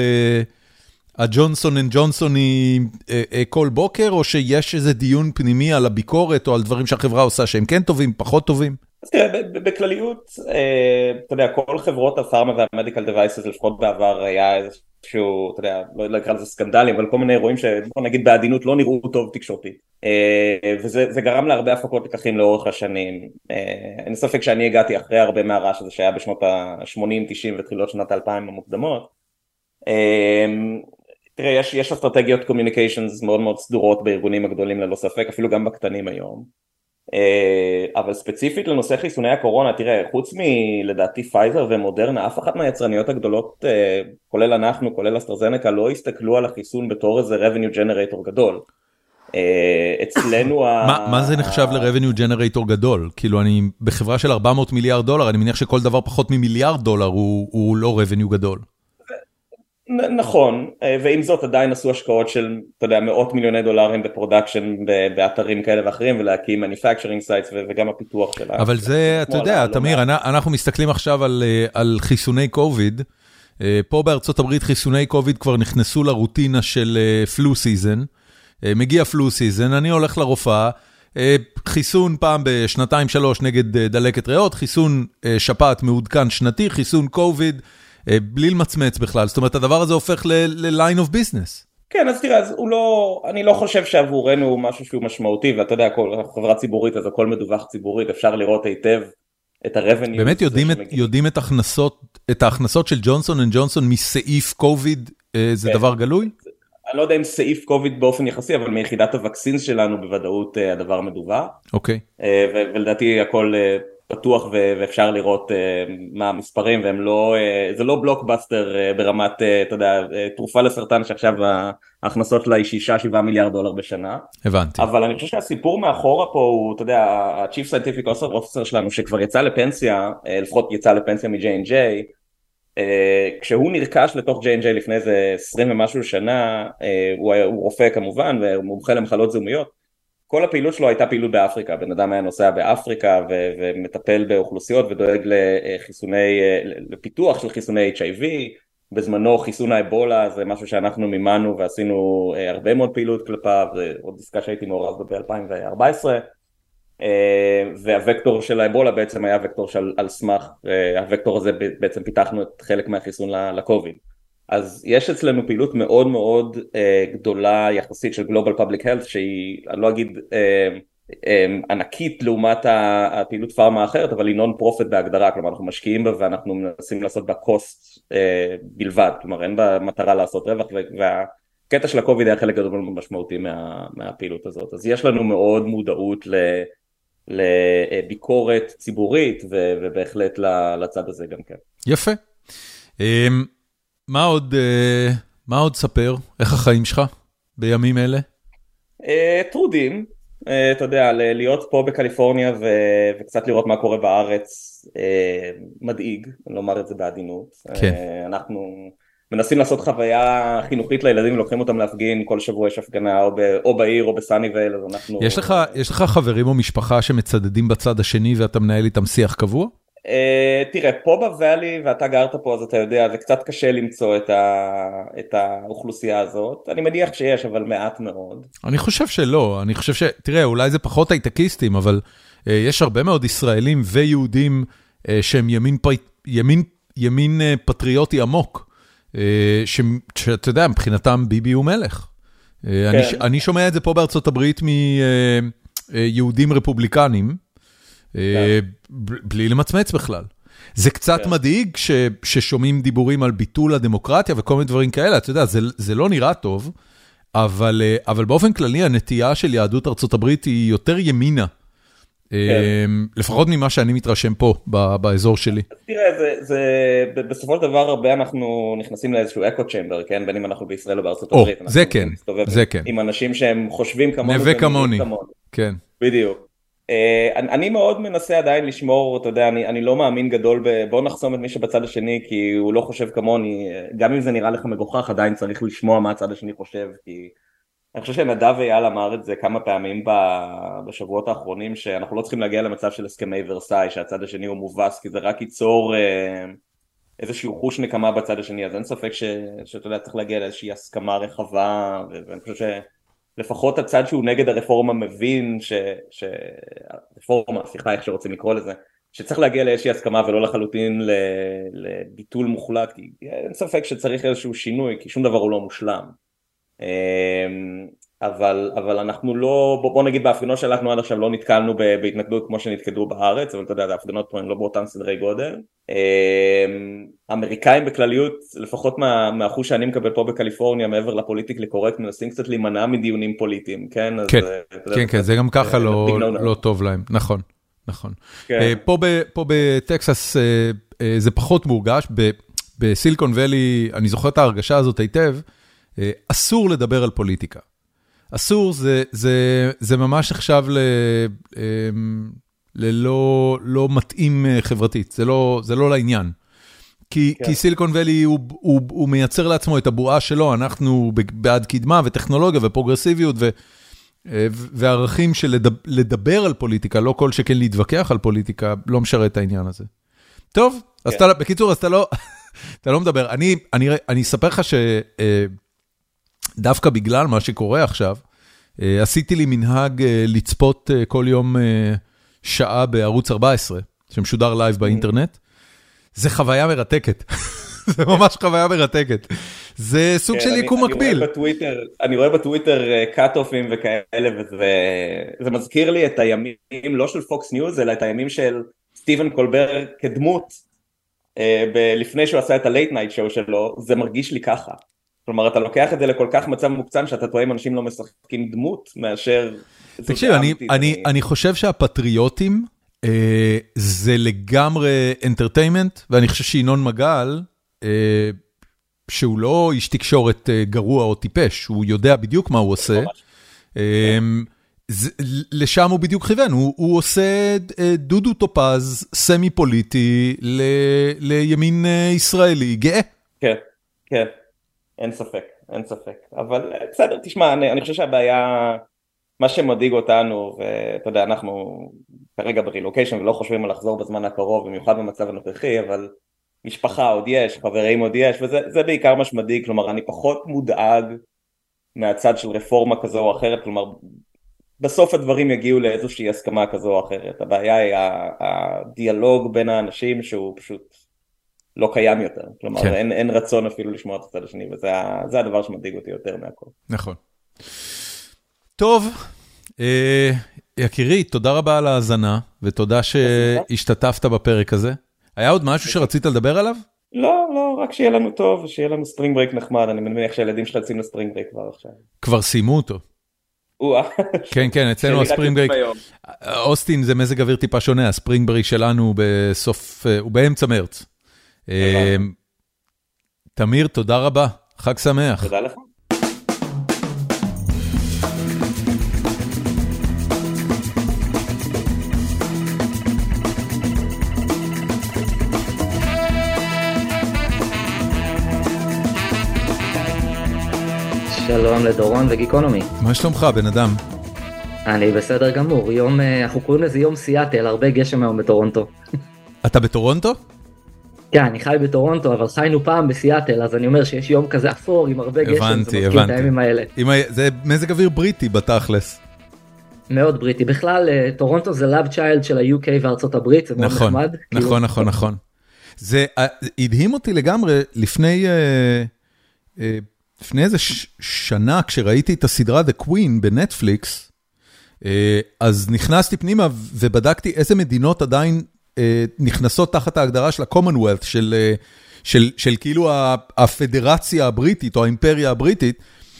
ה Johnson and אה, אה, כל בוקר, או שיש איזה דיון פנימי על הביקורת או על דברים שהחברה עושה שהם כן טובים, פחות טובים? אז תראה, בכלליות, אה, אתה יודע, כל חברות הפארמה וה medical devices, לפחות בעבר היה איזשהו, אתה יודע, לא אקרא לזה scandals ים, אבל כל מיני אירועים שבוא נגיד בעדינות לא נראו טוב תקשורתית. וזה גרם להרבה הפקות לקחים לאורך השנים. אין ספק שאני הגעתי אחרי הרבה מהרעש הזה שהיה בשנות ה-80, 90 ותחילות שנות ה-2000 המוקדמות. תראה, יש, יש אסטרטגיות communications מאוד מאוד סדורות בארגונים הגדולים ללא ספק, אפילו גם בקטנים היום. אה, אבל ספציפית לנושא חיסוני הקורונה, תראה, חוץ מלדעתי פייזר ומודרנה, אף אחת מהיצרניות הגדולות, אה, כולל אנחנו, כולל אסטרזנקה, לא הסתכלו על החיסון בתור איזה revenue generator גדול. אה, אצלנו ה... מה זה נחשב ל-revenue generator גדול? כאילו אני בחברה של 400 מיליארד דולר, אני מניח שכל דבר פחות ממיליארד דולר הוא לא revenue גדול. נכון, אה, ועם זאת עדיין עשו השקעות של, אתה יודע, מאות מיליוני דולרים ב production באתרים כאלה ואחרים ולהקים manufacturing sites וגם הפיתוח שלה. אבל זה, אתה יודע, לא תמיר, אנחנו מסתכלים עכשיו על אה, על חיסוני קוביד, אה, פה בארצות הברית חיסוני קוביד כבר נכנסו לרוטינה של flu season, מגיע flu season, אני הולך לרופאה, חיסון פעם בשנתיים שלוש נגד דלקת ריאות, חיסון שפעת מעודכן שנתי, חיסון קוביד. אה, בלי למצמץ בכלל, זאת אומרת הדבר הזה הופך ל-line of business. כן אז תראה אז הוא לא אני לא חושב שעבורנו הוא משהו שהוא משמעותי ואתה יודע כל חברה ציבורית אז הכל מדווח ציבורית אפשר לראות היטב את ה-revenue. באמת יודעים, את, יודעים את, הכנסות, את ההכנסות של ג'ונסון אנד ג'ונסון מסעיף קוביד אה, זה כן. דבר גלוי? אני לא יודע אם סעיף קוביד באופן יחסי אבל מיחידת הווקסינס שלנו בוודאות אה, הדבר מדווח. אוקיי. ולדעתי הכל פתוח ואפשר לראות מה המספרים והם לא, זה לא בלוקבאסטר ברמת, אתה יודע, תרופה לסרטן שעכשיו ההכנסות שלה היא 6-7 מיליארד דולר בשנה. הבנתי. אבל אני חושב שהסיפור מאחורה פה הוא, אתה יודע, ה-Chief Scientific Officer שלנו שכבר יצא לפנסיה, לפחות יצא לפנסיה מ-J&J, כשהוא נרכש לתוך J&J לפני איזה 20 ומשהו שנה, הוא, הוא רופא כמובן ומומחה למחלות זיהומיות. כל הפעילות שלו הייתה פעילות באפריקה, בן אדם היה נוסע באפריקה ו- ומטפל באוכלוסיות ודואג לחיסוני, לפיתוח של חיסוני HIV, בזמנו חיסון האבולה זה משהו שאנחנו מימנו ועשינו הרבה מאוד פעילות כלפיו, זה עוד עסקה שהייתי מעורב בה ב-2014 והווקטור של האבולה בעצם היה וקטור של על סמך, הוקטור הזה בעצם פיתחנו את חלק מהחיסון לקוביד. אז יש אצלנו פעילות מאוד מאוד אה, גדולה יחסית של Global Public Health שהיא, אני לא אגיד אה, אה, ענקית לעומת הפעילות פארמה האחרת, אבל היא non profit בהגדרה, כלומר אנחנו משקיעים בה ואנחנו מנסים לעשות בה cost אה, בלבד, כלומר אין בה מטרה לעשות רווח והקטע של הקוביד היה חלק גדול משמעותי מה, מהפעילות הזאת, אז יש לנו מאוד מודעות ל... לביקורת ציבורית ובהחלט לצד הזה גם כן. יפה. אמ, מה עוד, אה, מה עוד ספר? איך החיים שלך בימים אלה? אה, טרודים, אה, אתה יודע, להיות פה בקליפורניה וקצת לראות מה קורה בארץ מדאיג, לומר את זה בעדינות. כן. אנחנו מנסים לעשות חוויה חינוכית לילדים, לוקחים אותם להפגין, כל שבוע יש הפגנה או בעיר או בסאניוויל, אז אנחנו... יש לך חברים או משפחה שמצדדים בצד השני ואתה מנהל איתם שיח קבוע? Uh, תראה, פה בוואלי, ואתה גרת פה אז אתה יודע, זה קצת קשה למצוא את, ה, את האוכלוסייה הזאת. אני מניח שיש, אבל מעט מאוד. אני חושב שלא, אני חושב ש... תראה, אולי זה פחות הייטקיסטים, אבל uh, יש הרבה מאוד ישראלים ויהודים uh, שהם ימין, פ... ימין, ימין uh, פטריוטי עמוק, uh, שאתה יודע, מבחינתם ביבי הוא מלך. Uh, כן. אני, אני שומע את זה פה בארצות הברית מיהודים uh, uh, רפובליקנים. אה, בלי למצמץ בכלל. זה קצת כן. מדאיג ששומעים דיבורים על ביטול הדמוקרטיה וכל מיני דברים כאלה, אתה יודע, זה זה לא נראה טוב, אבל אה, אבל באופן כללי הנטייה של יהדות ארצות הברית היא יותר ימינה. כן. אה, לפחות ממה שאני מתרשם פה, באזור שלי. תראה, זה, זה, בסופו של דבר הרבה אנחנו נכנסים לאיזשהו אקו צ'מבר, כן? בין אם אנחנו בישראל או בארצות הברית. זה כן, זה כן. עם אנשים שהם חושבים כמונו. נווה כמוני, כן. בדיוק. Uh, אני, אני מאוד מנסה עדיין לשמור, אתה יודע, אני, אני לא מאמין גדול ב... בוא נחסום את מי שבצד השני כי הוא לא חושב כמוני, גם אם זה נראה לך מגוחך עדיין צריך לשמוע מה הצד השני חושב כי אני חושב שנדב אייל אמר את זה כמה פעמים. בשבועות האחרונים שאנחנו לא צריכים להגיע למצב של הסכמי ורסאי שהצד השני הוא מובס כי זה רק ייצור uh, איזשהו חוש נקמה בצד השני אז אין ספק ש... שאתה יודע צריך להגיע לאיזושהי הסכמה רחבה ואני חושב ש... לפחות הצד שהוא נגד הרפורמה מבין ש... ש... רפורמה, סליחה איך שרוצים לקרוא לזה, שצריך להגיע לאיזושהי הסכמה ולא לחלוטין לביטול מוחלט, כי אין ספק שצריך איזשהו שינוי, כי שום דבר הוא לא מושלם. אבל, אבל אנחנו לא, בוא, בוא נגיד בהפגנות שלנו עד עכשיו לא נתקלנו בהתנגדות כמו שנתקדו בארץ, אבל אתה יודע, ההפגנות פה הן לא באותם סדרי גודל. אמ, אמריקאים בכלליות, לפחות מה, מהחוש שאני מקבל פה בקליפורניה, מעבר לפוליטיקלי קורקט, מנסים קצת להימנע מדיונים פוליטיים, כן? כן, אז, כן, כן, כן, זה גם ככה לא, לא טוב להם, נכון, נכון. כן. Uh, פה, ב, פה בטקסס זה פחות מורגש, בסיליקון ואלי, אני זוכר את ההרגשה הזאת היטב, אסור לדבר על פוליטיקה. אסור, זה, זה, זה ממש נחשב ל, אמ, ללא לא מתאים אה, חברתית, זה לא, זה לא לעניין. כי, כן. כי סיליקון ואלי הוא, הוא, הוא מייצר לעצמו את הבועה שלו, אנחנו בעד קדמה וטכנולוגיה ופרוגרסיביות ו, אה, וערכים של לדבר, לדבר על פוליטיקה, לא כל שכן להתווכח על פוליטיקה, לא משרת את העניין הזה. טוב, כן. אז אתה, בקיצור, אז אתה לא, אתה לא מדבר. אני, אני, אני אספר לך ש... אה, דווקא בגלל מה שקורה עכשיו, אה, עשיתי לי מנהג אה, לצפות אה, כל יום שעה בערוץ 14, שמשודר לייב באינטרנט. זה חוויה מרתקת. זה ממש חוויה מרתקת. זה סוג של כן, יקום מקביל. אני רואה בטוויטר קאט-אופים וכאלה, וזה מזכיר לי את הימים, לא של פוקס ניוז, אלא את הימים של סטיבן קולבר כדמות, לפני שהוא עשה את ה late night show שלו, זה מרגיש לי ככה. כלומר אתה לוקח את זה לכל כך מצב מוקצן שאתה טועה אם אנשים לא משחקים דמות מאשר... תקשיב, אני, אני, אני חושב שהפטריוטים זה לגמרי entertainment, ואני חושב שינון מגל, שהוא לא איש תקשורת גרוע או טיפש, הוא יודע בדיוק מה הוא עושה. לשם הוא בדיוק כיוון, הוא עושה דודו טופז סמי פוליטי לימין ישראלי גאה. כן, כן, אין ספק, אין ספק, אבל בסדר, תשמע, אני, אני חושב שהבעיה, מה שמדאיג אותנו, ואתה יודע, אנחנו כרגע ברילוקיישן ולא חושבים על לחזור בזמן הקרוב, במיוחד במצב הנוכחי, אבל משפחה עוד יש, חברים עוד יש, וזה בעיקר מה שמדאיג, כלומר, אני פחות מודאג מהצד של רפורמה כזו או אחרת, כלומר, בסוף הדברים יגיעו לאיזושהי הסכמה כזו או אחרת, הבעיה היא הדיאלוג בין האנשים שהוא פשוט לא קיים יותר, כלומר כן. אין, אין רצון אפילו לשמוע את הצד השני, וזה הדבר שמדאיג אותי יותר מהכל. נכון. טוב, אה, יקירי, תודה רבה על ההאזנה, ותודה שהשתתפת בפרק הזה. היה עוד משהו שרצית לדבר עליו? לא, לא, רק שיהיה לנו טוב, שיהיה לנו spring break נחמד, אני מניח שהילדים שלך יוצאים ל spring break כבר עכשיו. כבר סיימו אותו. כן, כן, אצלנו ה spring break, אוסטין זה מזג אוויר טיפה שונה, ה spring break שלנו בסוף, הוא באמצע מרץ. תמיר, תודה רבה, חג שמח. תודה לך. שלום לדורון וגיקונומי. מה שלומך, בן אדם? אני בסדר גמור, יום, אה, אנחנו קוראים לזה יום סיאטל, הרבה גשם היום בטורונטו. אתה בטורונטו? כן, אני חי בטורונטו, אבל חיינו פעם בסיאטל, אז אני אומר שיש יום כזה אפור עם הרבה גשם, הבנתי, זה מזכיר את הימים האלה. זה מזג אוויר בריטי בתכלס. מאוד בריטי, בכלל אה, טורונטו זה love child של ה-UK וארצות הברית, זה מאוד נכון, נחמד. נכון, כאילו... נכון, נכון. זה אה, הדהים אותי לגמרי לפני... Uh, לפני איזה שנה, כשראיתי את הסדרה The Queen בנטפליקס, אה, אז נכנסתי פנימה ובדקתי איזה מדינות עדיין אה, נכנסות תחת ההגדרה של ה-commonwealth, של, אה, של, של כאילו הפדרציה הבריטית או האימפריה הבריטית,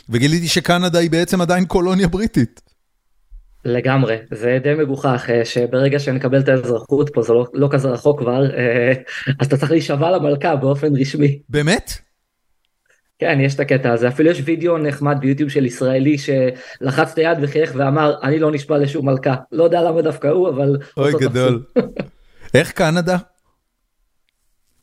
וגיליתי שקנדה היא בעצם עדיין קולוניה בריטית. לגמרי, זה די מגוחך שברגע שנקבל את האזרחות פה זה לא, לא כזה רחוק כבר, אז אתה צריך להישבע למלכה באופן רשמי. באמת? כן, יש את הקטע הזה, אפילו יש וידאו נחמד ביוטיוב של ישראלי שלחץ את היד וחייך ואמר, אני לא נשבע לשום מלכה. לא יודע למה דווקא הוא, אבל... אוי גדול. איך קנדה?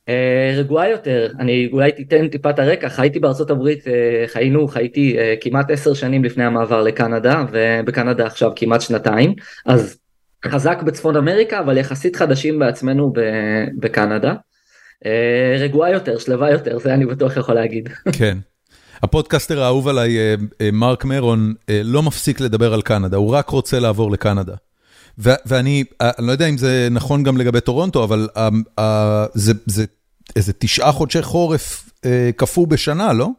אה, רגועה יותר, אני אולי תיתן טיפה את הרקע, חייתי בארצות הברית, אה, חיינו, חייתי אה, כמעט עשר שנים לפני המעבר לקנדה, ובקנדה עכשיו כמעט שנתיים, אז חזק בצפון אמריקה, אבל יחסית חדשים בעצמנו בקנדה. אה, רגועה יותר, שלווה יותר, זה אני בטוח יכול להגיד. כן. הפודקאסטר האהוב עליי, מרק מרון, לא מפסיק לדבר על קנדה, הוא רק רוצה לעבור לקנדה. ואני אני לא יודע אם זה נכון גם לגבי טורונטו, אבל זה זה איזה תשעה חודשי חורף קפוא בשנה, לא?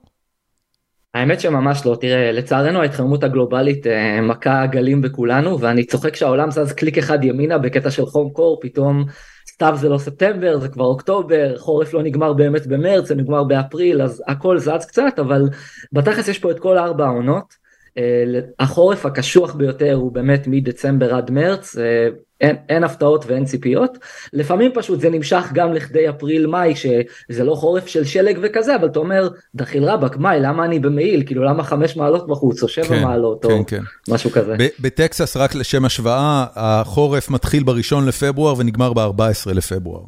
האמת שממש לא, תראה, לצערנו ההתחממות הגלובלית מכה גלים בכולנו, ואני צוחק שהעולם זז קליק אחד ימינה בקטע של חום קור, פתאום סתיו זה לא ספטמבר, זה כבר אוקטובר, חורף לא נגמר באמת במרץ, זה נגמר באפריל, אז הכל זז קצת, אבל בתכלס יש פה את כל ארבע העונות. אה, החורף הקשוח ביותר הוא באמת מדצמבר עד מרץ, אה, אין, אין הפתעות ואין ציפיות. לפעמים פשוט זה נמשך גם לכדי אפריל-מאי, שזה לא חורף של שלג וכזה, אבל אתה אומר, דחיל רבאק, מאי, למה אני במעיל? כאילו, למה חמש מעלות בחוץ, או שבע כן, מעלות, כן, או כן. משהו כזה. בטקסס, רק לשם השוואה, החורף מתחיל בראשון לפברואר ונגמר ב-14 לפברואר.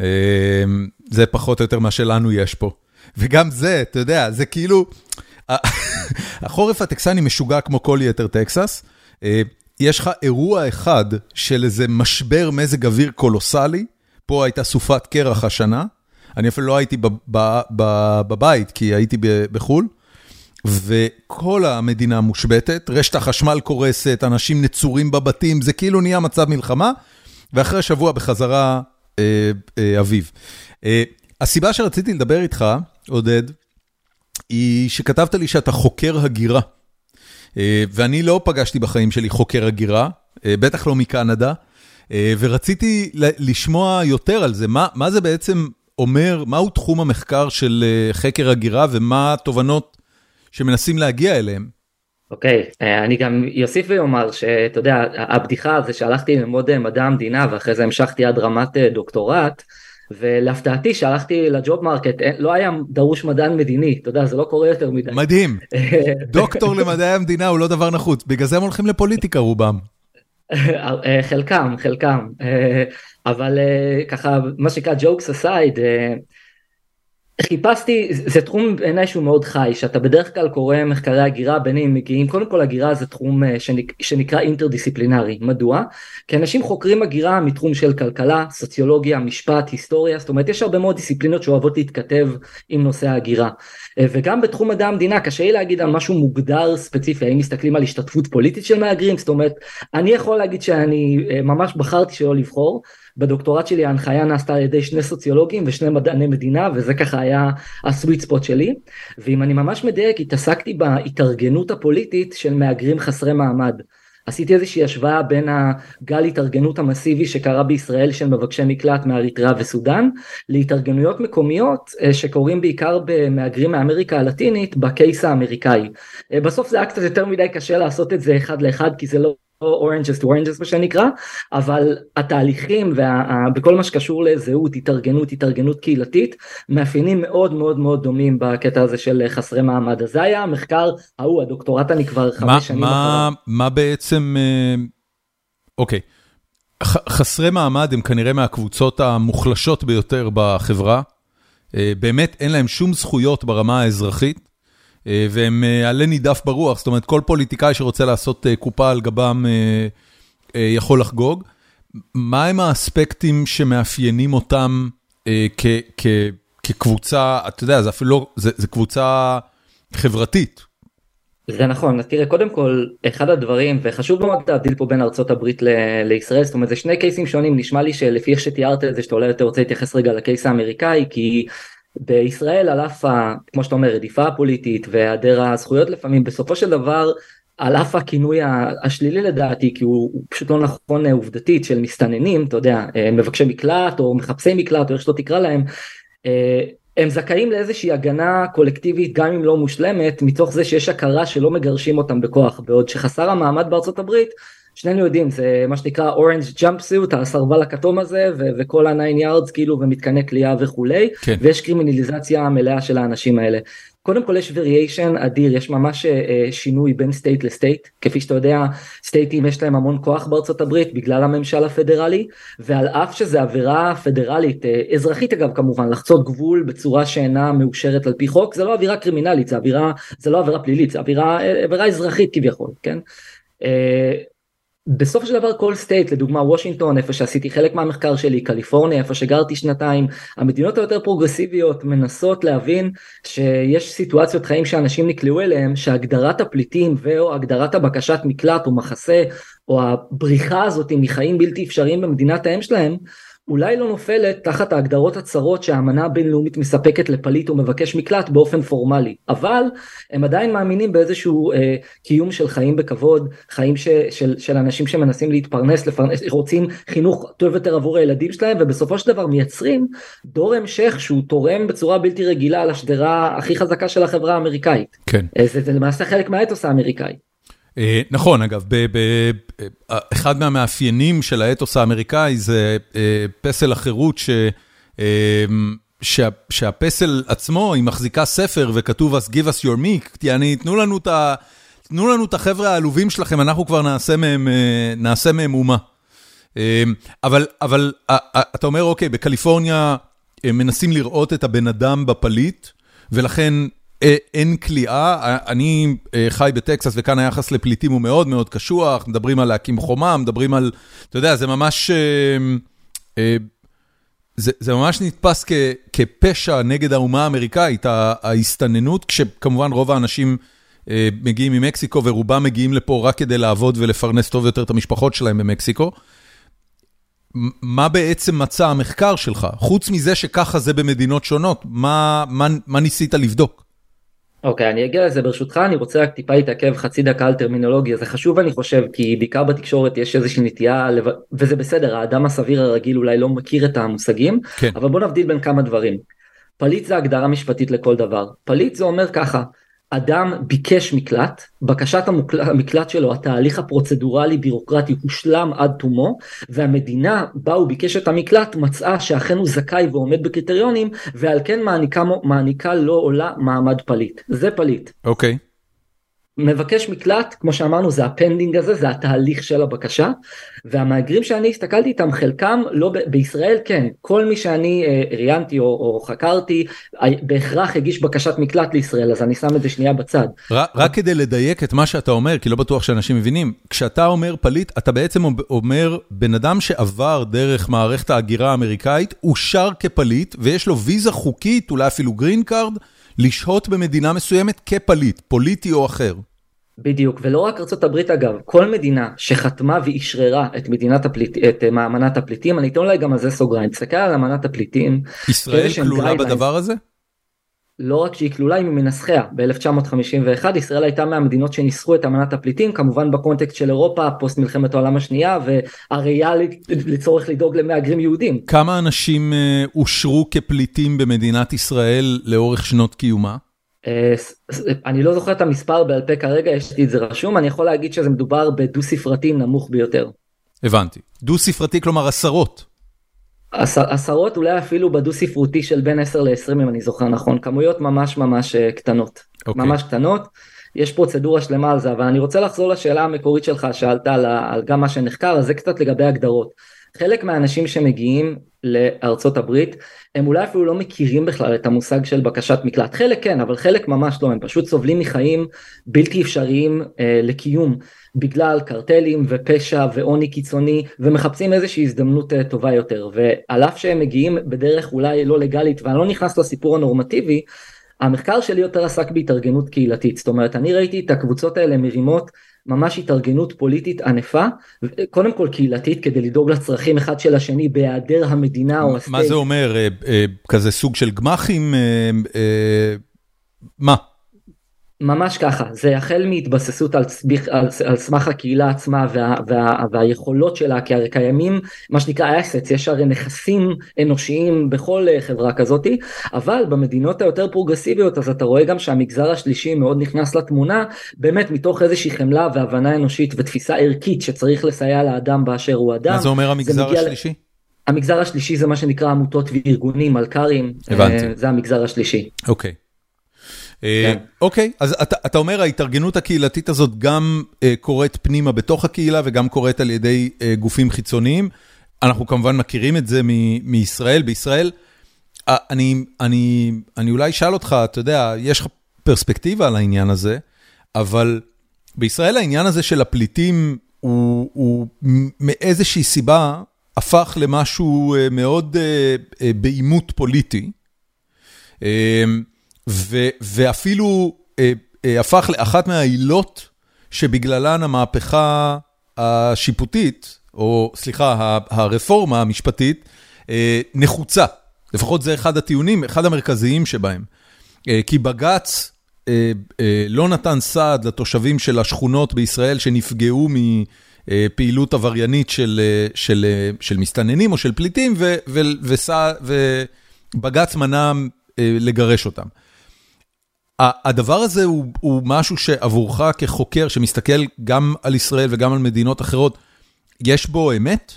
אה, זה פחות או יותר מה שלנו יש פה. וגם זה, אתה יודע, זה כאילו... החורף הטקסני משוגע כמו כל יתר טקסס. אה, יש לך אירוע אחד של איזה משבר מזג אוויר קולוסלי, פה הייתה סופת קרח השנה, אני אפילו לא הייתי בבית כי הייתי בחו"ל, וכל המדינה מושבתת, רשת החשמל קורסת, אנשים נצורים בבתים, זה כאילו נהיה מצב מלחמה, ואחרי שבוע בחזרה אה, אה, אביב. אה, הסיבה שרציתי לדבר איתך, עודד, היא שכתבת לי שאתה חוקר הגירה. אה, ואני לא פגשתי בחיים שלי חוקר הגירה, אה, בטח לא מקנדה, אה, ורציתי לשמוע יותר על זה, מה, מה זה בעצם אומר, מהו תחום המחקר של חקר הגירה ומה התובנות שמנסים להגיע אליהם? אוקיי, okay, אני גם יוסיף ויאמר שאתה יודע, הבדיחה זה שהלכתי ללמוד מדע המדינה ואחרי זה המשכתי עד רמת דוקטורט, ולהפתעתי שהלכתי ל job market לא היה דרוש מדען מדיני אתה יודע זה לא קורה יותר מדי. מדהים דוקטור למדעי המדינה הוא לא דבר נחוץ בגלל זה הם הולכים לפוליטיקה רובם. חלקם חלקם אבל ככה מה שנקרא jokes aside חיפשתי זה תחום בעיניי שהוא מאוד חי שאתה בדרך כלל קורא מחקרי הגירה בין אם מגיעים קודם כל הגירה זה תחום אה, שנק, שנקרא אינטרדיסציפלינרי מדוע? כי אנשים חוקרים הגירה מתחום של כלכלה סוציולוגיה משפט היסטוריה זאת אומרת יש הרבה מאוד דיסציפלינות שאוהבות להתכתב עם נושא ההגירה אה, וגם בתחום מדע המדינה קשה לי להגיד על משהו מוגדר ספציפי האם מסתכלים על השתתפות פוליטית של מהגרים זאת אומרת אני יכול להגיד שאני אה, ממש בחרתי שלא לבחור בדוקטורט שלי ההנחיה נעשתה על ידי שני סוציולוגים ושני מדעני מדינה וזה ככה היה הסוויט ספוט שלי ואם אני ממש מדייק התעסקתי בהתארגנות הפוליטית של מהגרים חסרי מעמד. עשיתי איזושהי השוואה בין הגל התארגנות המסיבי שקרה בישראל של מבקשי מקלט מאריתריאה וסודאן להתארגנויות מקומיות אה, שקורים בעיקר במהגרים מאמריקה הלטינית ב case האמריקאי. אה, בסוף זה היה קצת יותר מדי קשה לעשות את זה אחד לאחד כי זה לא oranges to oranges מה שנקרא אבל התהליכים וכל מה שקשור לזהות התארגנות התארגנות קהילתית מאפיינים מאוד מאוד מאוד דומים בקטע הזה של חסרי מעמד אז זה היה המחקר ההוא הדוקטורט אני כבר חמש שנים אחריו. מה בעצם אה, אוקיי חסרי מעמד הם כנראה מהקבוצות המוחלשות ביותר בחברה אה, באמת אין להם שום זכויות ברמה האזרחית. אה, והם אה, עלה נידף ברוח, זאת אומרת כל פוליטיקאי שרוצה לעשות אה, קופה על גבם יכול לחגוג. מה הם האספקטים שמאפיינים אותם כקבוצה, אתה יודע, זה אפילו לא, זה קבוצה חברתית. זה נכון, תראה קודם כל אחד הדברים וחשוב מאוד להבדיל פה בין ארצות הברית ל- לישראל זאת אומרת זה שני קייסים שונים נשמע לי שלפי איך שתיארת את זה שאתה אולי יותר רוצה להתייחס רגע לקייס האמריקאי כי בישראל על אף, כמו שאתה אומר, רדיפה הפוליטית והיעדר הזכויות לפעמים, בסופו של דבר, על אף הכינוי השלילי לדעתי, כי הוא, הוא פשוט לא נכון עובדתית של מסתננים, אתה יודע, אה, מבקשי מקלט או מחפשי מקלט או איך שלא תקרא להם, אה, הם זכאים לאיזושהי הגנה קולקטיבית גם אם לא מושלמת מתוך זה שיש הכרה שלא מגרשים אותם בכוח בעוד שחסר המעמד בארצות הברית שנינו יודעים זה מה שנקרא orange jumpsuit הסרבל הכתום הזה ו- וכל ה nine yards כאילו ומתקני כליאה וכולי כן. ויש קרימינליזציה מלאה של האנשים האלה. קודם כל יש variation אדיר יש ממש אה, שינוי בין state ל state כפי שאתה יודע סטייטים יש להם המון כוח בארצות הברית בגלל הממשל הפדרלי ועל אף שזה עבירה פדרלית אה, אזרחית אגב כמובן לחצות גבול בצורה שאינה מאושרת על פי חוק זה לא עבירה קרימינלית זה עבירה זה לא עבירה פלילית זה עבירה עבירה אזרחית כביכול כן. אה, בסופו של דבר כל state לדוגמה וושינגטון איפה שעשיתי חלק מהמחקר שלי קליפורניה איפה שגרתי שנתיים המדינות היותר פרוגרסיביות מנסות להבין שיש סיטואציות חיים שאנשים נקלעו אליהם שהגדרת הפליטים ואו הגדרת הבקשת מקלט או מחסה או הבריחה הזאת מחיים בלתי אפשריים במדינת האם שלהם אולי לא נופלת תחת ההגדרות הצרות שהאמנה הבינלאומית מספקת לפליט או מבקש מקלט באופן פורמלי אבל הם עדיין מאמינים באיזשהו אה, קיום של חיים בכבוד חיים ש, של, של אנשים שמנסים להתפרנס לפרנס רוצים חינוך טוב יותר עבור הילדים שלהם ובסופו של דבר מייצרים דור המשך שהוא תורם בצורה בלתי רגילה לשדרה הכי חזקה של החברה האמריקאית. כן. אה, זה, זה למעשה חלק מהאתוס האמריקאי. אה, נכון, אגב, אה, אחד מהמאפיינים של האתוס האמריקאי זה אה, פסל החירות, שהפסל עצמו, היא מחזיקה ספר וכתוב אז give us your meek, יעני, תנו לנו את ה... תנו לנו את החבר'ה העלובים שלכם, אנחנו כבר נעשה מהם, נעשה מהם אומה. אבל, אבל אתה אומר, אוקיי, בקליפורניה מנסים לראות את הבן אדם בפליט, ולכן אין כליאה, אני אה, חי בטקסס וכאן היחס לפליטים הוא מאוד מאוד קשוח, מדברים על להקים חומה, מדברים על, אתה יודע, זה ממש, אה, זה, זה ממש נתפס כ, כפשע נגד האומה האמריקאית, ההסתננות, כשכמובן רוב האנשים מגיעים ממקסיקו ורובם מגיעים לפה רק כדי לעבוד ולפרנס טוב יותר את המשפחות שלהם במקסיקו. מה בעצם מצא המחקר שלך? חוץ מזה שככה זה במדינות שונות, מה, מה, מה ניסית לבדוק? אוקיי, okay, אני אגיע לזה ברשותך, אני רוצה רק טיפה להתעכב חצי דקה על טרמינולוגיה, זה חשוב אני חושב, כי בעיקר בתקשורת יש איזושהי נטייה, לב... וזה בסדר, האדם הסביר הרגיל אולי לא מכיר את המושגים, כן. אבל בוא נבדיל בין כמה דברים. פליט זה הגדרה משפטית לכל דבר. פליט זה אומר ככה, אדם ביקש מקלט, בקשת המקלט שלו, התהליך הפרוצדורלי בירוקרטי הושלם עד תומו, והמדינה בה הוא ביקש את המקלט מצאה שאכן הוא זכאי ועומד בקריטריונים, ועל כן מעניקה, מעניקה לו עולה מעמד פליט. זה פליט. אוקיי. Okay. מבקש מקלט, כמו שאמרנו, זה ה pending הזה, זה התהליך של הבקשה, והמהגרים שאני הסתכלתי איתם, חלקם לא בישראל כן, כל מי שאני אה, ראיינתי או, או חקרתי, אה, בהכרח הגיש בקשת מקלט לישראל, אז אני שם את זה שנייה בצד. רק, רק כדי לדייק את מה שאתה אומר, כי לא בטוח שאנשים מבינים, כשאתה אומר פליט, אתה בעצם אומר, בן אדם שעבר דרך מערכת ההגירה האמריקאית, אושר כפליט, ויש לו ויזה חוקית, אולי אפילו green card, לשהות במדינה מסוימת כפליט, פוליטי או אחר. בדיוק, ולא רק ארה"ב אגב, כל מדינה שחתמה ואישררה את מדינת הפליט, את אמנת הפליטים, אני אתן אולי גם על זה סוגריים, תסתכל על אמנת הפליטים. ישראל כלולה בדבר הזה? לא רק שהיא כלולה היא ממנסחיה ב-1951 ישראל הייתה מהמדינות שניסחו את אמנת הפליטים כמובן בקונטקסט של אירופה פוסט מלחמת העולם השנייה והראייה לצורך לדאוג למהגרים יהודים. כמה אנשים אה, אושרו כפליטים במדינת ישראל לאורך שנות קיומה? אה, אני לא זוכר את המספר בעל פה כרגע יש לי את זה רשום אני יכול להגיד שזה מדובר בדו ספרתי נמוך ביותר. הבנתי דו ספרתי כלומר עשרות. עשרות אולי אפילו בדו ספרותי של בין 10 ל-20 אם אני זוכר נכון כמויות ממש ממש אה, קטנות okay. אוקיי. ממש קטנות יש פרוצדורה שלמה על זה אבל אני רוצה לחזור לשאלה המקורית שלך שאלת על, על גם מה שנחקר אז זה קצת לגבי הגדרות חלק מהאנשים שמגיעים לארצות הברית הם אולי אפילו לא מכירים בכלל את המושג של בקשת מקלט. חלק כן אבל חלק ממש לא הם פשוט סובלים מחיים בלתי אפשריים אה, לקיום בגלל קרטלים ופשע ועוני קיצוני ומחפשים איזושהי הזדמנות אה, טובה יותר. ועל אף שהם מגיעים בדרך אולי לא לגלית ואני לא נכנס לסיפור הנורמטיבי המחקר שלי יותר עסק בהתארגנות קהילתית. זאת אומרת אני ראיתי את הקבוצות האלה מרימות ממש התארגנות פוליטית ענפה קודם כל קהילתית כדי לדאוג לצרכים אחד של השני בהיעדר המדינה או הסטייט. מה זה אומר אה, אה, כזה סוג של גמחים מה? ממש ככה, זה החל מהתבססות על, על, על סמך הקהילה עצמה וה, וה, והיכולות שלה, כי הרי קיימים מה שנקרא אסטס, יש הרי נכסים אנושיים בכל אה, חברה כזאתי, אבל במדינות היותר פרוגרסיביות אז אתה רואה גם שהמגזר השלישי מאוד נכנס לתמונה, באמת מתוך איזושהי חמלה והבנה אנושית ותפיסה ערכית שצריך לסייע לאדם באשר הוא אדם. מה זה אומר המגזר זה השלישי? המגזר השלישי זה מה שנקרא עמותות וארגונים, מלכ"רים, הבנתי. אה, זה המגזר השלישי. אוקיי. Okay. אה, כן. אוקיי, אז אתה אומר ההתארגנות הקהילתית הזאת גם אה, קורית פנימה בתוך הקהילה וגם קורית על ידי אה, גופים חיצוניים. אנחנו כמובן מכירים את זה מישראל, בישראל. אני, אני, אני אולי אשאל אותך, אתה יודע, יש לך פרספקטיבה על העניין הזה, אבל בישראל העניין הזה של הפליטים הוא, הוא מאיזושהי סיבה הפך למשהו מאוד בעימות פוליטי. ו, ואפילו אה, אה, הפך לאחת מהעילות שבגללן המהפכה השיפוטית, או סליחה, הרפורמה המשפטית, אה, נחוצה. לפחות זה אחד הטיעונים, אחד המרכזיים שבהם. אה, כי בג"ץ אה, אה, לא נתן סעד לתושבים של השכונות בישראל שנפגעו מפעילות עבריינית של, אה, של, אה, של מסתננים או של פליטים, ובג"ץ מנע אה, לגרש אותם. הדבר הזה הוא הוא משהו שעבורך כחוקר שמסתכל גם על ישראל וגם על מדינות אחרות, יש בו אמת?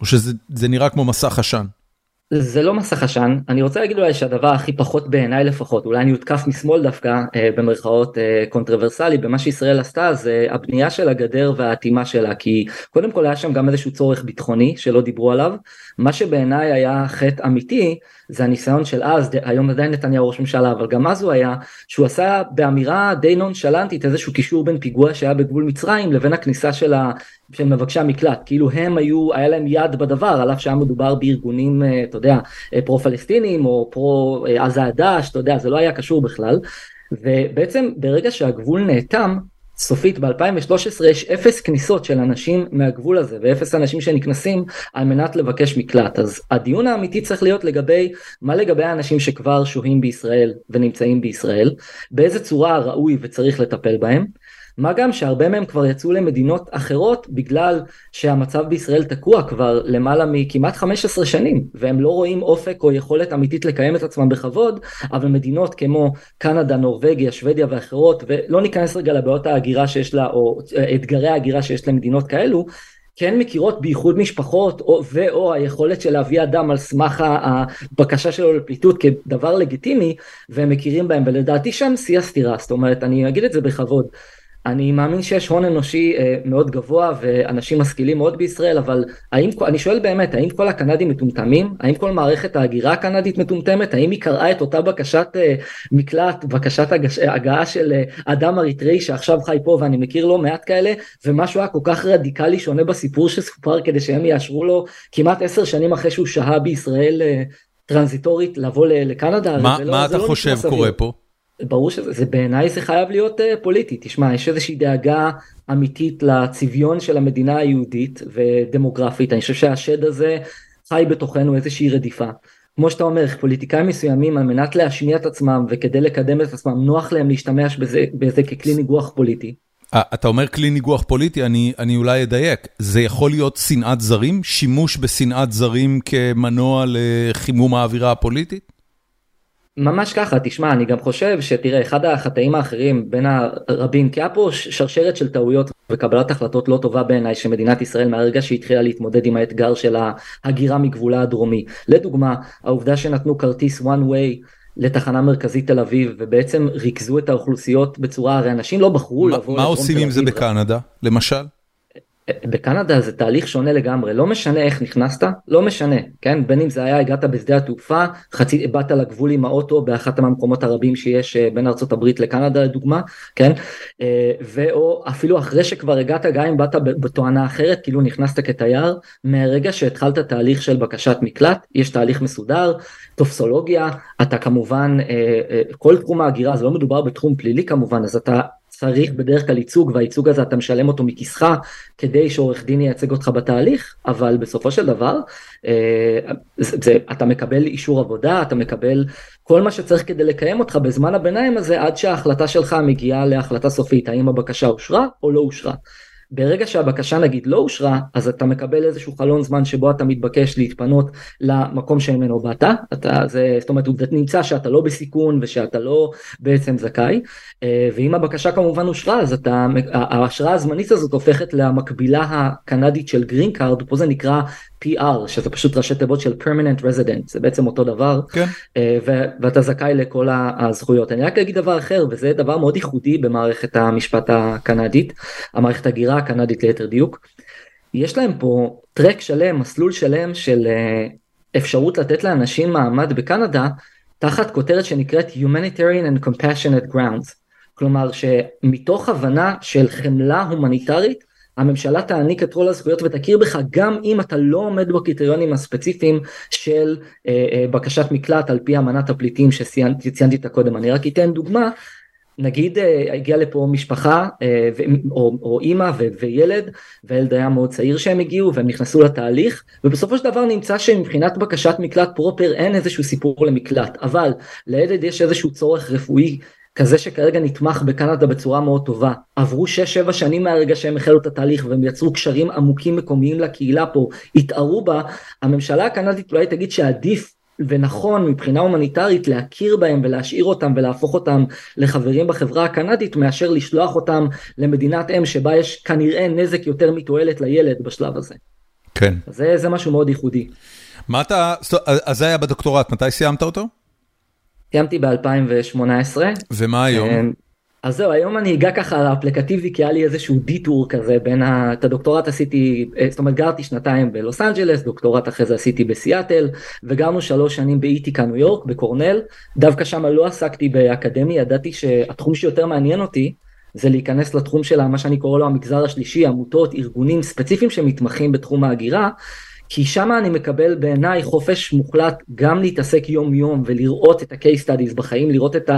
או שזה נראה כמו מסך עשן? זה לא מסך עשן, אני רוצה להגיד אולי שהדבר הכי פחות בעיניי לפחות, אולי אני הותקף משמאל דווקא אה, במרכאות אה, קונטרוברסלי, במה שישראל עשתה זה הבנייה של הגדר והאטימה שלה, כי קודם כל היה שם גם איזשהו צורך ביטחוני שלא דיברו עליו, מה שבעיניי היה חטא אמיתי זה הניסיון של אז, היום עדיין נתניהו ראש ממשלה, אבל גם אז הוא היה, שהוא עשה באמירה די נונשלנטית איזשהו קישור בין פיגוע שהיה בגבול מצרים לבין הכניסה של, ה, של מבקשי המקלט, כאילו הם היו, היה להם יד בדבר, על אף שהיה מדובר בארגונים, אה, אתה יודע, אה, פרו-פלסטינים או פרו-עזה אה, הדש, אתה יודע, זה לא היה קשור בכלל, ובעצם ברגע שהגבול נאטם, סופית ב-2013 יש אפס כניסות של אנשים מהגבול הזה ואפס אנשים שנכנסים על מנת לבקש מקלט. אז הדיון האמיתי צריך להיות לגבי מה לגבי האנשים שכבר שוהים בישראל ונמצאים בישראל באיזה צורה ראוי וצריך לטפל בהם מה גם שהרבה מהם כבר יצאו למדינות אחרות בגלל שהמצב בישראל תקוע כבר למעלה מכמעט 15 שנים והם לא רואים אופק או יכולת אמיתית לקיים את עצמם בכבוד אבל מדינות כמו קנדה, נורבגיה, שוודיה ואחרות ולא ניכנס רגע לבעיות ההגירה שיש לה או אתגרי ההגירה שיש למדינות כאלו כן מכירות בייחוד משפחות או, ואו היכולת של להביא אדם על סמך הבקשה שלו לפליטות כדבר לגיטימי והם מכירים בהם ולדעתי שם שיא הסתירה. זאת אומרת אני אגיד את זה בכבוד אני מאמין שיש הון אנושי אה, מאוד גבוה ואנשים משכילים מאוד בישראל, אבל האם, אני שואל באמת, האם כל הקנדים מטומטמים? האם כל מערכת ההגירה הקנדית מטומטמת? האם היא קראה את אותה בקשת אה, מקלט, בקשת הגש, הגעה של אה, אדם אריתראי שעכשיו חי פה ואני מכיר לא מעט כאלה, ומשהו היה כל כך רדיקלי שונה בסיפור שסופר כדי שהם יאשרו לו כמעט עשר שנים אחרי שהוא שהה בישראל טרנזיטורית לבוא לקנדה? מה, ולא, מה אתה לא חושב קורה פה? ברור שזה בעיניי זה חייב להיות uh, פוליטי תשמע יש איזושהי דאגה אמיתית לצביון של המדינה היהודית ודמוגרפית אני חושב שהשד הזה חי בתוכנו איזושהי רדיפה. כמו שאתה אומר פוליטיקאים מסוימים על מנת להשמיע את עצמם וכדי לקדם את עצמם נוח להם להשתמש בזה, בזה ככלי ניגוח פוליטי. אה, אתה אומר כלי ניגוח פוליטי, אני, אני אולי אדייק, זה יכול להיות שנאת זרים? שימוש בשנאת זרים כמנוע לחימום האווירה הפוליטית? ממש ככה, תשמע, אני גם חושב שתראה, אחד החטאים האחרים בין הרבים, כי היה פה שרשרת של טעויות וקבלת החלטות לא טובה בעיניי שמדינת ישראל מהרגע שהתחילה להתמודד עם האתגר של ההגירה מגבולה הדרומי. לדוגמה, העובדה שנתנו כרטיס one way לתחנה מרכזית תל אביב ובעצם ריכזו את האוכלוסיות בצורה, הרי אנשים לא בחרו לבוא... מה עושים עם זה בקנדה, למשל? בקנדה זה תהליך שונה לגמרי לא משנה איך נכנסת לא משנה כן? בין אם זה היה הגעת בשדה התעופה חצי באת לגבול עם האוטו באחת מהמקומות הרבים שיש אה, בין הברית לקנדה לדוגמה כן? אה, ואו אפילו אחרי שכבר הגעת גם אם באת בתואנה אחרת כאילו נכנסת כתייר מהרגע שהתחלת תהליך של בקשת מקלט יש תהליך מסודר טופסולוגיה אתה כמובן אה, כל תחום ההגירה זה לא מדובר בתחום פלילי כמובן אז אתה צריך בדרך כלל ייצוג והייצוג הזה אתה משלם אותו מכיסך כדי שעורך דין ייצג אותך בתהליך אבל בסופו של דבר אה, זה, זה, אתה מקבל אישור עבודה אתה מקבל כל מה שצריך כדי לקיים אותך בזמן הביניים הזה עד שההחלטה שלך מגיעה להחלטה סופית האם הבקשה אושרה או לא אושרה. ברגע שהבקשה נגיד לא אושרה, אז אתה מקבל איזשהו חלון זמן שבו אתה מתבקש להתפנות למקום שממנו באת, אתה, זה, זאת אומרת עובדת נמצא שאתה לא בסיכון ושאתה לא בעצם זכאי, אה, ואם הבקשה כמובן אושרה, אז אתה, ההשראה הזמנית הזאת הופכת למקבילה הקנדית של green card, פה זה נקרא PR שזה פשוט ראשי תיבות של permanent resident זה בעצם אותו דבר כן. אה, ואתה זכאי לכל הזכויות אני רק אגיד דבר אחר וזה דבר מאוד ייחודי במערכת המשפט הקנדית המערכת הגירה הקנדית ליתר דיוק. יש להם פה טרק שלם מסלול שלם של אה, אפשרות לתת לאנשים מעמד בקנדה תחת כותרת שנקראת Humanitarian and Compassionate Grounds כלומר שמתוך הבנה של חמלה הומניטרית הממשלה תעניק את כל הזכויות ותכיר בך גם אם אתה לא עומד בקריטריונים הספציפיים של אה, אה, בקשת מקלט על פי אמנת הפליטים שציינתי את הקודם. אני רק אתן דוגמה, נגיד אה, הגיעה לפה משפחה אה, ו, או, או אימא ו, וילד והילד היה מאוד צעיר שהם הגיעו והם נכנסו לתהליך ובסופו של דבר נמצא שמבחינת בקשת מקלט פרופר אין איזשהו סיפור למקלט אבל לילד יש איזשהו צורך רפואי כזה שכרגע נתמך בקנדה בצורה מאוד טובה. עברו 6-7 שנים מהרגע שהם החלו את התהליך והם יצרו קשרים עמוקים מקומיים לקהילה פה, התערו בה, הממשלה הקנדית אולי תגיד שעדיף ונכון מבחינה הומניטרית להכיר בהם ולהשאיר אותם ולהפוך אותם לחברים בחברה הקנדית מאשר לשלוח אותם למדינת אם שבה יש כנראה נזק יותר מתועלת לילד בשלב הזה. כן. זה, זה משהו מאוד ייחודי. מה אתה, אז זה היה בדוקטורט, מתי סיימת אותו? סיימתי ב-2018. ומה היום? אמ, אז זהו, היום אני אגע ככה לאפליקטיבי כי היה לי איזשהו דיטור כזה בין ה... את הדוקטורט עשיתי, אה, זאת אומרת גרתי שנתיים בלוס אנג'לס, דוקטורט אחרי זה עשיתי בסיאטל, וגרנו שלוש שנים באיטיקה ניו יורק, בקורנל, דווקא שם לא עסקתי באקדמי, ידעתי שהתחום שיותר מעניין אותי זה להיכנס לתחום של מה שאני קורא לו המגזר השלישי, עמותות, ארגונים ספציפיים שמתמחים בתחום ההגירה. כי שם אני מקבל בעיניי חופש מוחלט גם להתעסק יום יום ולראות את ה-case studies בחיים, לראות את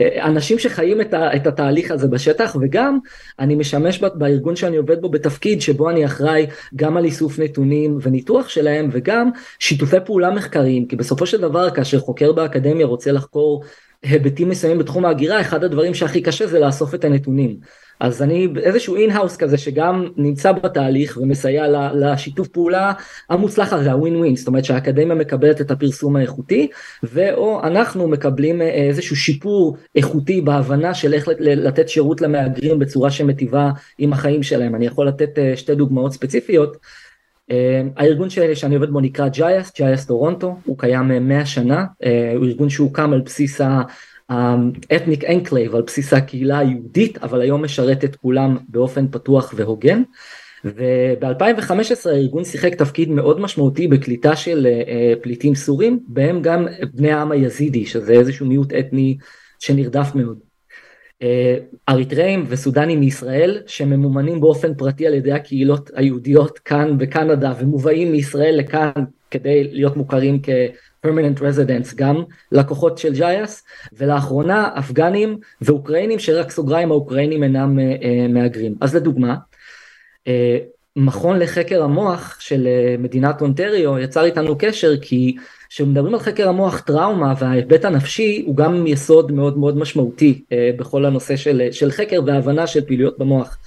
האנשים שחיים את, ה, את התהליך הזה בשטח וגם אני משמש בארגון שאני עובד בו בתפקיד שבו אני אחראי גם על איסוף נתונים וניתוח שלהם וגם שיתופי פעולה מחקריים כי בסופו של דבר כאשר חוקר באקדמיה רוצה לחקור היבטים מסוימים בתחום ההגירה, אחד הדברים שהכי קשה זה לאסוף את הנתונים. אז אני איזשהו in-house כזה שגם נמצא בתהליך ומסייע לשיתוף פעולה המוצלח הזה, הווין ווין, זאת אומרת שהאקדמיה מקבלת את הפרסום האיכותי, ואו אנחנו מקבלים אה, איזשהו שיפור איכותי בהבנה של איך לתת שירות למהגרים בצורה שמטיבה עם החיים שלהם. אני יכול לתת אה, שתי דוגמאות ספציפיות. הארגון שלי שאני עובד בו נקרא JIAS, JIAS Toronto, הוא קיים 100 שנה, הוא ארגון שהוקם על בסיס ה ethnic enclave על בסיס הקהילה היהודית אבל היום משרת את כולם באופן פתוח והוגן וב-2015 הארגון שיחק תפקיד מאוד משמעותי בקליטה של uh, פליטים סורים בהם גם בני העם היזידי שזה איזשהו מיעוט אתני שנרדף מאוד. Uh, אריתראים וסודנים מישראל שממומנים באופן פרטי על ידי הקהילות היהודיות כאן בקנדה ומובאים מישראל לכאן כדי להיות מוכרים כ... permanent residents גם לקוחות של ג'יאס ולאחרונה אפגנים ואוקראינים שרק סוגריים האוקראינים אינם uh, מהגרים. אז לדוגמה uh, מכון לחקר המוח של uh, מדינת אונטריו יצר איתנו קשר כי כשמדברים על חקר המוח טראומה וההיבט הנפשי הוא גם יסוד מאוד מאוד משמעותי uh, בכל הנושא של, של חקר והבנה של פעילויות במוח.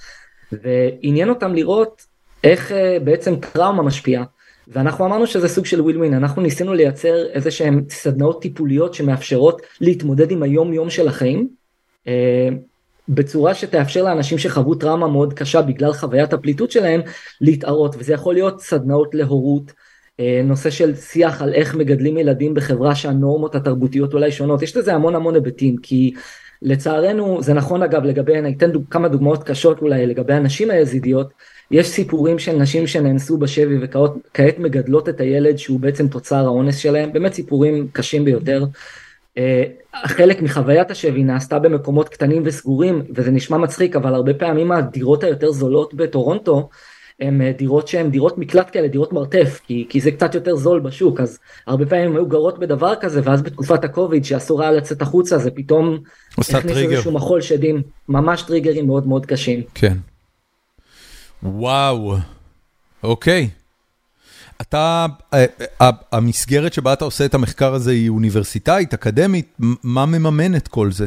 ועניין אותם לראות איך uh, בעצם טראומה משפיעה ואנחנו אמרנו שזה סוג של ווין, אנחנו ניסינו לייצר איזה שהן סדנאות טיפוליות שמאפשרות להתמודד עם היום יום של החיים, אה, בצורה שתאפשר לאנשים שחוו טראומה מאוד קשה בגלל חוויית הפליטות שלהם להתערות, וזה יכול להיות סדנאות להורות, אה, נושא של שיח על איך מגדלים ילדים בחברה שהנורמות התרבותיות אולי שונות, יש לזה המון המון היבטים, כי לצערנו זה נכון אגב לגבי, אני אתן דוג, כמה דוגמאות קשות אולי לגבי הנשים היזידיות, יש סיפורים של נשים שנאנסו בשבי וכעת מגדלות את הילד שהוא בעצם תוצר האונס שלהם, באמת סיפורים קשים ביותר. אה, חלק מחוויית השבי נעשתה במקומות קטנים וסגורים וזה נשמע מצחיק אבל הרבה פעמים הדירות היותר זולות בטורונטו הן אה, דירות שהן דירות מקלט כאלה, דירות מרתף, כי, כי זה קצת יותר זול בשוק, אז הרבה פעמים היו גרות בדבר כזה, ואז בתקופת הקוביד שאסור היה לצאת החוצה, זה פתאום הכניס איזשהו מחול שדים, ממש טריגרים מאוד מאוד קשים. כן. וואו, אוקיי. אתה, אה, אה, המסגרת שבה אתה עושה את המחקר הזה היא אוניברסיטאית, אקדמית, מה מממן את כל זה?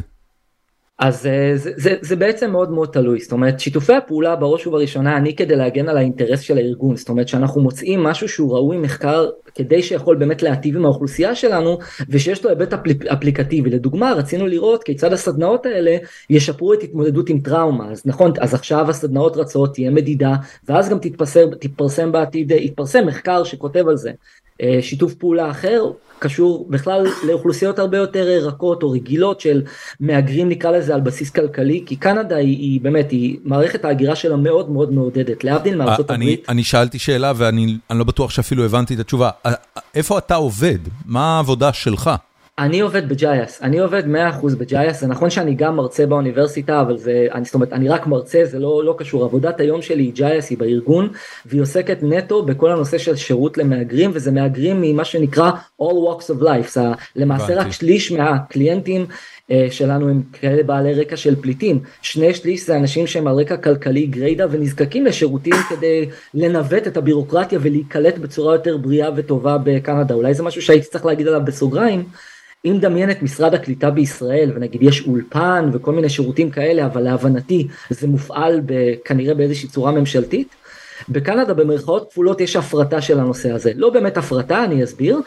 אז אה, זה, זה, זה בעצם מאוד מאוד תלוי, זאת אומרת שיתופי הפעולה בראש ובראשונה אני כדי להגן על האינטרס של הארגון, זאת אומרת שאנחנו מוצאים משהו שהוא ראוי מחקר כדי שיכול באמת להטיב עם האוכלוסייה שלנו ושיש לו היבט אפליק, אפליקטיבי, לדוגמה רצינו לראות כיצד הסדנאות האלה ישפרו את התמודדות עם טראומה, אז נכון, אז עכשיו הסדנאות רצות, תהיה מדידה ואז גם תתפרסם, תתפרסם בעתיד, יתפרסם מחקר שכותב על זה. אה, שיתוף פעולה אחר קשור בכלל לאוכלוסיות הרבה יותר רכות או רגילות של מהגרים נקרא לזה על בסיס כלכלי כי קנדה היא, היא באמת היא מערכת ההגירה שלה מאוד מאוד מעודדת להבדיל מארצות אני, הברית. אני שאלתי שאלה ואני לא בטוח שאפילו הבנתי את התשובה איפה אתה עובד מה העבודה שלך. אני עובד בג'יאס, אני עובד 100% בג'יאס, זה נכון שאני גם מרצה באוניברסיטה, אבל זה, אני, זאת אומרת, אני רק מרצה, זה לא, לא קשור, עבודת היום שלי היא JIAS, היא בארגון, והיא עוסקת נטו בכל הנושא של שירות למהגרים, וזה מהגרים ממה שנקרא All Walks of Life, זה למעשה רק שליש מהקליינטים אה, שלנו הם כאלה בעלי רקע של פליטים, שני שליש זה אנשים שהם על רקע כלכלי גריידא ונזקקים לשירותים כדי לנווט את הבירוקרטיה ולהיקלט בצורה יותר בריאה וטובה בקנדה, אולי זה משהו שהייתי צריך להגיד עליו בסוגריים. אם דמיין את משרד הקליטה בישראל ונגיד יש אולפן וכל מיני שירותים כאלה אבל להבנתי זה מופעל כנראה באיזושהי צורה ממשלתית. בקנדה במרכאות כפולות יש הפרטה של הנושא הזה לא באמת הפרטה אני אסביר.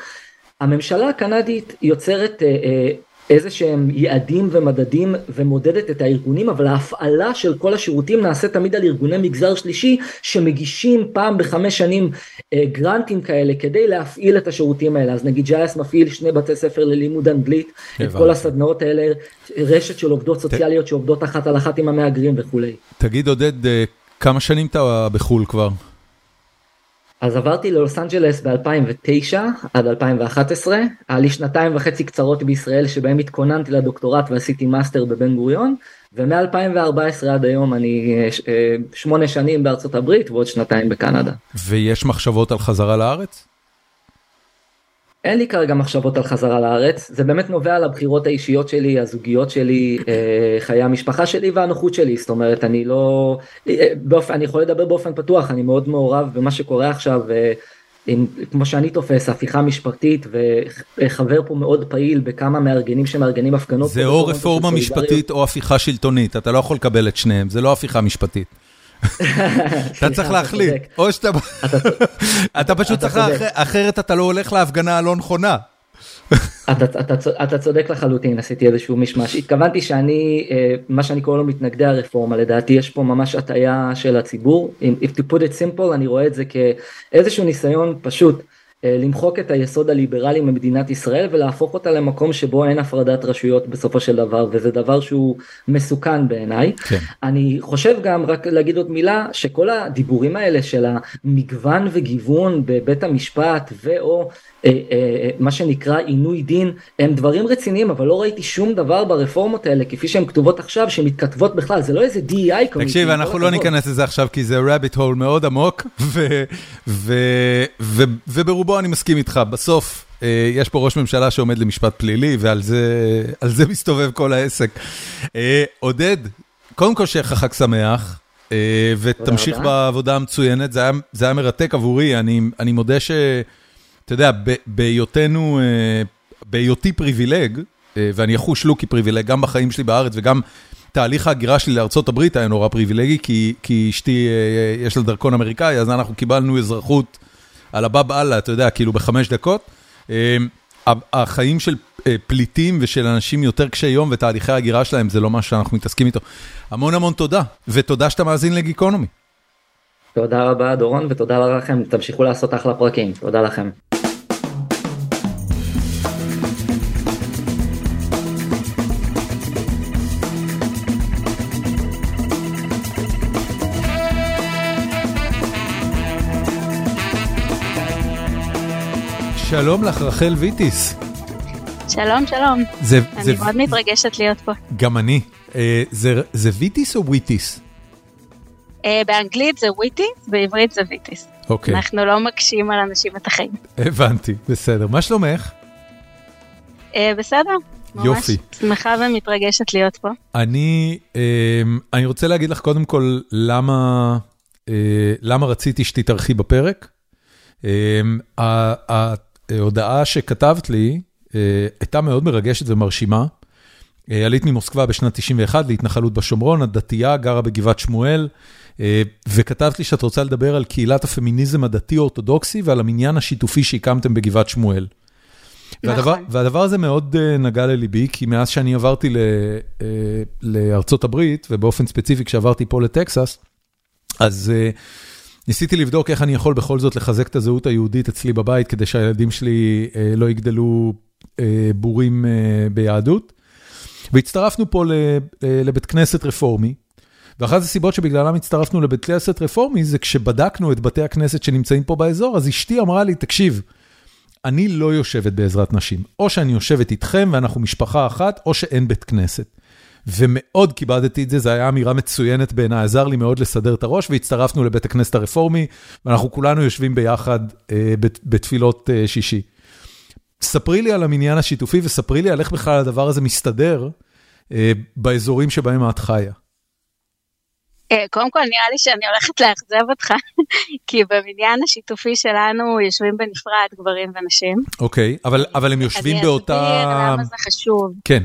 הממשלה הקנדית יוצרת אה, אה, איזה שהם יעדים ומדדים ומודדת את הארגונים אבל ההפעלה של כל השירותים נעשה תמיד על ארגוני מגזר שלישי שמגישים פעם בחמש שנים אה, גרנטים כאלה כדי להפעיל את השירותים האלה אז נגיד ג'ייס מפעיל שני בתי ספר ללימוד אנגלית את כל הסדנאות האלה רשת של עובדות סוציאליות שעובדות אחת על אחת עם המהגרים וכולי. תגיד עודד אה, כמה שנים אתה בחו"ל כבר? אז עברתי ללוס אנג'לס ב-2009 עד 2011, היה לי שנתיים וחצי קצרות בישראל שבהם התכוננתי לדוקטורט ועשיתי מאסטר בבן גוריון, ומ-2014 עד היום אני אה, שמונה שנים בארצות הברית ועוד שנתיים בקנדה. ויש מחשבות על חזרה לארץ? אין לי כרגע מחשבות על חזרה לארץ, זה באמת נובע על הבחירות האישיות שלי, הזוגיות שלי, אה, חיי המשפחה שלי והנוחות שלי, זאת אומרת אני לא, אה, באופן, אני יכול לדבר באופן פתוח, אני מאוד מעורב במה שקורה עכשיו, עם, כמו שאני תופס, הפיכה משפטית וחבר פה מאוד פעיל בכמה מארגנים שמארגנים הפגנות. זה או רפורמה משפטית או הפיכה שלטונית, אתה לא יכול לקבל את שניהם, זה לא הפיכה משפטית. אתה צריך להחליט, או שאתה... אתה פשוט צריך, אחרת אתה לא הולך להפגנה הלא נכונה. אתה, אתה, אתה צודק לחלוטין, עשיתי איזשהו משמש. התכוונתי שאני, אה, מה שאני קורא לו מתנגדי הרפורמה, לדעתי יש פה ממש הטעיה של הציבור. If to put it simple, אני רואה את זה כאיזשהו ניסיון פשוט למחוק את היסוד הליברלי ממדינת ישראל ולהפוך אותה למקום שבו אין הפרדת רשויות בסופו של דבר וזה דבר שהוא מסוכן בעיניי. כן. אני חושב גם רק להגיד עוד מילה שכל הדיבורים האלה של המגוון וגיוון בבית המשפט ואו אה, אה, מה שנקרא עינוי דין הם דברים רציניים אבל לא ראיתי שום דבר ברפורמות האלה כפי שהן כתובות עכשיו שמתכתבות בכלל זה לא איזה DEI. תקשיב אנחנו לא ניכנס לזה עכשיו כי זה rabbit hole מאוד עמוק וברובו אני מסכים איתך בסוף אה, יש פה ראש ממשלה שעומד למשפט פלילי ועל זה מסתובב כל העסק. עודד קודם כל שיהיה לך חג שמח. ותמשיך בעבודה המצוינת זה היה מרתק עבורי אני מודה ש... אתה יודע, בהיותנו, אה, בהיותי פריבילג, אה, ואני אחוש לו כפריבילג גם בחיים שלי בארץ וגם תהליך ההגירה שלי לארה"ב היה נורא פריבילגי, כי כי אשתי, אה, יש לה דרכון אמריקאי, אז אנחנו קיבלנו אזרחות על הבאב אללה, אתה יודע, כאילו בחמש דקות. החיים של פליטים ושל אנשים יותר קשי יום ותהליכי ההגירה שלהם זה לא מה שאנחנו מתעסקים איתו. המון המון תודה, ותודה שאתה מאזין לגיקונומי. תודה רבה דורון ותודה לכם, תמשיכו לעשות אחלה פרקים, תודה לכם. שלום לך, רחל ויטיס. שלום, שלום. זה, אני זה... מאוד מתרגשת להיות פה. גם אני. אה, זה, זה ויטיס או ויטיס? אה, באנגלית זה וויטיס, בעברית זה ויטיס. אוקיי. אנחנו לא מקשים על אנשים את החיים. הבנתי, בסדר. מה שלומך? אה, בסדר. יופי. ממש שמחה ומתרגשת להיות פה. אני, אה, אני רוצה להגיד לך קודם כל למה, אה, למה רציתי שתתארחי בפרק. אה, ההודעה שכתבת לי אה, הייתה מאוד מרגשת ומרשימה. אה, עלית ממוסקבה בשנת 91 להתנחלות בשומרון, את דתייה, גרה בגבעת שמואל, אה, וכתבת לי שאת רוצה לדבר על קהילת הפמיניזם הדתי-אורתודוקסי ועל המניין השיתופי שהקמתם בגבעת שמואל. והדבר, נכון. והדבר הזה מאוד נגע לליבי, כי מאז שאני עברתי ל, לארצות הברית, ובאופן ספציפי כשעברתי פה לטקסס, אז ניסיתי לבדוק איך אני יכול בכל זאת לחזק את הזהות היהודית אצלי בבית, כדי שהילדים שלי לא יגדלו בורים ביהדות. והצטרפנו פה לבית כנסת רפורמי, ואחת הסיבות שבגללם הצטרפנו לבית כנסת רפורמי זה כשבדקנו את בתי הכנסת שנמצאים פה באזור, אז אשתי אמרה לי, תקשיב, אני לא יושבת בעזרת נשים, או שאני יושבת איתכם ואנחנו משפחה אחת, או שאין בית כנסת. ומאוד כיבדתי את זה, זו הייתה אמירה מצוינת בעיניי, עזר לי מאוד לסדר את הראש, והצטרפנו לבית הכנסת הרפורמי, ואנחנו כולנו יושבים ביחד אה, בתפילות אה, שישי. ספרי לי על המניין השיתופי וספרי לי על איך בכלל הדבר הזה מסתדר אה, באזורים שבהם את חיה. אה, קודם כל נראה לי שאני הולכת לאכזב אותך, כי במניין השיתופי שלנו יושבים בנפרד גברים ונשים. אוקיי, אבל, אבל הם יושבים באותה... אני אסביר למה זה חשוב. כן.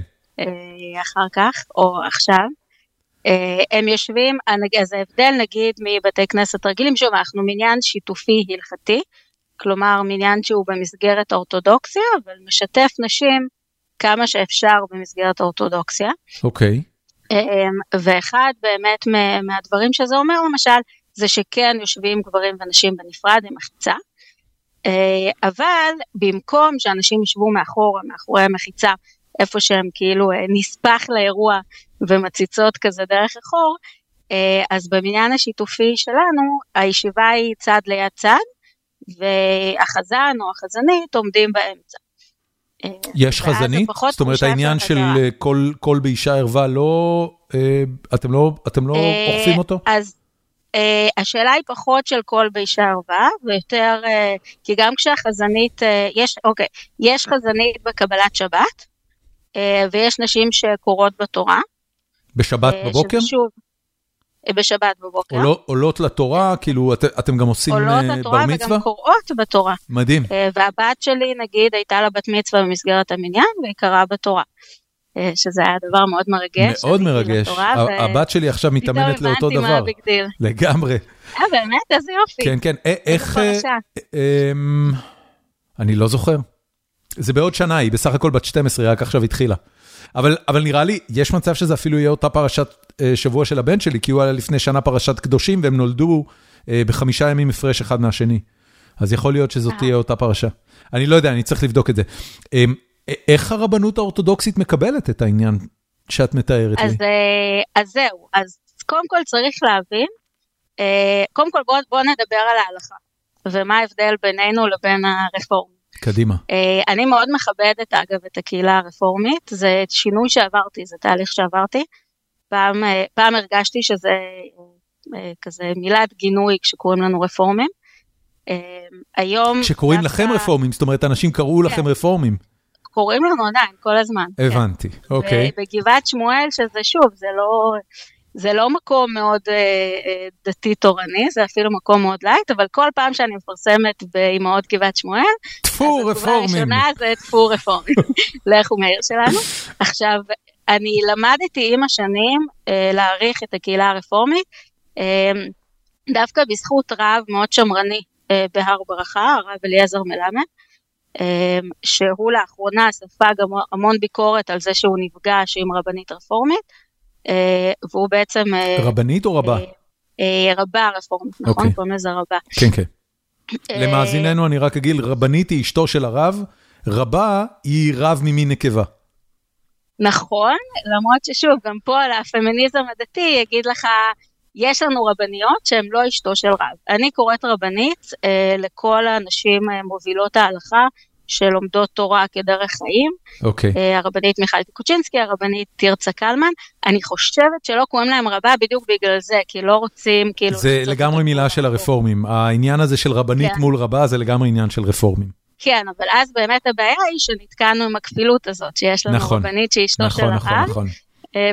אה, אחר כך, או עכשיו. הם יושבים, אז ההבדל נגיד מבתי כנסת רגילים, שוב, אנחנו מניין שיתופי הלכתי, כלומר מניין שהוא במסגרת האורתודוקסיה, אבל משתף נשים כמה שאפשר במסגרת האורתודוקסיה. אוקיי. Okay. אמ, ואחד באמת מהדברים שזה אומר למשל, זה שכן יושבים גברים ונשים בנפרד עם מחיצה, אה, אבל במקום שאנשים ישבו מאחורה, מאחורי המחיצה, איפה שהם כאילו אה, נספח לאירוע ומציצות כזה דרך החור, אה, אז במניין השיתופי שלנו הישיבה היא צד ליד צד, והחזן או החזנית עומדים באמצע. יש חזנית? זאת אומרת העניין של אה, קול באישה ערווה לא, אה, אתם לא, אתם לא אה, אוכפים אותו? אז השאלה היא פחות של קול באישה ערווה, ויותר, כי גם כשהחזנית, יש, אוקיי, יש חזנית בקבלת שבת, ויש נשים שקוראות בתורה. בשבת בבוקר? שוב, בשבת בבוקר. עולות לתורה, כאילו את, אתם גם עושים בר מצווה? עולות לתורה וגם קוראות בתורה. מדהים. והבת שלי נגיד הייתה לה בת מצווה במסגרת המניין והיא קראה בתורה. שזה היה דבר מאוד מרגש. מאוד מרגש, הבת שלי עכשיו מתאמנת לאותו דבר. פתאום הבנתי מה ה big deal. לגמרי. אה באמת? איזה יופי. כן, כן, איך... אמ, אני לא זוכר. זה בעוד שנה, היא בסך הכל בת 12, היא רק עכשיו התחילה. אבל, אבל נראה לי, יש מצב שזה אפילו יהיה אותה פרשת אה, שבוע של הבן שלי, כי הוא היה לפני שנה פרשת קדושים, והם נולדו אה, בחמישה ימים הפרש אחד מהשני. אז יכול להיות שזאת תהיה אותה פרשה. אני לא יודע, אני צריך לבדוק את זה. אה, איך הרבנות האורתודוקסית מקבלת את העניין שאת מתארת אז, לי? אה, אז זהו, אז קודם כל צריך להבין, אה, קודם כל בואו בוא נדבר על ההלכה, ומה ההבדל בינינו לבין הרפורמים. קדימה. Uh, אני מאוד מכבדת אגב את הקהילה הרפורמית, זה שינוי שעברתי, זה תהליך שעברתי. פעם, uh, פעם הרגשתי שזה uh, כזה מילת גינוי כשקוראים לנו רפורמים. היום... כשקוראים דווקא... לכם רפורמים, זאת אומרת אנשים קראו כן. לכם רפורמים. קוראים לנו עדיין, כל הזמן. הבנתי, כן. אוקיי. בגבעת שמואל, שזה שוב, זה לא... זה לא מקום מאוד אה, אה, דתי תורני, זה אפילו מקום מאוד light, אבל כל פעם שאני מפרסמת באימהות גבעת שמואל, טפו רפורמים. התגובה הראשונה זה טפו רפורמים, לכו מהעיר שלנו. עכשיו, אני למדתי עם השנים אה, להעריך את הקהילה הרפורמית, אה, דווקא בזכות רב מאוד שמרני אה, בהר ברכה, הרב אליעזר מלמד. אה, שהוא לאחרונה ספג המון ביקורת על זה שהוא נפגש עם רבנית רפורמית, והוא בעצם... אה, רבנית או רבה? אה, רבה רפורמית, נכון? אוקיי. קוראים לזה רבה. כן, כן. למאזיננו אני רק אגיד, רבנית היא אשתו של הרב, רבה היא רב ממין נקבה. נכון, למרות ששוב, גם פה על הפמיניזם הדתי יגיד לך, יש לנו רבניות שהן לא אשתו של רב. אני קוראת רבנית אה, לכל הנשים אה, מובילות ההלכה שלומדות תורה כדרך חיים. אוקיי. Okay. הרבנית מיכל קוצ'ינסקי, הרבנית תרצה קלמן. אני חושבת שלא קוראים להם רבה בדיוק בגלל זה, כי לא רוצים כאילו... זה לגמרי מילה של הרפורמים. העניין הזה של רבנית כן. מול רבה זה לגמרי עניין של רפורמים. כן, אבל אז באמת הבעיה היא שנתקענו עם הכפילות הזאת, שיש לנו נכון, רבנית שהיא אשתו נכון, של נכון, הרב. נכון, נכון.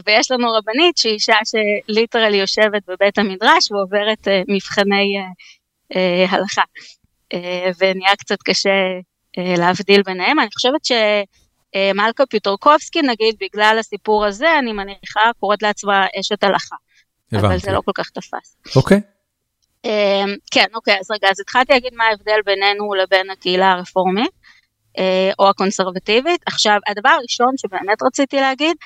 ויש לנו רבנית שהיא אישה שליטרלי יושבת בבית המדרש ועוברת אה, מבחני אה, אה, הלכה. ונהיה קצת קשה אה, להבדיל ביניהם. אני חושבת שמלכה פיטורקובסקי, נגיד, בגלל הסיפור הזה, אני מניחה, קוראת לעצמה אשת הלכה. הבנתי. אבל זה לא כל כך תפס. אוקיי. אה, כן, אוקיי, אז רגע, אז התחלתי להגיד מה ההבדל בינינו לבין הקהילה הרפורמית, אה, או הקונסרבטיבית. עכשיו, הדבר הראשון שבאמת רציתי להגיד,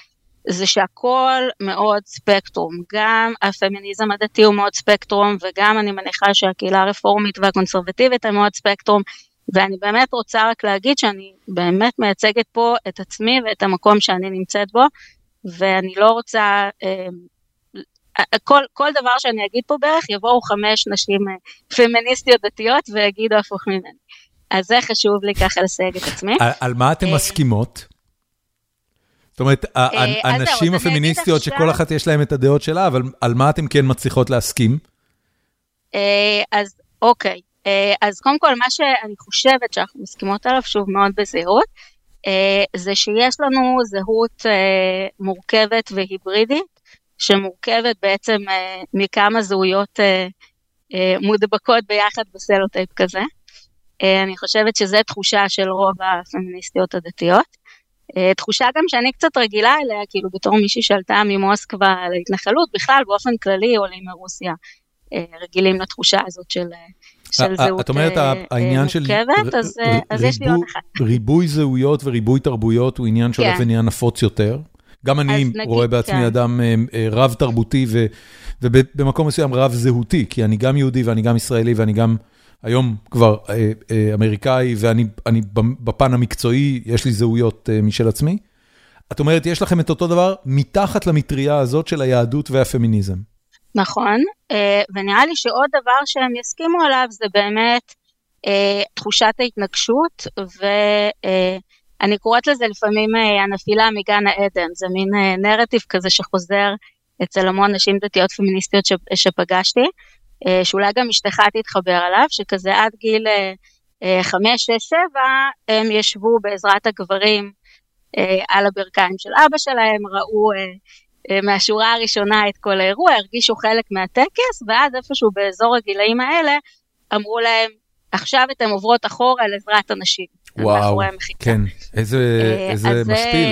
זה שהכל מאוד ספקטרום, גם הפמיניזם הדתי הוא מאוד ספקטרום וגם אני מניחה שהקהילה הרפורמית והקונסרבטיבית הם מאוד ספקטרום, ואני באמת רוצה רק להגיד שאני באמת מייצגת פה את עצמי ואת המקום שאני נמצאת בו, ואני לא רוצה, אה, כל, כל דבר שאני אגיד פה בערך יבואו חמש נשים אה, פמיניסטיות דתיות ויגידו הפוך ממני. אז זה חשוב לי ככה לסייג את עצמי. על, על מה אתן אה, מסכימות? זאת אומרת, הנשים הפמיניסטיות שכל אחת יש להן את הדעות שלה, אבל על מה אתן כן מצליחות להסכים? אז אוקיי, אה, אז קודם כל מה שאני חושבת שאנחנו מסכימות עליו, שוב מאוד בזהירות, אה, זה שיש לנו זהות אה, מורכבת והיברידית, שמורכבת בעצם מכמה זהויות מודבקות ביחד בסלוטייפ כזה. אני חושבת שזו תחושה של רוב הפמיניסטיות הדתיות. תחושה גם שאני קצת רגילה אליה, כאילו בתור מישהי שעלתה ממוסקבה להתנחלות, בכלל באופן כללי עולים מרוסיה רגילים לתחושה הזאת של של זהות את אומרת, העניין של אז יש לי עוד אחת. ריבוי זהויות וריבוי תרבויות הוא עניין שהולך כן. ונהיה נפוץ יותר. גם אני רואה בעצמי כן. אדם אה, אה, רב תרבותי ובמקום מסוים רב זהותי, כי אני גם יהודי ואני גם ישראלי ואני גם היום כבר אה, אמריקאי ואני בפן המקצועי, יש לי זהויות משל עצמי. את אומרת, יש לכם את אותו דבר מתחת למטריה הזאת של היהדות והפמיניזם. נכון, אה, ונראה לי שעוד דבר שהם יסכימו עליו זה באמת אה, תחושת ההתנגשות, ואני קוראת לזה לפעמים אה, הנפילה מגן העדן, זה מין נרטיב כזה שחוזר אצל המון נשים דתיות פמיניסטיות שפגשתי, שאולי גם אשתך תתחבר עליו, שכזה עד גיל חמש, שש, שבע, הם ישבו בעזרת הגברים על הברכיים של אבא שלהם, ראו מהשורה הראשונה את כל האירוע, הרגישו חלק מהטקס, ואז איפשהו באזור הגילאים האלה אמרו להם, עכשיו אתם עוברות אחורה לעזרת אנשים. וואו, כן, איזה, איזה אז משפיל.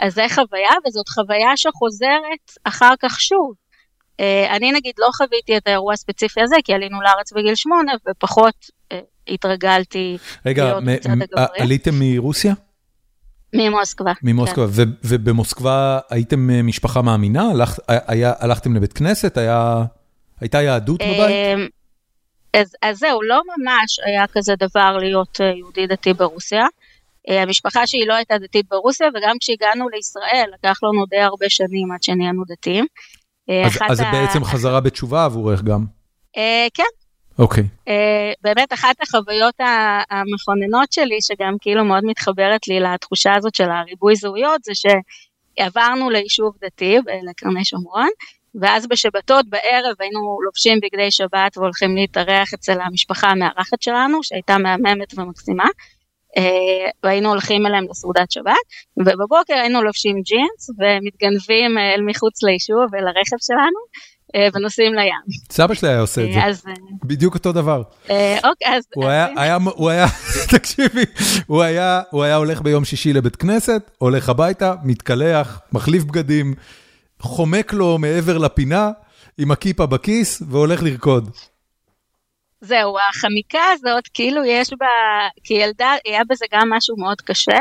אז זה חוויה, וזאת חוויה שחוזרת אחר כך שוב. אני נגיד לא חוויתי את האירוע הספציפי הזה, כי עלינו לארץ בגיל שמונה, ופחות התרגלתי רגע, להיות בצד הגברים. רגע, עליתם מרוסיה? ממוסקבה. ממוסקבה, כן. ובמוסקבה הייתם אה, משפחה מאמינה? הלכ, היה, הלכתם לבית כנסת? היה, הייתה יהדות בבית? אמ, אז, אז זהו, לא ממש היה כזה דבר להיות אה, יהודי דתי ברוסיה. אה, המשפחה שלי לא הייתה דתית ברוסיה, וגם כשהגענו לישראל, לקח לנו די הרבה שנים עד שנהיינו דתיים. אז, אז זה ה... בעצם חזרה בתשובה עבורך גם. כן, אוקיי. Okay. Uh, באמת אחת החוויות המכוננות שלי, שגם כאילו מאוד מתחברת לי לתחושה הזאת של הריבוי זהויות, זה שעברנו ליישוב דתי לקרני שומרון, ואז בשבתות בערב היינו לובשים בגדי שבת והולכים להתארח אצל המשפחה המארחת שלנו, שהייתה מהממת ומקסימה. Uh, והיינו הולכים אליהם לסעודת שבת, ובבוקר היינו לובשים ג'ינס ומתגנבים אל מחוץ ליישוב, אל הרכב שלנו, אה, ונוסעים לים. סבא שלי היה עושה את זה, אה, בדיוק אותו דבר. אה, אוקיי, אז... הוא היה, תקשיבי, הוא היה הולך ביום שישי לבית כנסת, הולך הביתה, מתקלח, מחליף בגדים, חומק לו מעבר לפינה, עם הכיפה בכיס, והולך לרקוד. זהו, החמיקה הזאת, כאילו יש בה, כילדה, היה בזה גם משהו מאוד קשה.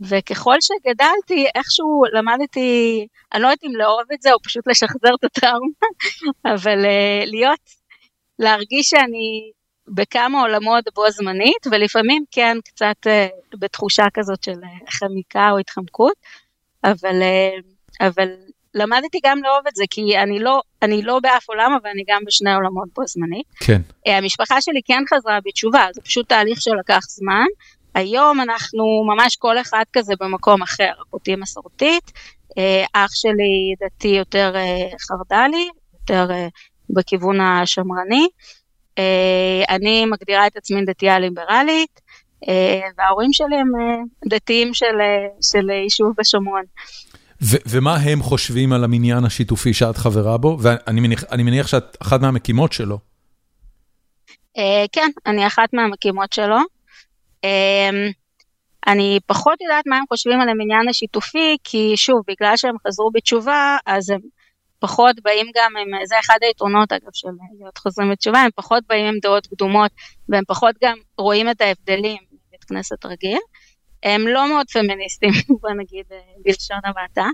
וככל שגדלתי, איכשהו למדתי, אני לא יודעת אם לאהוב את זה או פשוט לשחזר את הטראומה, אבל uh, להיות, להרגיש שאני בכמה עולמות בו זמנית, ולפעמים כן קצת uh, בתחושה כזאת של uh, חמיקה או התחמקות, אבל, uh, אבל למדתי גם לאהוב את זה, כי אני לא, אני לא באף עולם, אבל אני גם בשני עולמות בו זמנית. כן. המשפחה שלי כן חזרה בתשובה, זה פשוט תהליך שלקח זמן. היום אנחנו ממש כל אחד כזה במקום אחר, אחותי מסורתית, אה, אח שלי דתי יותר אה, חרד"לי, יותר אה, בכיוון השמרני, אני מגדירה את עצמי דתייה ליברלית, וההורים שלי הם דתיים של, של יישוב בשומרון. ו- ומה הם חושבים על המניין השיתופי שאת חברה בו? ואני מניח, מניח שאת אחת מהמקימות שלו. כן, אני אחת מהמקימות שלו. אמ, אני פחות יודעת מה הם חושבים על המניין השיתופי, כי שוב, בגלל שהם חזרו בתשובה, אז הם פחות באים גם עם, זה אחד היתרונות אגב של להיות חוזרים בתשובה, הם פחות באים עם דעות קדומות, והם פחות גם רואים את ההבדלים בבית כנסת רגיל. הם לא מאוד פמיניסטים, בוא נגיד אה, בלשון המעטה.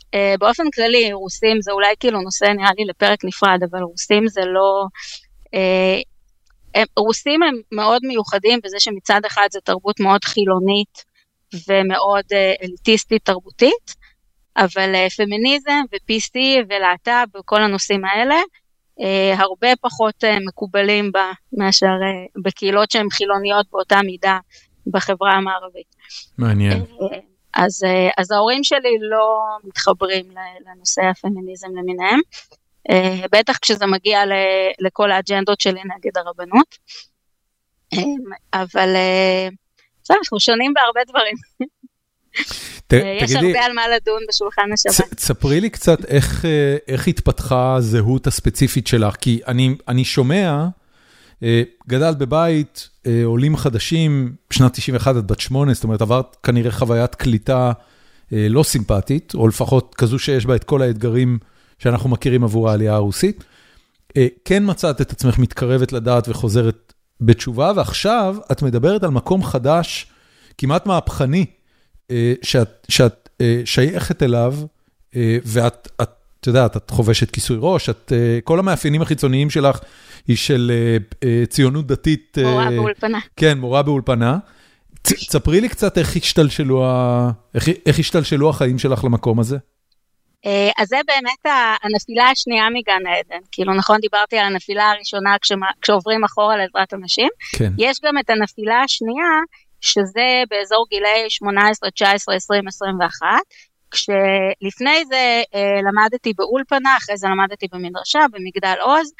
Uh, באופן כללי, רוסים זה אולי כאילו נושא נראה לי לפרק נפרד, אבל רוסים זה לא, uh, הם, רוסים הם מאוד מיוחדים בזה שמצד אחד זה תרבות מאוד חילונית ומאוד אה, אליטיסטית תרבותית, אבל אה, פמיניזם ו-PC ולהט"ב וכל הנושאים האלה אה, הרבה פחות מקובלים בה מאשר בקהילות שהן חילוניות באותה מידה בחברה המערבית. מעניין. אז, אז ההורים שלי לא מתחברים לנושא הפמיניזם למיניהם. אה, בטח כשזה מגיע לכל האג'נדות שלי נגד הרבנות. אה, אבל אה, בסדר, אנחנו שונים בהרבה דברים. יש הרבה על מה לדון בשולחן השבת. תספרי לי קצת איך התפתחה הזהות הספציפית שלך, כי אני שומע, גדלת בבית, עולים חדשים, בשנת 91 את בת שמונה, זאת אומרת עברת כנראה חוויית קליטה לא סימפטית, או לפחות כזו שיש בה את כל האתגרים שאנחנו מכירים עבור העלייה הרוסית. אה, כן מצאת את עצמך מתקרבת לדעת וחוזרת בתשובה, ועכשיו את מדברת על מקום חדש, כמעט מהפכני, אה, שאת, שאת אה, שייכת אליו, ואת, את, את יודעת, את חובשת כיסוי ראש, את, כל המאפיינים החיצוניים שלך היא של ציונות דתית. מורה באולפנה. כן, מורה באולפנה. תספרי לי קצת איך השתלשלו, איך, איך השתלשלו החיים שלך למקום הזה. אה, אז זה באמת הנפילה השנייה מגן העדן. כאילו נכון דיברתי על הנפילה הראשונה כשעוברים אחורה לעזרת אנשים. כן. יש גם את הנפילה השנייה, שזה באזור גילאי 18, 19, 20, 21. כשלפני זה אה, למדתי באולפנה, אחרי זה למדתי במדרשה, במגדל עוז,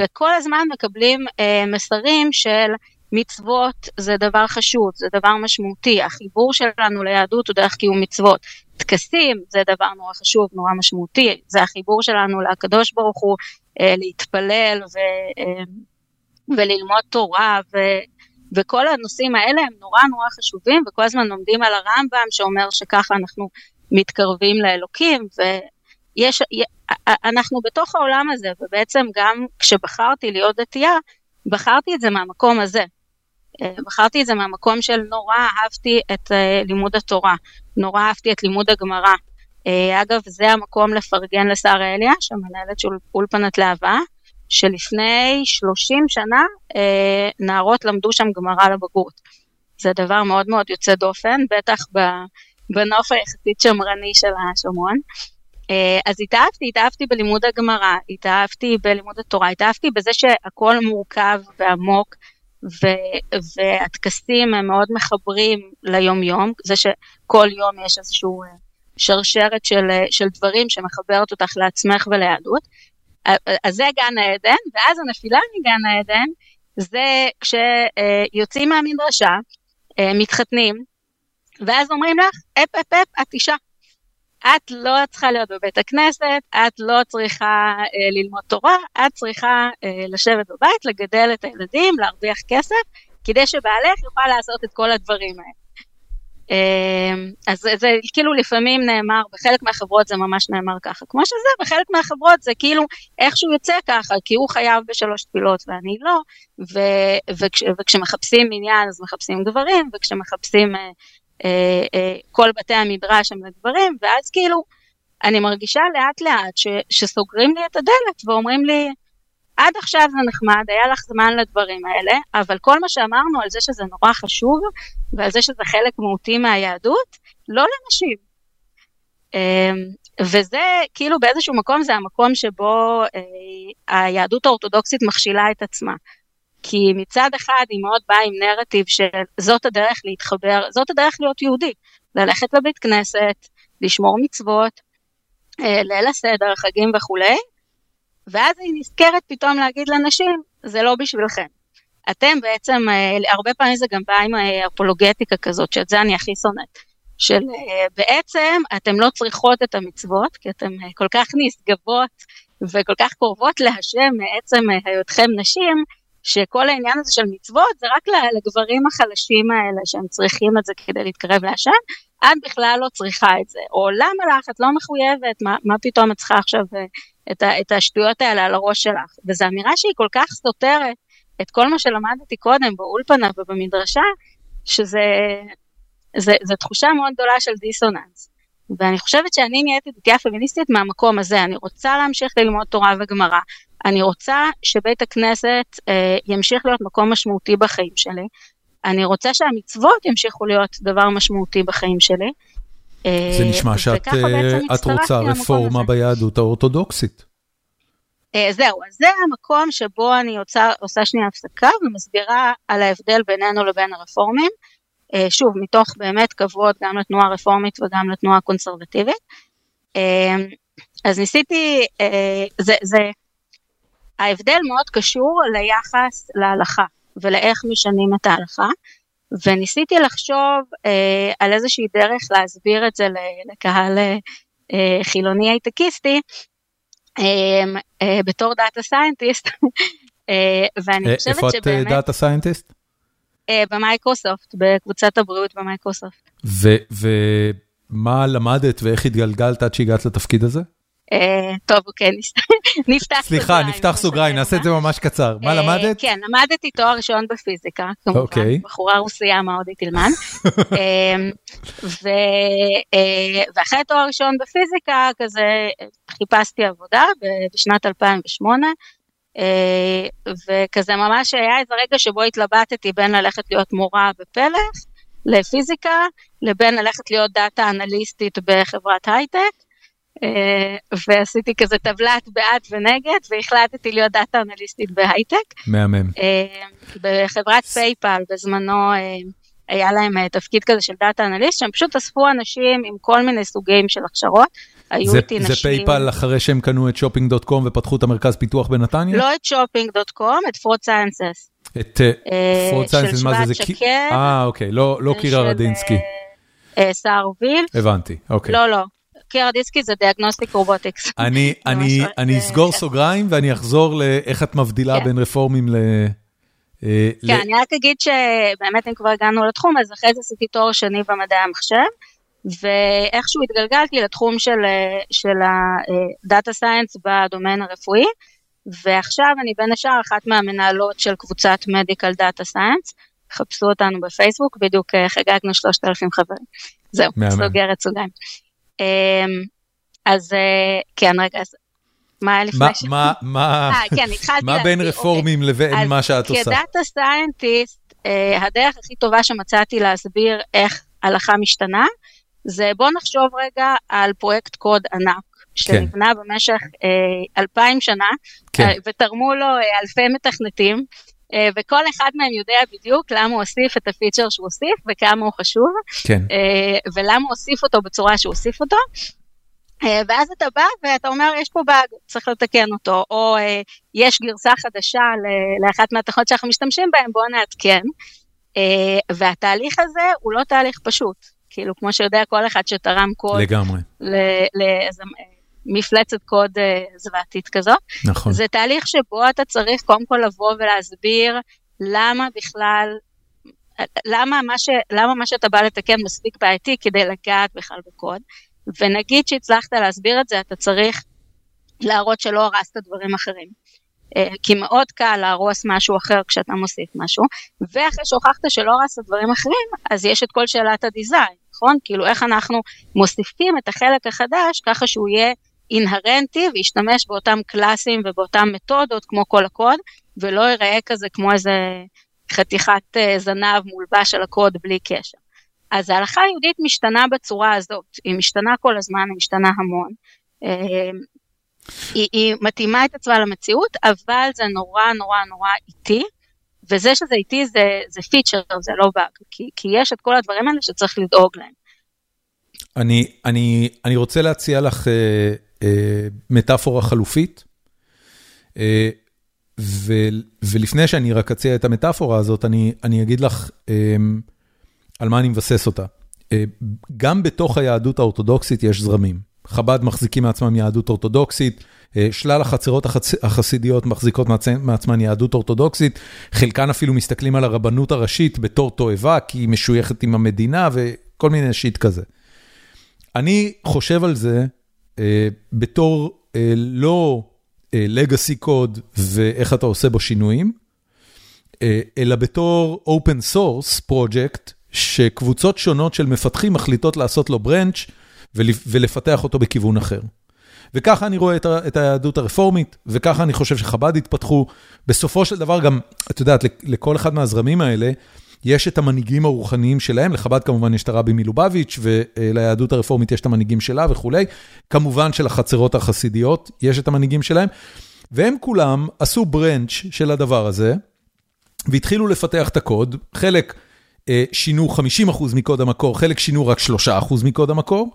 וכל הזמן מקבלים אה, מסרים של מצוות זה דבר חשוב, זה דבר משמעותי, החיבור שלנו ליהדות הוא דרך קיום מצוות. טקסים זה דבר נורא חשוב, נורא משמעותי, זה החיבור שלנו לקדוש ברוך הוא, אה, להתפלל ו, אה, וללמוד תורה ו, וכל הנושאים האלה הם נורא נורא חשובים וכל הזמן לומדים על הרמב"ם שאומר שככה אנחנו מתקרבים לאלוקים ויש, אנחנו בתוך העולם הזה ובעצם גם כשבחרתי להיות דתייה בחרתי את זה מהמקום הזה. אה, בחרתי את זה מהמקום של נורא אהבתי את אה, לימוד התורה, נורא אהבתי את לימוד הגמרא. אה, אגב, זה המקום לפרגן לשרה אליאש, המנהלת של אולפנת להבה, שלפני 30 שנה נערות למדו שם גמרא לבגרות. זה דבר מאוד מאוד יוצא דופן, בטח בנוף היחסית שמרני של השומרון. אז התאהבתי, התאהבתי בלימוד הגמרא, התאהבתי בלימוד התורה, התאהבתי בזה שהכל מורכב ועמוק. ו- והטקסים הם מאוד מחברים ליום יום, זה שכל יום יש איזשהו אה, שרשרת של, אה, של דברים שמחברת אותך לעצמך וליהדות. אז זה גן העדן, ואז הנפילה מגן העדן זה כשיוצאים מהמדרשה, אה, מתחתנים, ואז אומרים לך, אפ אפ אפ, את אישה. את לא צריכה להיות בבית הכנסת, את לא צריכה אה, ללמוד תורה, את צריכה אה, לשבת בבית, לגדל את הילדים, להרוויח כסף, כדי שבעלך יוכל לעשות את כל הדברים האלה. אה, אז זה, כאילו לפעמים נאמר, בחלק מהחברות זה ממש נאמר ככה, כמו שזה, בחלק מהחברות זה כאילו איכשהו יוצא ככה, כי הוא חייב בשלוש תפילות ואני לא, ו, וכש, וכשמחפשים עניין אז מחפשים גברים, וכשמחפשים אה, כל בתי המדרש הם לגברים, ואז כאילו אני מרגישה לאט לאט ש, שסוגרים לי את הדלת ואומרים לי, עד עכשיו זה נחמד, היה לך זמן לדברים האלה, אבל כל מה שאמרנו על זה שזה נורא חשוב, ועל זה שזה חלק מהותי מהיהדות, לא לנשים. אה, וזה כאילו באיזשהו מקום זה המקום שבו היהדות האורתודוקסית מכשילה את עצמה. כי מצד אחד היא מאוד באה עם נרטיב שזאת הדרך להתחבר, זאת הדרך להיות יהודי, ללכת לבית כנסת, לשמור מצוות, אה, ליל הסדר, חגים וכולי, ואז היא נזכרת פתאום להגיד לנשים, זה לא בשבילכם. אתם בעצם, אה, הרבה פעמים זה גם בא עם אה, אפולוגטיקה כזאת, שאת זה אני הכי שונאת. של בעצם אתם לא צריכות את המצוות, כי אתם כל כך נשגבות וכל כך קרובות להשם מעצם היותכם נשים, שכל העניין הזה של מצוות זה רק לגברים החלשים האלה שהם צריכים את זה כדי להתקרב להשם, את בכלל לא צריכה את זה. או למה לך, את לא מחויבת, מה, מה פתאום את צריכה עכשיו אה, את, את השטויות האלה על הראש שלך. וזו אמירה שהיא כל כך סותרת את כל מה שלמדתי קודם באולפנה ובמדרשה, שזה זה, זה תחושה מאוד גדולה של דיסוננס. ואני חושבת שאני נהייתי דתייה פמיניסטית מהמקום הזה, אני רוצה להמשיך ללמוד תורה וגמרא, אני רוצה שבית הכנסת אה, ימשיך להיות מקום משמעותי בחיים שלי. אני רוצה שהמצוות ימשיכו להיות דבר משמעותי בחיים שלי. אה, זה נשמע שאת אה, רוצה רפורמה ביהדות האורתודוקסית. אה, זהו, אז זה המקום שבו אני עושה, עושה שנייה הפסקה ומסבירה על ההבדל בינינו לבין הרפורמים. אה, שוב, מתוך באמת כבוד גם לתנועה הרפורמית וגם לתנועה הקונסרבטיבית. אה, אז ניסיתי, אה, זה, זה ההבדל מאוד קשור ליחס להלכה ולאיך משנים את ההלכה, וניסיתי לחשוב אה, על איזושהי דרך להסביר את זה לקהל אה, חילוני הייטקיסטי, אה, אה, בתור data scientist, אה, ואני אה, חושבת שבאמת... איפה את דאטה סיינטיסט? במייקרוסופט, בקבוצת הבריאות במייקרוסופט. ומה למדת ואיך התגלגלת עד שהגעת לתפקיד הזה? אה, טוב, אוקיי, נפתח סוגריים. סליחה, נפתח סוגריים, נעשה את זה ממש קצר. מה אה, למדת? כן, למדתי תואר ראשון בפיזיקה, כמובן, אוקיי. בחורה רוסייה מאוד תלמן. אמ, אה, ואחרי תואר ראשון בפיזיקה, כזה חיפשתי עבודה בשנת 2008, וכזה ממש היה איזה רגע שבו התלבטתי בין ללכת להיות מורה בפלך לפיזיקה, לבין ללכת להיות data אנליסטית בחברת הייטק. אה, ועשיתי כזה טבלת בעד ונגד, והחלטתי להיות data אנליסטית בהייטק. מהמם. אה, בחברת PayPal בזמנו אה, היה להם תפקיד כזה של data analyst, שהם פשוט אספו אנשים עם כל מיני סוגים של הכשרות. היו איתי נשים... זה PayPal אחרי שהם קנו את Shopping.com ופתחו את המרכז פיתוח בנתניה? לא את Shopping.com, את Fraud Sciences. את Fraud Sciences, מה זה? של שבט שקד. אה, אוקיי, לא קירה רדינסקי. סער וילף. הבנתי, אוקיי. לא, לא. קירה רדינסקי זה Diagnostic Robotics. אני אסגור סוגריים ואני אחזור לאיך את מבדילה בין רפורמים ל... כן, אני רק אגיד שבאמת אם כבר הגענו לתחום, אז אחרי זה עשיתי תואר שני במדעי המחשב, ואיכשהו התגלגלתי לתחום של ה data science ב domain הרפואי, ועכשיו אני בין השאר אחת מהמנהלות של קבוצת medical data science, חפשו אותנו בפייסבוק, בדיוק חגגנו 3,000 חברים. זהו, סוגרת סוגריים. אז כן, רגע, אז מה היה לפני ש... מה כן, בין רפורמים לבין מה שאת עושה? כ data scientist, הדרך הכי טובה שמצאתי להסביר איך הלכה משתנה, זה בוא נחשוב רגע על פרויקט קוד ענק. שנבנה כן. במשך אה, אלפיים שנה, כן. אה, ותרמו לו אה, אלפי מתכנתים, אה, וכל אחד מהם יודע בדיוק למה הוא הוסיף את הפיצ'ר שהוא הוסיף, וכמה הוא חשוב, כן. אה, ולמה הוא הוסיף אותו בצורה שהוא הוסיף אותו. אה, ואז אתה בא ואתה אומר, יש פה באג, צריך לתקן אותו, או אה, יש גרסה חדשה לאחת מהתכונות שאנחנו משתמשים בהן, בואו נעדכן. אה, והתהליך הזה הוא לא תהליך פשוט. כאילו, כמו שיודע כל אחד שתרם קוד. לגמרי. לאיזה מפלצת קוד זוועתית כזו. נכון. זה תהליך שבו אתה צריך קודם כל לבוא ולהסביר למה בכלל, למה מה, ש, למה מה שאתה בא לתקן מספיק בעייתי כדי לגעת בכלל בקוד. ונגיד שהצלחת להסביר את זה, אתה צריך להראות שלא הרסת דברים אחרים. כי מאוד קל להרוס משהו אחר כשאתה מוסיף משהו, ואחרי שהוכחת שלא הרסת דברים אחרים, אז יש את כל שאלת הדיזיין, נכון? כאילו איך אנחנו מוסיפים את החלק החדש ככה שהוא יהיה אינהרנטי וישתמש באותם קלאסים ובאותם מתודות כמו כל הקוד, ולא ייראה כזה כמו איזה חתיכת זנב מולבש על הקוד בלי קשר. אז ההלכה היהודית משתנה בצורה הזאת, היא משתנה כל הזמן, היא משתנה המון. היא, היא מתאימה את עצמה למציאות, אבל זה נורא נורא נורא איטי, וזה שזה איטי זה, זה פיצ'ר, זה לא באג, כי, כי יש את כל הדברים האלה שצריך לדאוג להם. אני, אני, אני רוצה להציע לך אה, אה, מטאפורה חלופית, אה, ו, ולפני שאני רק אציע את המטאפורה הזאת, אני, אני אגיד לך אה, על מה אני מבסס אותה. אה, גם בתוך היהדות האורתודוקסית יש זרמים. חב"ד מחזיקים מעצמם יהדות אורתודוקסית, שלל החצרות החסידיות מחזיקות מעצמן יהדות אורתודוקסית, חלקן אפילו מסתכלים על הרבנות הראשית בתור תועבה, כי היא משויכת עם המדינה וכל מיני שיט כזה. אני חושב על זה אה, בתור אה, לא לגאסי קוד ואיך אתה עושה בו שינויים, אה, אלא בתור open source project, שקבוצות שונות של מפתחים מחליטות לעשות לו ברנץ' ולפתח אותו בכיוון אחר. וככה אני רואה את היהדות הרפורמית, וככה אני חושב שחב"ד התפתחו. בסופו של דבר גם, את יודעת, לכל אחד מהזרמים האלה, יש את המנהיגים הרוחניים שלהם, לחב"ד כמובן יש את הרבי מלובביץ', וליהדות הרפורמית יש את המנהיגים שלה וכולי. כמובן שלחצרות החסידיות יש את המנהיגים שלהם, והם כולם עשו ברנץ' של הדבר הזה, והתחילו לפתח את הקוד, חלק שינו 50% מקוד המקור, חלק שינו רק 3% מקוד המקור.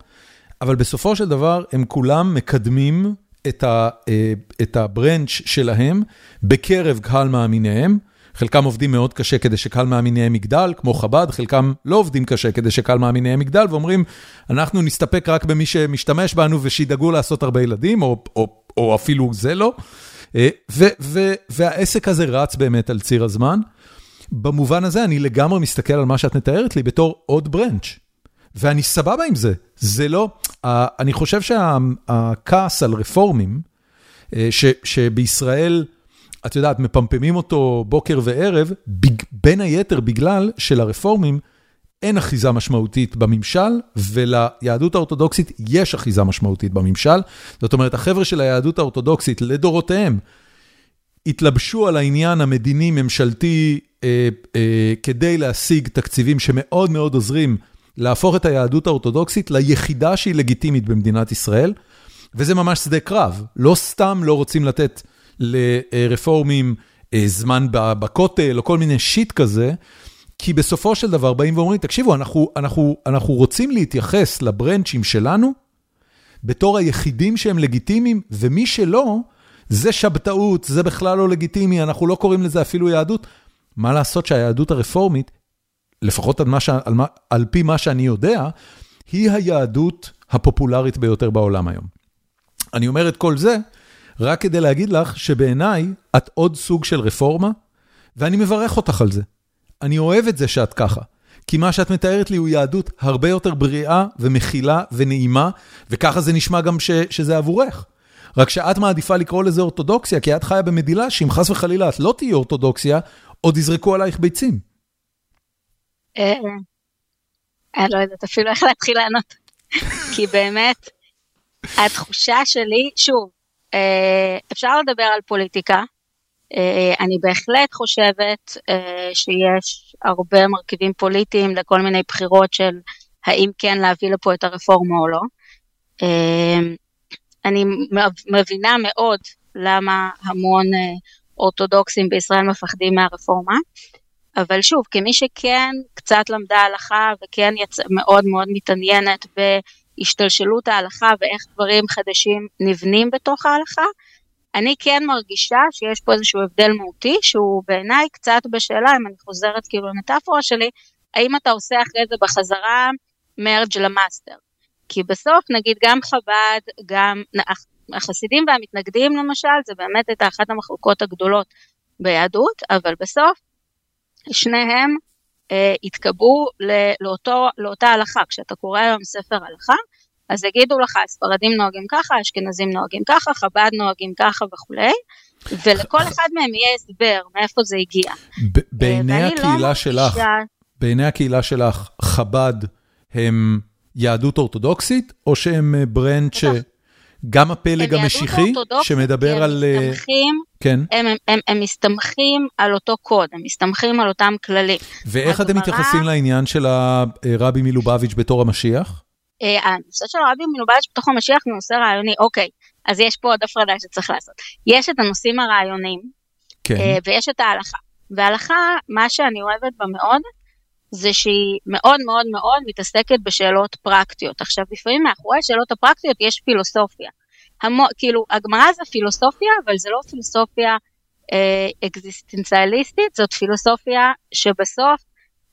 אבל בסופו של דבר הם כולם מקדמים את הברנץ' שלהם בקרב קהל מאמיניהם. חלקם עובדים מאוד קשה כדי שקהל מאמיניהם יגדל, כמו חב"ד, חלקם לא עובדים קשה כדי שקהל מאמיניהם יגדל, ואומרים, אנחנו נסתפק רק במי שמשתמש בנו ושידאגו לעשות הרבה ילדים, או, או, או אפילו זה לא. ו, ו, והעסק הזה רץ באמת על ציר הזמן. במובן הזה אני לגמרי מסתכל על מה שאת מתארת לי בתור עוד ברנץ'. ואני סבבה עם זה, זה לא, אני חושב שהכעס על רפורמים, שבישראל, את יודעת, מפמפמים אותו בוקר וערב, בין היתר בגלל שלרפורמים אין אחיזה משמעותית בממשל, וליהדות האורתודוקסית יש אחיזה משמעותית בממשל. זאת אומרת, החבר'ה של היהדות האורתודוקסית לדורותיהם, התלבשו על העניין המדיני-ממשלתי אה, אה, כדי להשיג תקציבים שמאוד מאוד עוזרים להפוך את היהדות האורתודוקסית ליחידה שהיא לגיטימית במדינת ישראל, וזה ממש שדה קרב. לא סתם לא רוצים לתת לרפורמים זמן בכותל או כל מיני שיט כזה, כי בסופו של דבר באים ואומרים, תקשיבו, אנחנו, אנחנו, אנחנו רוצים להתייחס לברנצ'ים שלנו בתור היחידים שהם לגיטימיים, ומי שלא, זה שבתאות, זה בכלל לא לגיטימי, אנחנו לא קוראים לזה אפילו יהדות. מה לעשות שהיהדות הרפורמית, לפחות על, ש... על, מה... על פי מה שאני יודע, היא היהדות הפופולרית ביותר בעולם היום. אני אומר את כל זה רק כדי להגיד לך שבעיניי את עוד סוג של רפורמה, ואני מברך אותך על זה. אני אוהב את זה שאת ככה. כי מה שאת מתארת לי הוא יהדות הרבה יותר בריאה ומכילה ונעימה, וככה זה נשמע גם ש, שזה עבורך. רק שאת מעדיפה לקרוא לזה אורתודוקסיה, כי את חיה במדינה שאם חס וחלילה את לא תהיי אורתודוקסיה, עוד יזרקו עלייך ביצים. אה, אני לא יודעת אפילו איך להתחיל לענות. כי באמת, התחושה שלי, שוב, אפשר לדבר על פוליטיקה, אה, אני בהחלט חושבת אה, שיש הרבה מרכיבים פוליטיים לכל מיני בחירות של האם כן להביא לפה את הרפורמה או לא. אני מבינה מאוד למה המון אורתודוקסים בישראל מפחדים מהרפורמה, אבל שוב, כמי שכן קצת למדה הלכה וכן יצ... מאוד מאוד מתעניינת בהשתלשלות ההלכה ואיך דברים חדשים נבנים בתוך ההלכה, אני כן מרגישה שיש פה איזשהו הבדל מהותי, שהוא בעיניי קצת בשאלה, אם אני חוזרת כאילו למטאפורה שלי, האם אתה עושה אחרי זה בחזרה merge ל master. כי בסוף נגיד גם חב"ד, גם החסידים והמתנגדים למשל, זה באמת הייתה אחת המחלוקות הגדולות ביהדות, אבל בסוף שניהם אה, לאותו, לאותה הלכה. כשאתה קורא היום ספר הלכה, אז יגידו לך, הספרדים נוהגים ככה, האשכנזים נוהגים ככה, חב"ד נוהגים ככה וכולי, ולכל אחד מהם יהיה הסבר מאיפה זה הגיע. בעיני לא הקהילה שלך, בעיני הקהילה שלך, חב"ד הם יהדות אורתודוקסית, או שהם אה, ברנד ש... גם הפלג המשיחי שמדבר על... הם אה, מסתמכים, כן. הם, הם, הם, הם מסתמכים על אותו קוד, הם מסתמכים על אותם כללים. ואיך אתם מתייחסים לעניין של הרבי מלובביץ' בתור המשיח? אה, הנושא של הרבי מלובביץ' בתוך המשיח הוא נושא רעיוני, אוקיי, אז יש פה עוד הפרדה שצריך לעשות. יש את הנושאים הרעיוניים, כן. אה, ויש את ההלכה. וההלכה, מה שאני אוהבת בה מאוד, זה שהיא מאוד מאוד מאוד מתעסקת בשאלות פרקטיות. עכשיו, לפעמים מאחורי השאלות הפרקטיות יש פילוסופיה. המו, כאילו, הגמרא זה פילוסופיה, אבל זה לא פילוסופיה אה, אקזיסטנציאליסטית, זאת פילוסופיה שבסוף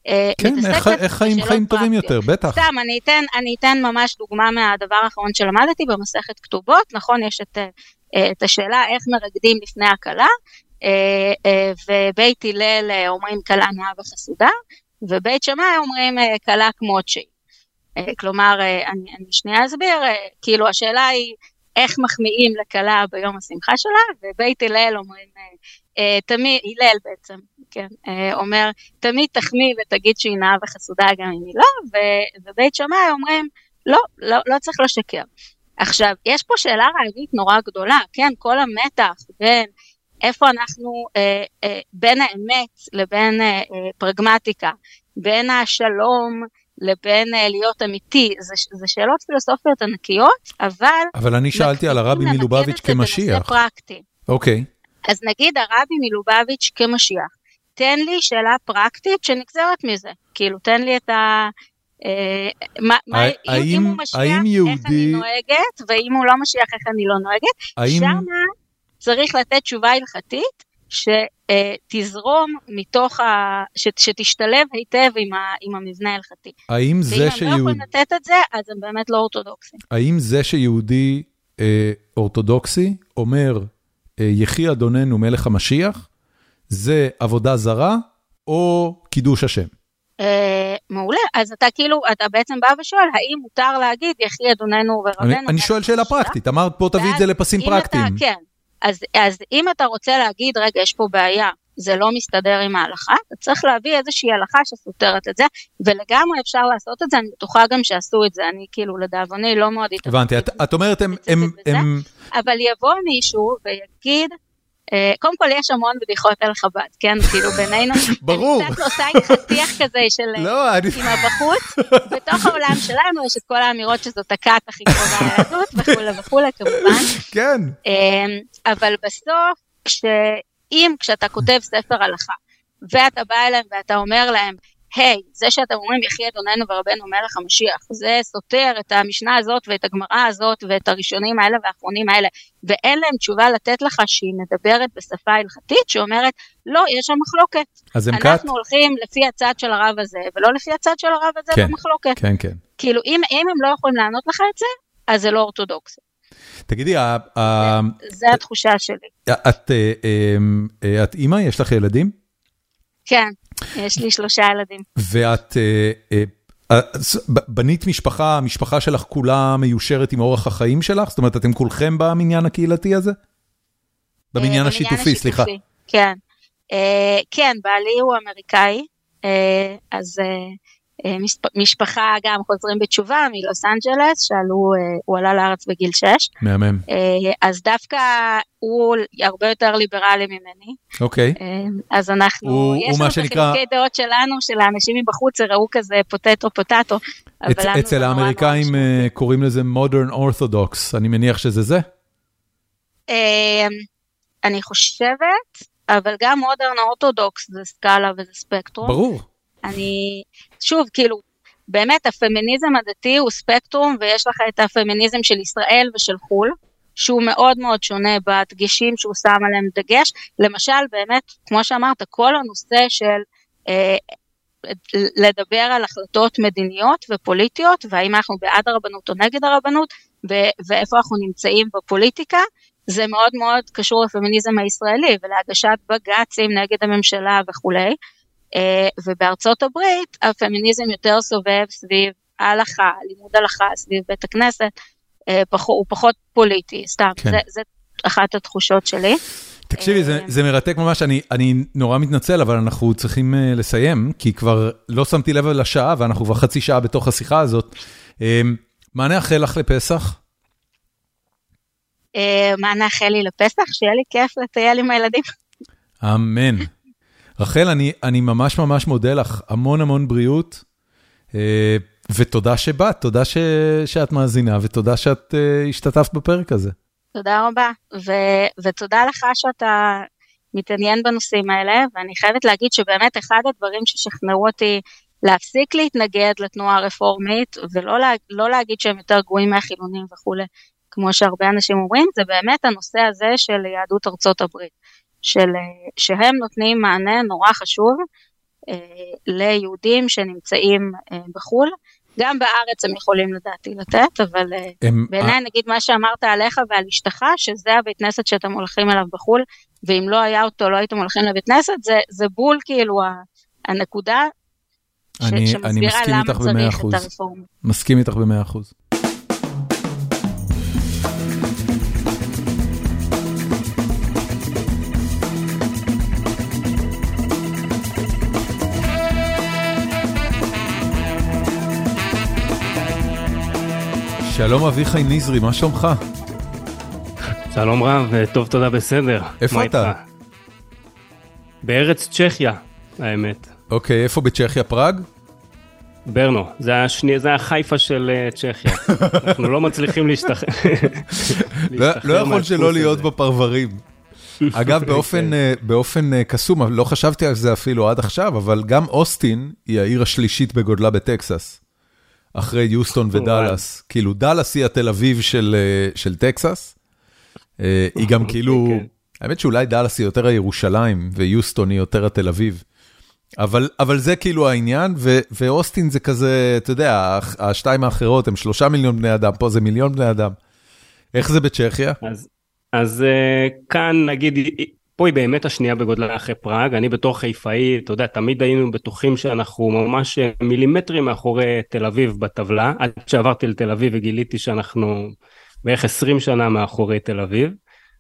אה, כן, איך, איך חיים חיים טובים יותר, בטח. סתם, אני אתן, אני אתן ממש דוגמה מהדבר האחרון שלמדתי במסכת כתובות, נכון, יש את, אה, את השאלה איך מרקדים לפני הכלה, אה, ובית הלל אומרים כלה נאה וחסודה, ובית שמאי אומרים כלה כמות שהיא. כלומר, אני, אני שנייה אסביר, כאילו השאלה היא איך מחמיאים לכלה ביום השמחה שלה, ובית הלל אומרים, תמיד, הלל בעצם, כן, אה, אומר, תמיד תחמיא ותגיד שהיא נאה וחסודה גם אם היא לא, ובית שמאי אומרים, לא, לא, לא צריך לשקר. עכשיו, יש פה שאלה רעיונית נורא גדולה, כן, כל המתח בין איפה אנחנו, אה, אה, בין האמת לבין אה, אה, פרגמטיקה, בין השלום לבין אה, להיות אמיתי, זה, זה שאלות פילוסופיות ענקיות, אבל... אבל אני שאלתי על הרבי מלובביץ' כמשיח. אוקיי. אז נגיד הרבי מלובביץ' כמשיח. תן לי שאלה פרקטית שנגזרת מזה. כאילו, תן לי את ה... אה, מה, האם, אם הוא משיח, יהודי... איך אני נוהגת, ואם הוא לא משיח, איך אני לא נוהגת. האם... שמה צריך לתת תשובה הלכתית שתזרום מתוך ה... ש, שתשתלב היטב עם, ה... עם המבנה ההלכתי. האם זה שיהודי... ואם הם לא יכולים לתת את זה, אז הם באמת לא אורתודוקסים. האם זה שיהודי אה, אורתודוקסי אומר, אה, יחי אדוננו מלך המשיח, זה עבודה זרה או קידוש השם? אה, מעולה, אז אתה כאילו, אתה בעצם בא ושואל, האם מותר להגיד, יחי אדוננו ורבנו? אני שואל שאלה פרקטית, אמרת בוא תביא את זה לפסים פרקטיים. כן, אז אם אתה רוצה להגיד, רגע, יש פה בעיה, זה לא מסתדר עם ההלכה, אתה צריך להביא איזושהי הלכה שסותרת את זה, ולגמרי אפשר לעשות את זה, אני בטוחה גם שעשו את זה, אני כאילו לדאבוני לא מאוד התאבדתי. הבנתי, את אומרת הם... הם... אבל יבוא מישהו ויגיד, קודם כל יש המון בדיחות על חב"ד, כן? כאילו בינינו, ברור. אני קצת עושה עם חתיך כזה של לא, אני... עם הבחוץ, בתוך העולם שלנו יש את כל האמירות שזאת הכת הכי קרובה ליהדות וכולי וכולי כמובן. כן. אמ, אבל בסוף, שאם כשאתה כותב ספר הלכה, ואתה בא אליהם ואתה אומר להם, היי, זה שאתם אומרים יחי אדוננו ורבנו מלך המשיח, זה סותר את המשנה הזאת ואת הגמרא הזאת ואת הראשונים האלה והאחרונים האלה, ואין להם תשובה לתת לך שהיא מדברת בשפה הלכתית שאומרת, לא, יש שם מחלוקת. אז הם קאט? אנחנו cut? הולכים לפי הצד של הרב הזה, ולא לפי הצד של הרב הזה כן, במחלוקת. כן, כן. כאילו, אם, אם הם לא יכולים לענות לך את זה, אז זה לא אורתודוקסי. תגידי, זה התחושה שלי. את אה, את אימא? יש לך ילדים? כן, יש לי שלושה ילדים. ואת אה, אה, בנית משפחה, המשפחה שלך כולה מיושרת עם אורח החיים שלך? זאת אומרת, אתם כולכם במניין הקהילתי הזה? במניין השיתופי, סליחה. כן. כן, בעלי הוא אמריקאי, אז אה, משפחה גם חוזרים בתשובה מלוס אנג'לס, שעלו, אה, הוא עלה לארץ בגיל 6. מהמם. אה, אז דווקא הוא הרבה יותר ליברלי ממני. אוקיי. אז אנחנו, הוא, יש לנו את החילוקי דעות שלנו, של האנשים מבחוץ ראו כזה potato potato. אצ, אצל האמריקאים קוראים לזה modern orthodox, אני מניח שזה זה? אני חושבת, אבל גם modern orthodox זה סקאלה וזה ספקטרום. ברור. אני, שוב, כאילו, באמת הפמיניזם הדתי הוא ספקטרום ויש לך את הפמיניזם של ישראל ושל חו"ל, שהוא מאוד מאוד שונה בדגשים שהוא שם עליהם דגש. למשל, באמת, כמו שאמרת, כל הנושא של אה, לדבר על החלטות מדיניות ופוליטיות, והאם אנחנו בעד הרבנות או נגד הרבנות, ו- ואיפה אנחנו נמצאים בפוליטיקה, זה מאוד מאוד קשור לפמיניזם הישראלי ולהגשת בג"צים נגד הממשלה וכולי. אה, ובארצות הברית הפמיניזם יותר סובב סביב ההלכה, לימוד הלכה, סביב בית הכנסת, אה, הוא פחות פוליטי, סתם, כן. זה, זה אחת התחושות שלי. תקשיבי, זה, אה, זה מרתק ממש, אני, אני נורא מתנצל, אבל אנחנו צריכים uh, לסיים, כי כבר לא שמתי לב לשעה, ואנחנו כבר חצי שעה בתוך השיחה הזאת. Uh, מה נאחל לך לפסח? Uh, מה נאחל לי לפסח? שיהיה לי כיף לטייל עם הילדים. אמן. רחל, אני אני ממש ממש מודה לך, המון המון בריאות, אה, ותודה שבאת, תודה ש, שאת מאזינה, ותודה שאת uh, השתתפת בפרק הזה. תודה רבה, ו, ותודה לך שאתה מתעניין בנושאים האלה, ואני חייבת להגיד שבאמת אחד הדברים ששכנעו אותי להפסיק להתנגד לתנועה הרפורמית, ולא לה, לא להגיד שהם יותר גרועים מהחילונים וכולי, כמו שהרבה אנשים אומרים, זה באמת הנושא הזה של יהדות ארצות הברית. של, שהם נותנים מענה נורא חשוב אה, ליהודים שנמצאים אה, בחו"ל. גם בארץ הם יכולים לדעתי לתת, אבל אה, הם... בעיניי נגיד מה שאמרת עליך ועל אשתך, שזה הבית כנסת שאתם הולכים אליו בחו"ל, ואם לא היה אותו לא הייתם הולכים לבית כנסת, זה, זה בול כאילו הנקודה אני, שמסבירה למה צריך את הרפורמה. מסכים איתך במאה אחוז. שלום אביחי נזרי, מה שלומך? שלום רב, טוב תודה בסדר. איפה אתה? בארץ צ'כיה, האמת. אוקיי, איפה בצ'כיה? פראג? ברנו, זה, השני, זה החיפה של uh, צ'כיה. אנחנו לא מצליחים להשתחרר. לא, לא יכול שלא להיות בפרברים. אגב, באופן, כן. uh, באופן קסום, לא חשבתי על זה אפילו עד עכשיו, אבל גם אוסטין היא העיר השלישית בגודלה בטקסס. אחרי יוסטון ודאלאס. כאילו, דאלאס היא התל אביב של אה, של טקסס. אה, היא גם כאילו, כן. האמת שאולי דאלאס היא יותר הירושלים, ויוסטון היא יותר התל אביב. אבל אבל זה כאילו העניין, ו, ואוסטין זה כזה, אתה יודע, השתיים האחרות הם שלושה מיליון בני אדם, פה זה מיליון בני אדם. איך זה בצ'כיה? אז, אז אה, כאן נגיד פה היא באמת השנייה בגודלה אחרי פראג, אני בתור חיפאי, אתה יודע, תמיד היינו בטוחים שאנחנו ממש מילימטרים מאחורי תל אביב בטבלה, עד שעברתי לתל אביב וגיליתי שאנחנו בערך 20 שנה מאחורי תל אביב,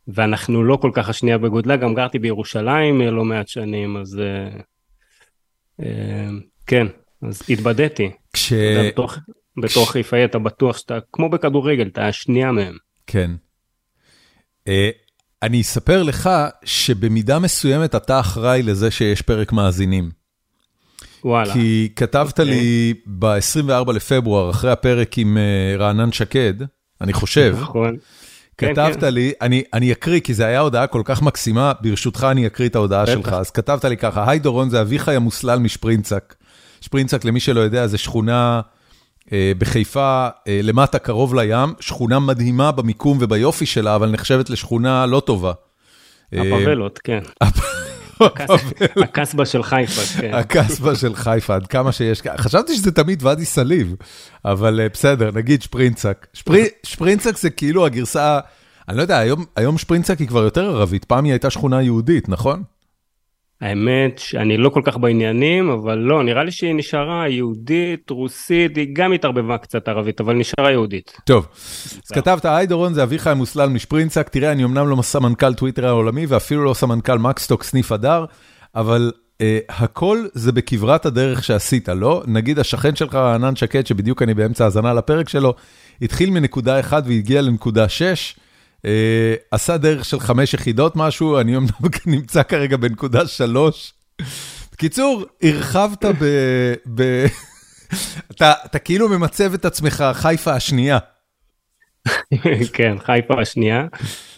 ואנחנו לא כל כך השנייה בגודלה, גם גרתי בירושלים לא מעט שנים, אז uh, כן, אז התבדיתי. כש... בתור, בתור חיפאי אתה בטוח שאתה, כמו בכדורגל, אתה השנייה מהם. כן. אני אספר לך שבמידה מסוימת אתה אחראי לזה שיש פרק מאזינים. וואלה. כי כתבת okay. לי אוקיי. ב-24 לפברואר, אחרי הפרק עם uh, רענן שקד, אני חושב, נכון. כתבת כן. לי, אני, אני אקריא, כי זו הייתה הודעה כל כך מקסימה, ברשותך אני אקריא את ההודעה בטח. שלך. אז כתבת לי ככה, היי דורון, זה אביחי המוסלל משפרינצק. שפרינצק, למי שלא יודע, זה שכונה בחיפה, אה, למטה קרוב לים, שכונה מדהימה במיקום וביופי שלה, אבל נחשבת לשכונה לא טובה. הפבלות, כן. הקסבה של חיפה, כן. הקסבה של חיפה, עד כמה שיש, חשבתי שזה תמיד ואדי סאליב, אבל אה, בסדר, נגיד שפרינצק. שפרינצק זה כאילו הגרסה, אני לא יודע, היום שפרינצק היא כבר יותר ערבית, פעם היא הייתה שכונה יהודית, נכון? האמת שאני לא כל כך בעניינים, אבל לא, נראה לי שהיא נשארה יהודית, רוסית, היא גם התערבבה קצת ערבית, אבל נשארה יהודית. טוב, אז כתבת, היי דורון, זה אביחי מוסלל משפרינצק, תראה, אני אמנם לא סמנכ"ל טוויטר העולמי, ואפילו לא סמנכ"ל מקסטוק סניף הדר, אבל אה, הכל זה בכברת הדרך שעשית, לא? נגיד השכן שלך, ענן שקד, שבדיוק אני באמצע האזנה לפרק שלו, התחיל מנקודה 1 והגיע לנקודה 6, אה, עשה דרך של חמש יחידות משהו, אני אמנם נמצא כרגע בנקודה שלוש. בקיצור, הרחבת ב... ב... אתה, אתה כאילו ממצב את עצמך חיפה השנייה. כן, חיפה השנייה.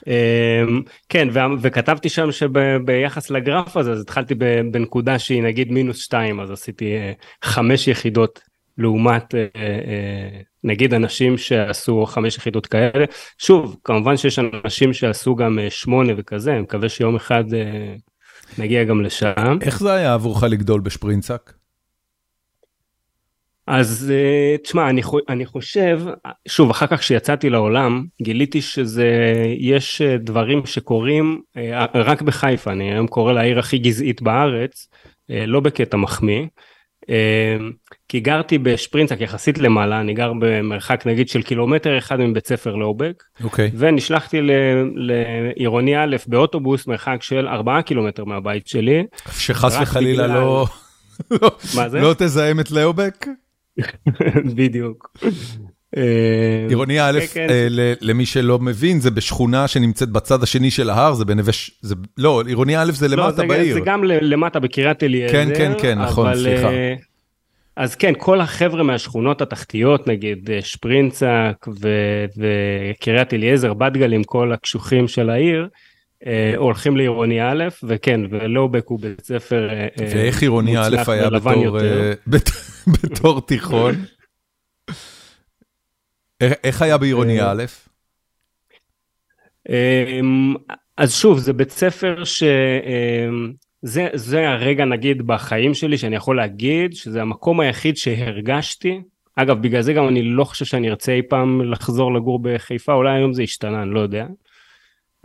אמ, כן, וכתבתי שם שביחס לגרף הזה, אז התחלתי בנקודה שהיא נגיד מינוס שתיים, אז עשיתי אה, חמש יחידות לעומת אה, אה, נגיד אנשים שעשו חמש יחידות כאלה. שוב, כמובן שיש אנשים שעשו גם אה, שמונה וכזה, אני מקווה שיום אחד נגיע גם לשם. איך זה היה עבורך לגדול בשפרינצק? אז תשמע, אני, אני חושב, שוב, אחר כך כשיצאתי לעולם, גיליתי שזה, יש דברים שקורים רק בחיפה, אני היום קורא לעיר הכי גזעית בארץ, לא בקטע מחמיא. אמ, כי גרתי בשפרינצק יחסית למעלה, אני גר במרחק נגיד של קילומטר אחד מבית ספר לאובק, okay. אוקיי. ונשלחתי לעירוני א' באוטובוס מרחק של 4 קילומטר מהבית שלי. שחס וחלילה בגלל... לא... זה? לא תזהם את לאובק? בדיוק. אה, עירוני א', כן, כן. אה, למי שלא מבין, זה בשכונה שנמצאת בצד השני של ההר, זה בנווה, לא, עירוני א' זה לא, למטה בעיר. זה גם למטה בקריית אליעזר. כן, כן, כן, נכון, סליחה. אה, אז כן, כל החבר'ה מהשכונות התחתיות, נגיד שפרינצק וקריית אליעזר, בת גלים, כל הקשוחים של העיר, הולכים לעירוני א', וכן, ולובק הוא בית ספר ואיך עירוני א' היה בתור תיכון? איך היה בעירוני אה, א'? אמ, אז שוב, זה בית ספר ש... אמ, זה, זה הרגע נגיד בחיים שלי שאני יכול להגיד שזה המקום היחיד שהרגשתי. אגב, בגלל זה גם אני לא חושב שאני ארצה אי פעם לחזור לגור בחיפה, אולי היום זה השתנה, אני לא יודע.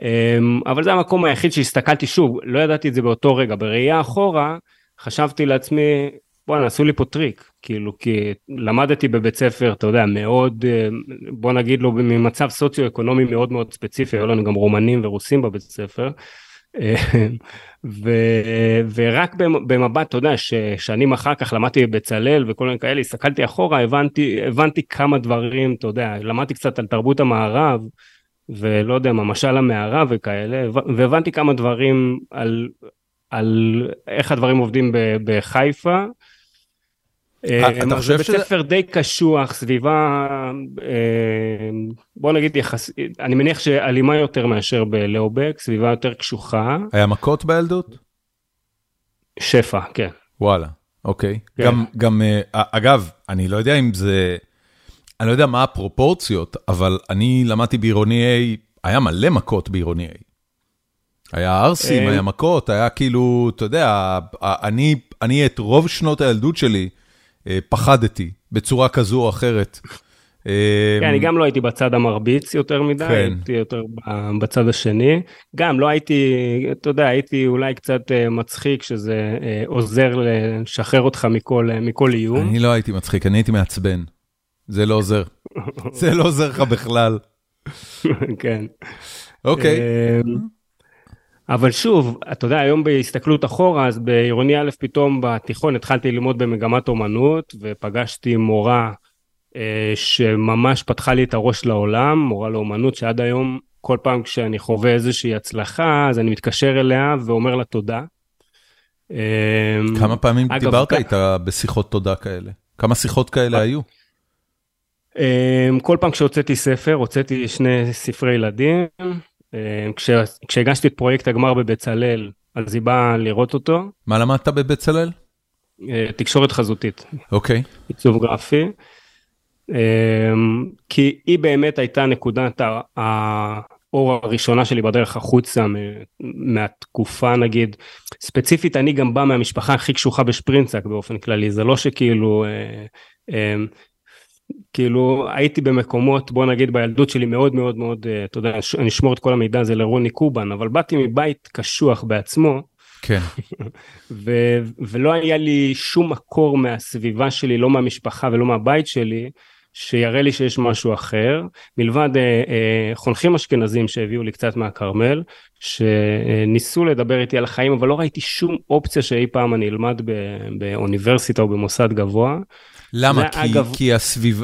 אמ, אבל זה המקום היחיד שהסתכלתי שוב, לא ידעתי את זה באותו רגע. בראייה אחורה, חשבתי לעצמי, בואנה, עשו לי פה טריק, כאילו, כי למדתי בבית ספר, אתה יודע, מאוד, אה, בוא נגיד לו, ממצב סוציו-אקונומי מאוד מאוד ספציפי, היו לנו גם רומנים ורוסים בבית ספר. אה, ו, ורק במבט, אתה יודע, ששנים אחר כך למדתי בבצלאל וכל מיני כאלה, הסתכלתי אחורה, הבנתי, הבנתי כמה דברים, אתה יודע, למדתי קצת על תרבות המערב, ולא יודע מה, משל המערב וכאלה, והבנתי כמה דברים על, על איך הדברים עובדים בחיפה. אה, אה, אתה חושב שזה... בית ספר די קשוח, סביבה, אה, בוא נגיד יחס... אני מניח שאלימה יותר מאשר בלאובק, סביבה יותר קשוחה. היה מכות בילדות? שפע, כן. וואלה, אוקיי. כן. גם, גם, אגב, אני לא יודע אם זה, אני לא יודע מה הפרופורציות, אבל אני למדתי בעירוני A, היה מלא מכות בעירוני A. היה ערסים, היה מכות, היה כאילו, אתה יודע, אני, אני את רוב שנות הילדות שלי, פחדתי בצורה כזו או אחרת. כן, אני גם לא הייתי בצד המרביץ יותר מדי, כן. הייתי יותר בצד השני. גם לא הייתי, אתה יודע, הייתי אולי קצת אה, מצחיק, שזה אה, עוזר לשחרר אותך מכל, מכל איום. אני לא הייתי מצחיק, אני הייתי מעצבן. זה לא עוזר. זה לא עוזר לך בכלל. כן. אוקיי. אבל שוב, אתה יודע, היום בהסתכלות אחורה, אז בעירוני א' פתאום בתיכון התחלתי ללמוד במגמת אומנות, ופגשתי מורה אה, שממש פתחה לי את הראש לעולם, מורה לאומנות שעד היום, כל פעם כשאני חווה איזושהי הצלחה, אז אני מתקשר אליה ואומר לה תודה. אה, כמה פעמים אגב, דיברת כ... איתה בשיחות תודה כאלה? כמה שיחות כאלה היו? כל פעם כשהוצאתי ספר, הוצאתי שני ספרי ילדים. כשהגשתי את פרויקט הגמר בבצלאל, אז היא באה לראות אותו. מה למדת בבצלאל? תקשורת חזותית. אוקיי. עיצוב גרפי. כי היא באמת הייתה נקודת האור הראשונה שלי בדרך החוצה מהתקופה נגיד. ספציפית אני גם בא מהמשפחה הכי קשוחה בשפרינצק באופן כללי, זה לא שכאילו... כאילו הייתי במקומות בוא נגיד בילדות שלי מאוד מאוד מאוד אתה יודע אני אשמור את כל המידע הזה לרוני קובן אבל באתי מבית קשוח בעצמו. כן. ו- ולא היה לי שום מקור מהסביבה שלי לא מהמשפחה ולא מהבית שלי שיראה לי שיש משהו אחר מלבד אה, אה, חונכים אשכנזים שהביאו לי קצת מהכרמל שניסו לדבר איתי על החיים אבל לא ראיתי שום אופציה שאי פעם אני אלמד באוניברסיטה או במוסד גבוה. למה? כי, אגב, כי הסביב...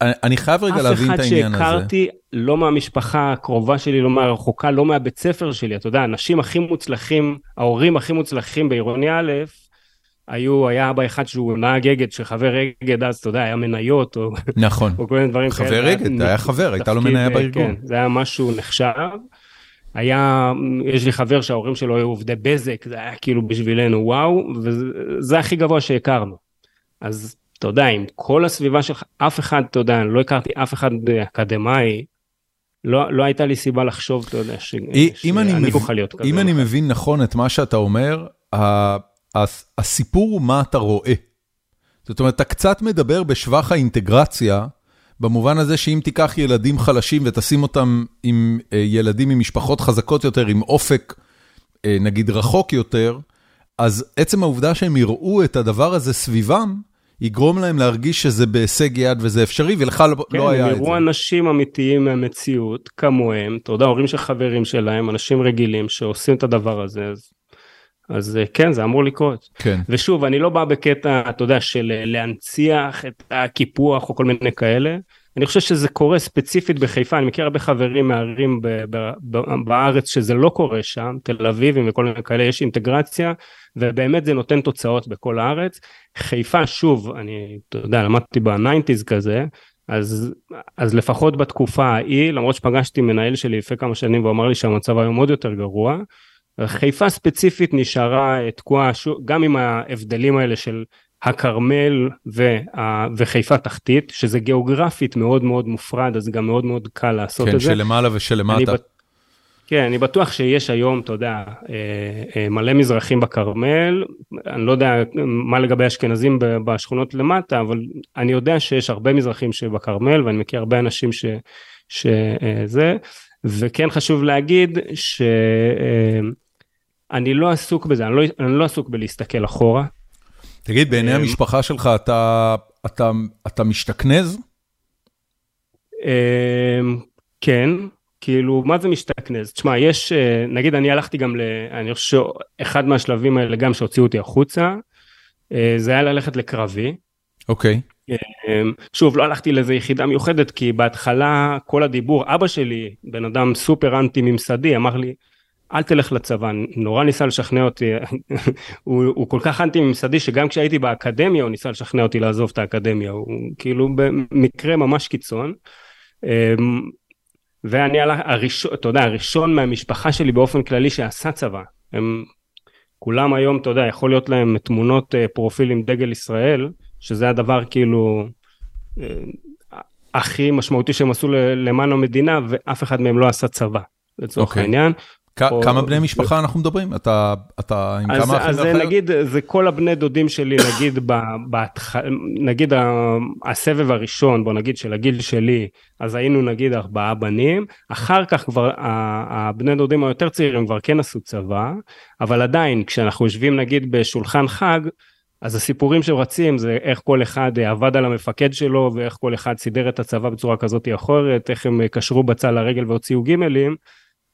אני חייב רגע להבין את העניין הזה. אף אחד שהכרתי, לא מהמשפחה הקרובה שלי, לא מהרחוקה, לא מהבית ספר שלי, אתה יודע, האנשים הכי מוצלחים, ההורים הכי מוצלחים בעירוני א', היו, היה אבא אחד שהוא נהג אגד, שחבר אגד אז, אתה יודע, היה מניות, או, נכון. או כל מיני דברים כאלה. חבר אגד, היה חבר, הייתה לו מניה בארגון. כן, זה היה משהו נחשב. היה, יש לי חבר שההורים שלו היו עובדי בזק, זה היה כאילו בשבילנו וואו, וזה הכי גבוה שהכרנו. אז אתה יודע, עם כל הסביבה שלך, אף אחד, אתה יודע, לא הכרתי אף אחד אקדמאי, לא, לא הייתה לי סיבה לחשוב, אתה יודע, שאני אוכל להיות כזה. אם אני מבין נכון את מה שאתה אומר, הסיפור הוא מה אתה רואה. זאת אומרת, אתה קצת מדבר בשבח האינטגרציה, במובן הזה שאם תיקח ילדים חלשים ותשים אותם עם אה, ילדים עם משפחות חזקות יותר, עם אופק, אה, נגיד, רחוק יותר, אז עצם העובדה שהם יראו את הדבר הזה סביבם, יגרום להם להרגיש שזה בהישג יד וזה אפשרי, ולך לא, כן, לא היה את זה. כן, הם יראו אנשים אמיתיים מהמציאות, כמוהם, אתה יודע, הורים של חברים שלהם, אנשים רגילים שעושים את הדבר הזה, אז, אז אה, כן, זה אמור לקרות. כן. ושוב, אני לא בא בקטע, אתה יודע, של אה, להנציח את הקיפוח או כל מיני כאלה. אני חושב שזה קורה ספציפית בחיפה, אני מכיר הרבה חברים מערים בארץ שזה לא קורה שם, תל אביבים וכל מיני כאלה, יש אינטגרציה, ובאמת זה נותן תוצאות בכל הארץ. חיפה, שוב, אני, אתה יודע, למדתי בניינטיז כזה, אז, אז לפחות בתקופה ההיא, למרות שפגשתי מנהל שלי לפני כמה שנים והוא אמר לי שהמצב היום עוד יותר גרוע, חיפה ספציפית נשארה תקועה, גם עם ההבדלים האלה של הכרמל וחיפה תחתית, שזה גיאוגרפית מאוד מאוד מופרד, אז גם מאוד מאוד קל לעשות כן, את זה. כן, שלמעלה ושלמטה. כן, אני בטוח שיש היום, אתה יודע, אה, אה, מלא מזרחים בכרמל, אני לא יודע מה לגבי אשכנזים בשכונות למטה, אבל אני יודע שיש הרבה מזרחים שבכרמל, ואני מכיר הרבה אנשים שזה, אה, וכן חשוב להגיד שאני לא עסוק בזה, אני לא, אני לא עסוק בלהסתכל אחורה. תגיד, בעיני המשפחה שלך אתה, אתה, אתה משתכנז? כן. כאילו, מה זה משתכנז? תשמע, יש, אה, נגיד אני הלכתי גם ל... אני חושב שאחד מהשלבים האלה גם שהוציאו אותי החוצה, אה, זה היה ללכת לקרבי. אוקיי. Okay. אה, שוב, לא הלכתי לאיזה יחידה מיוחדת, כי בהתחלה כל הדיבור, אבא שלי, בן אדם סופר אנטי ממסדי, אמר לי, אל תלך לצבא, נורא ניסה לשכנע אותי, הוא, הוא כל כך אנטי ממסדי שגם כשהייתי באקדמיה הוא ניסה לשכנע אותי לעזוב את האקדמיה, הוא כאילו במקרה ממש קיצון. ואני הראשון, אתה יודע, הראשון מהמשפחה שלי באופן כללי שעשה צבא. הם כולם היום, אתה יודע, יכול להיות להם תמונות אה, פרופיל עם דגל ישראל, שזה הדבר כאילו אה, הכי משמעותי שהם עשו למען המדינה, ואף אחד מהם לא עשה צבא, לצורך okay. אוקיי. העניין. כמה בני משפחה אנחנו מדברים? אתה עם כמה אחים ואחיות? אז נגיד, זה כל הבני דודים שלי, נגיד, נגיד הסבב הראשון, בוא נגיד של הגיל שלי, אז היינו נגיד ארבעה בנים, אחר כך כבר הבני דודים היותר צעירים כבר כן עשו צבא, אבל עדיין כשאנחנו יושבים נגיד בשולחן חג, אז הסיפורים שרצים זה איך כל אחד עבד על המפקד שלו ואיך כל אחד סידר את הצבא בצורה כזאת או אחרת, איך הם קשרו בצל לרגל והוציאו גימלים.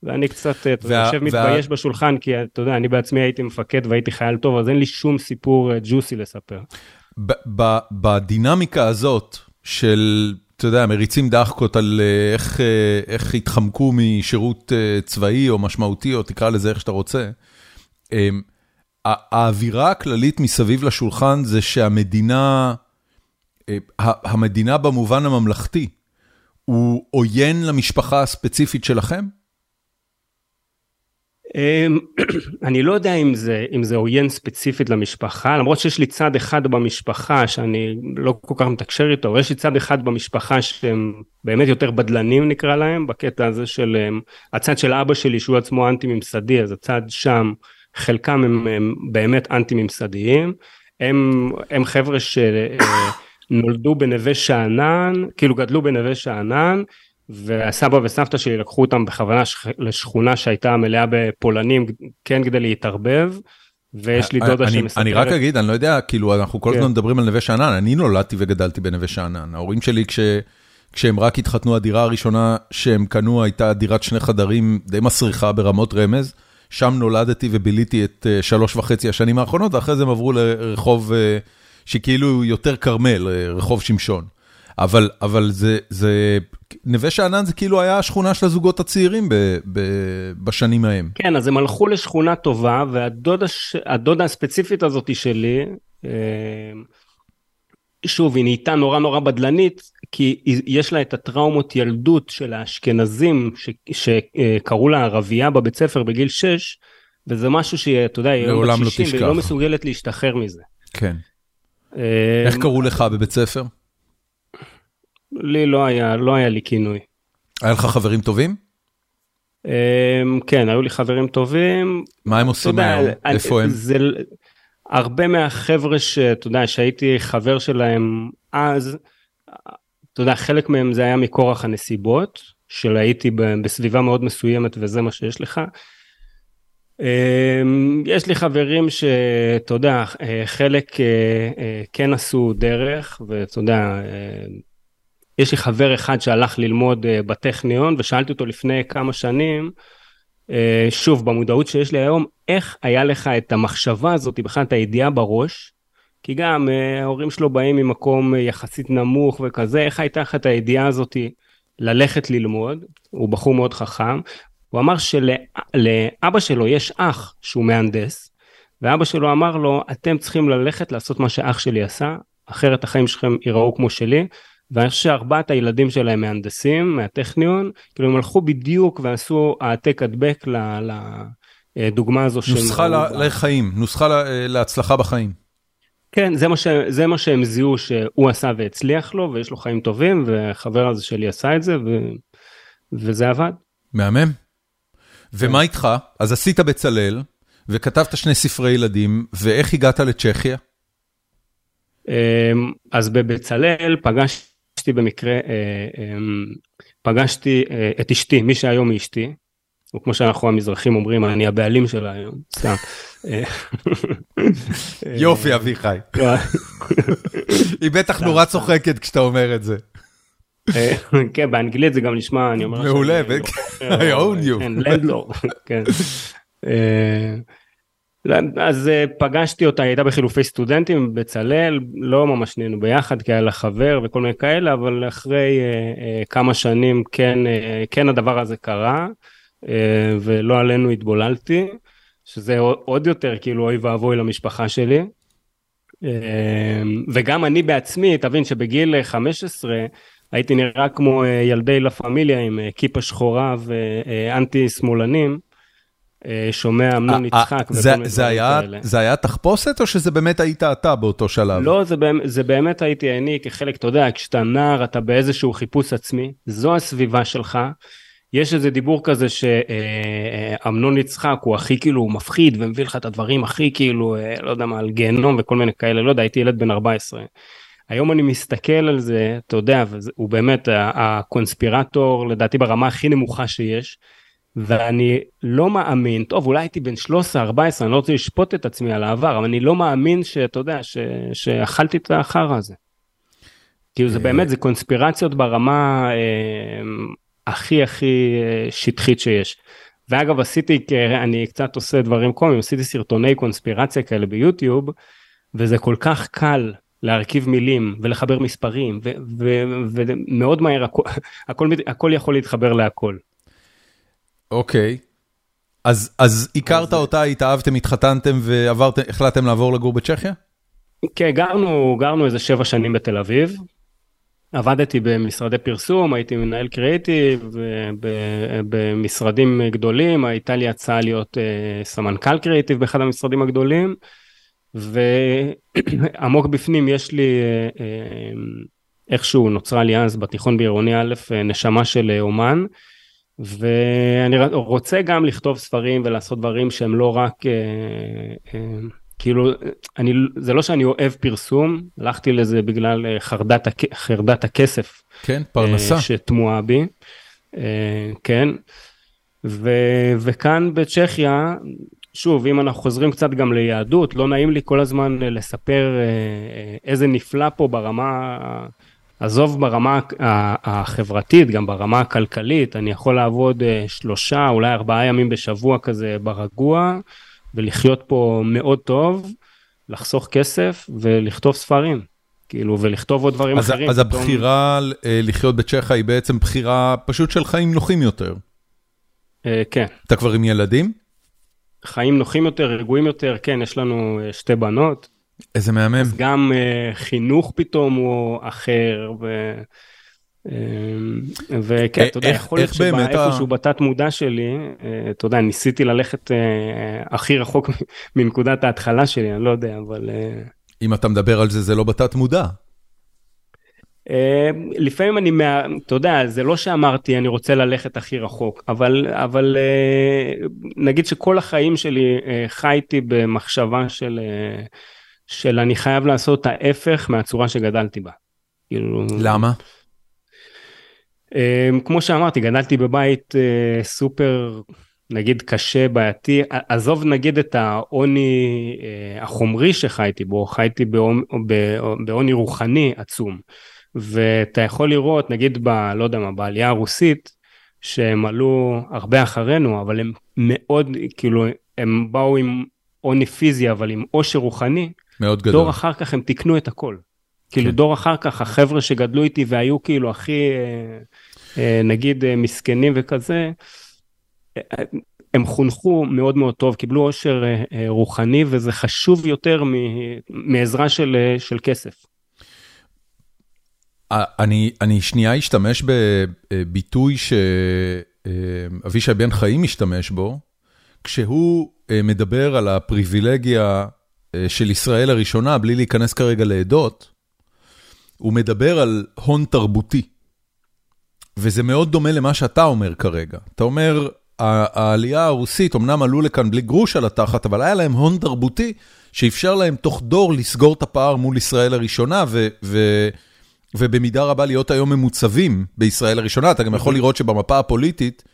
ואני קצת אה, וה, יושב וה... מתבייש בשולחן כי אתה יודע אני בעצמי הייתי מפקד והייתי חייל טוב אז אין לי שום סיפור ג'וסי אה, לספר. בדינמיקה הזאת של אתה יודע מריצים דחקות על אה, איך, איך התחמקו משירות צבאי או משמעותי או תקרא לזה איך שאתה רוצה. האווירה הכללית מסביב לשולחן זה שהמדינה המדינה במובן הממלכתי, הוא עוין למשפחה הספציפית שלכם? אמ, אני לא יודע אם זה, אם זה עוין ספציפית למשפחה, למרות שיש לי צד אחד במשפחה שאני לא כל כך מתקשר איתו, אבל יש לי צד אחד במשפחה שהם באמת יותר בדלנים נקרא להם, בקטע הזה של אמ, הצד של אבא שלי שהוא עצמו אנטי ממסדי, אז הצד שם, חלקם הם, הם באמת אנטי ממסדיים, הם, הם חבר'ה שנולדו בנווה שאנן, כאילו גדלו בנווה שאנן, והסבא וסבתא שלי לקחו אותם בכוונה לשכונה שהייתה מלאה בפולנים כן כדי להתערבב. ויש לי דודה שמספרת. אני רק אגיד, אני לא יודע, כאילו אנחנו כל כן. הזמן מדברים על נווה שאנן, אני נולדתי וגדלתי בנווה שאנן. ההורים שלי כשהם רק התחתנו, הדירה הראשונה שהם קנו הייתה דירת שני חדרים די מסריחה ברמות רמז. שם נולדתי וביליתי את אה, שלוש וחצי השנים האחרונות, ואחרי זה הם עברו לרחוב אה, שכאילו יותר כרמל, אה, רחוב שמשון. אבל, אבל זה, זה, נווה שאנן זה כאילו היה השכונה של הזוגות הצעירים ב, ב, בשנים ההם. כן, אז הם הלכו לשכונה טובה, והדודה הספציפית הזאת שלי, אה, שוב, היא נהייתה נורא נורא בדלנית, כי יש לה את הטראומות ילדות של האשכנזים, שקראו לה ערבייה בבית ספר בגיל 6, וזה משהו שהיא, אתה יודע, היא היום בת 60, לא והיא לא מסוגלת להשתחרר מזה. כן. אה, איך קראו לך בבית ספר? לי לא היה, לא היה לי כינוי. היה לך חברים טובים? אמ, כן, היו לי חברים טובים. מה הם עושים היום? איפה הם? זה, הרבה מהחבר'ה שאתה יודע, שהייתי חבר שלהם אז, אתה יודע, חלק מהם זה היה מכורח הנסיבות, של הייתי בסביבה מאוד מסוימת וזה מה שיש לך. אמ, יש לי חברים שאתה יודע, אה, חלק אה, אה, כן עשו דרך, ואתה יודע, יש לי חבר אחד שהלך ללמוד uh, בטכניון ושאלתי אותו לפני כמה שנים, uh, שוב במודעות שיש לי היום, איך היה לך את המחשבה הזאת, בכלל את הידיעה בראש, כי גם uh, ההורים שלו באים ממקום uh, יחסית נמוך וכזה, איך הייתה לך את הידיעה הזאת ללכת ללמוד, הוא בחור מאוד חכם, הוא אמר שלאבא שלו יש אח שהוא מהנדס, ואבא שלו אמר לו, אתם צריכים ללכת לעשות מה שאח שלי עשה, אחרת החיים שלכם ייראו כמו שלי, ואני חושב שארבעת הילדים שלהם מהנדסים, מהטכניון, כאילו הם הלכו בדיוק ועשו העתק הדבק לדוגמה הזו של... נוסחה לחיים, נוסחה להצלחה בחיים. כן, זה מה, ש... זה מה שהם זיהו שהוא עשה והצליח לו, ויש לו חיים טובים, וחבר הזה שלי עשה את זה, ו... וזה עבד. מהמם. ומה איתך? אז עשית בצלאל, וכתבת שני ספרי ילדים, ואיך הגעת לצ'כיה? אמ, אז בבצלאל פגשתי פגשתי במקרה, אה, אמ, פגשתי אה, את אשתי, מי שהיום היא אשתי, או כמו שאנחנו המזרחים אומרים, אני הבעלים שלה היום, סתם. אה, יופי אביחי. היא בטח נורא צוחקת כשאתה אומר את זה. כן, באנגלית זה גם נשמע, אני אומר... מעולה, I own you. כן, לנדלור, כן. אז אה, פגשתי אותה, היא הייתה בחילופי סטודנטים בצלאל, לא ממש נהיינו ביחד, כי היה לה חבר וכל מיני כאלה, אבל אחרי uh, uh, כמה שנים כן, uh, כן הדבר הזה קרה, uh, ולא עלינו התבוללתי, שזה עוד יותר כאילו אוי ואבוי למשפחה שלי. Uh, וגם אני בעצמי, תבין שבגיל 15 הייתי נראה כמו uh, ילדי לה פמיליה עם כיפה שחורה ואנטי שמאלנים. אה, שומע אמנון אה, אה, יצחק מיני דברים כאלה. זה היה תחפושת או שזה באמת היית אתה באותו שלב? לא, זה, זה באמת הייתי אני כחלק, אתה יודע, כשאתה נער אתה באיזשהו חיפוש עצמי, זו הסביבה שלך. יש איזה דיבור כזה שאמנון יצחק הוא הכי כאילו מפחיד ומביא לך את הדברים הכי כאילו, לא יודע מה, על גיהנום וכל מיני כאלה, לא יודע, הייתי ילד בן 14. היום אני מסתכל על זה, אתה יודע, הוא באמת הקונספירטור לדעתי ברמה הכי נמוכה שיש. ואני לא מאמין, טוב אולי הייתי בן 13-14, אני לא רוצה לשפוט את עצמי על העבר, אבל אני לא מאמין שאתה יודע, ש, שאכלתי את החרא הזה. כאילו זה באמת, זה קונספירציות ברמה אה, הכי הכי אה, שטחית שיש. ואגב עשיתי, אני קצת עושה דברים קומיים, עשיתי סרטוני קונספירציה כאלה ביוטיוב, וזה כל כך קל להרכיב מילים ולחבר מספרים, ומאוד מהר הכל, הכל, הכל יכול להתחבר להכל. אוקיי. אז, אז הכרת אותה, התאהבתם, התחתנתם והחלטתם לעבור לגור בצ'כיה? כן, גרנו, גרנו איזה שבע שנים בתל אביב. עבדתי במשרדי פרסום, הייתי מנהל קריאיטיב, במשרדים גדולים, הייתה לי הצעה להיות uh, סמנכ"ל קריאיטיב באחד המשרדים הגדולים, ועמוק בפנים יש לי uh, uh, איכשהו נוצרה לי אז בתיכון בעירוני א' נשמה של אומן, ואני רוצה גם לכתוב ספרים ולעשות דברים שהם לא רק... Uh, uh, כאילו, אני, זה לא שאני אוהב פרסום, הלכתי לזה בגלל אה, חרדת, חרדת הכסף. כן, פרנסה. אה, שתמוהה בי, אה, כן. ו, וכאן בצ'כיה, שוב, אם אנחנו חוזרים קצת גם ליהדות, לא נעים לי כל הזמן לספר איזה נפלא פה ברמה, עזוב ברמה החברתית, גם ברמה הכלכלית, אני יכול לעבוד שלושה, אולי ארבעה ימים בשבוע כזה ברגוע. ולחיות פה מאוד טוב, לחסוך כסף ולכתוב ספרים. כאילו, ולכתוב עוד דברים אז, אחרים. אז פתאום... הבחירה אה, לחיות בצ'כה היא בעצם בחירה פשוט של חיים נוחים יותר. אה, כן. אתה כבר עם ילדים? חיים נוחים יותר, רגועים יותר, כן, יש לנו אה, שתי בנות. איזה מהמם. אז גם אה, חינוך פתאום הוא אחר, ו... אמ, וכן, אתה יודע, יכול להיות שבאיפשהו בתת מודע שלי, אה, אתה יודע, ניסיתי ללכת אה, הכי רחוק מנקודת ההתחלה שלי, אני לא יודע, אבל... אה, אם אתה מדבר על זה, זה לא בתת מודע. לפעמים אני, אתה יודע, זה לא שאמרתי אני רוצה ללכת הכי רחוק, אבל, אבל נגיד שכל החיים שלי חייתי במחשבה של, של אני חייב לעשות ההפך מהצורה שגדלתי בה. כאילו... למה? אמ, כמו שאמרתי, גדלתי בבית אה, סופר, נגיד, קשה, בעייתי. עזוב נגיד את העוני אה, החומרי שחייתי בו, חייתי בעוני רוחני עצום. ואתה יכול לראות, נגיד, ב, לא יודע מה, בעלייה הרוסית, שהם עלו הרבה אחרינו, אבל הם מאוד, כאילו, הם באו עם עוני פיזי, אבל עם עושר רוחני. מאוד גדול. דור אחר כך הם תיקנו את הכל. כאילו כן. דור אחר כך, החבר'ה שגדלו איתי והיו כאילו הכי, אה, אה, נגיד, אה, מסכנים וכזה, הם חונכו מאוד מאוד טוב, קיבלו עושר רוחני, וזה חשוב יותר מעזרה של, של כסף. אני, אני שנייה אשתמש בביטוי שאבישי בן חיים משתמש בו, כשהוא מדבר על הפריבילגיה של ישראל הראשונה, בלי להיכנס כרגע לעדות, הוא מדבר על הון תרבותי. וזה מאוד דומה למה שאתה אומר כרגע. אתה אומר, העלייה הרוסית, אמנם עלו לכאן בלי גרוש על התחת, אבל היה להם הון תרבותי שאפשר להם תוך דור לסגור את הפער מול ישראל הראשונה, ו, ו, ובמידה רבה להיות היום ממוצבים בישראל הראשונה. אתה גם יכול לראות שבמפה הפוליטית,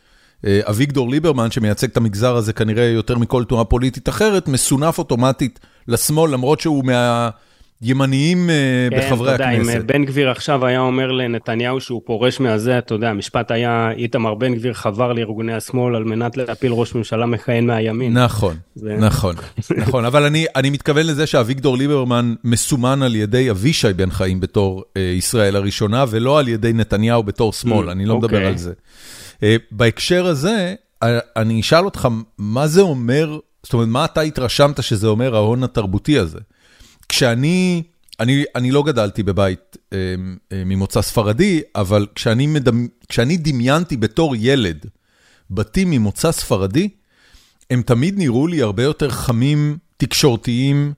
אה, אביגדור ליברמן, שמייצג את המגזר הזה כנראה יותר מכל תנועה פוליטית אחרת, מסונף אוטומטית לשמאל, למרות שהוא מה... ימניים אה, כן, בחברי יודע, הכנסת. אם בן גביר עכשיו היה אומר לנתניהו שהוא פורש מהזה, אתה יודע, המשפט היה, איתמר בן גביר חבר לארגוני השמאל על מנת להפיל ראש ממשלה מכהן מהימין. נכון, זה... נכון, נכון, אבל אני, אני מתכוון לזה שאביגדור ליברמן מסומן על ידי אבישי בן חיים בתור אה, ישראל הראשונה, ולא על ידי נתניהו בתור שמאל, mm, אני לא. מדבר אוקיי. על זה. אה, בהקשר הזה, אה, אני אשאל אותך, מה זה אומר, זאת אומרת, מה אתה התרשמת שזה אומר ההון התרבותי הזה? כשאני, אני, אני לא גדלתי בבית אה, אה, ממוצא ספרדי, אבל כשאני, מדמ, כשאני דמיינתי בתור ילד בתים ממוצא ספרדי, הם תמיד נראו לי הרבה יותר חמים, תקשורתיים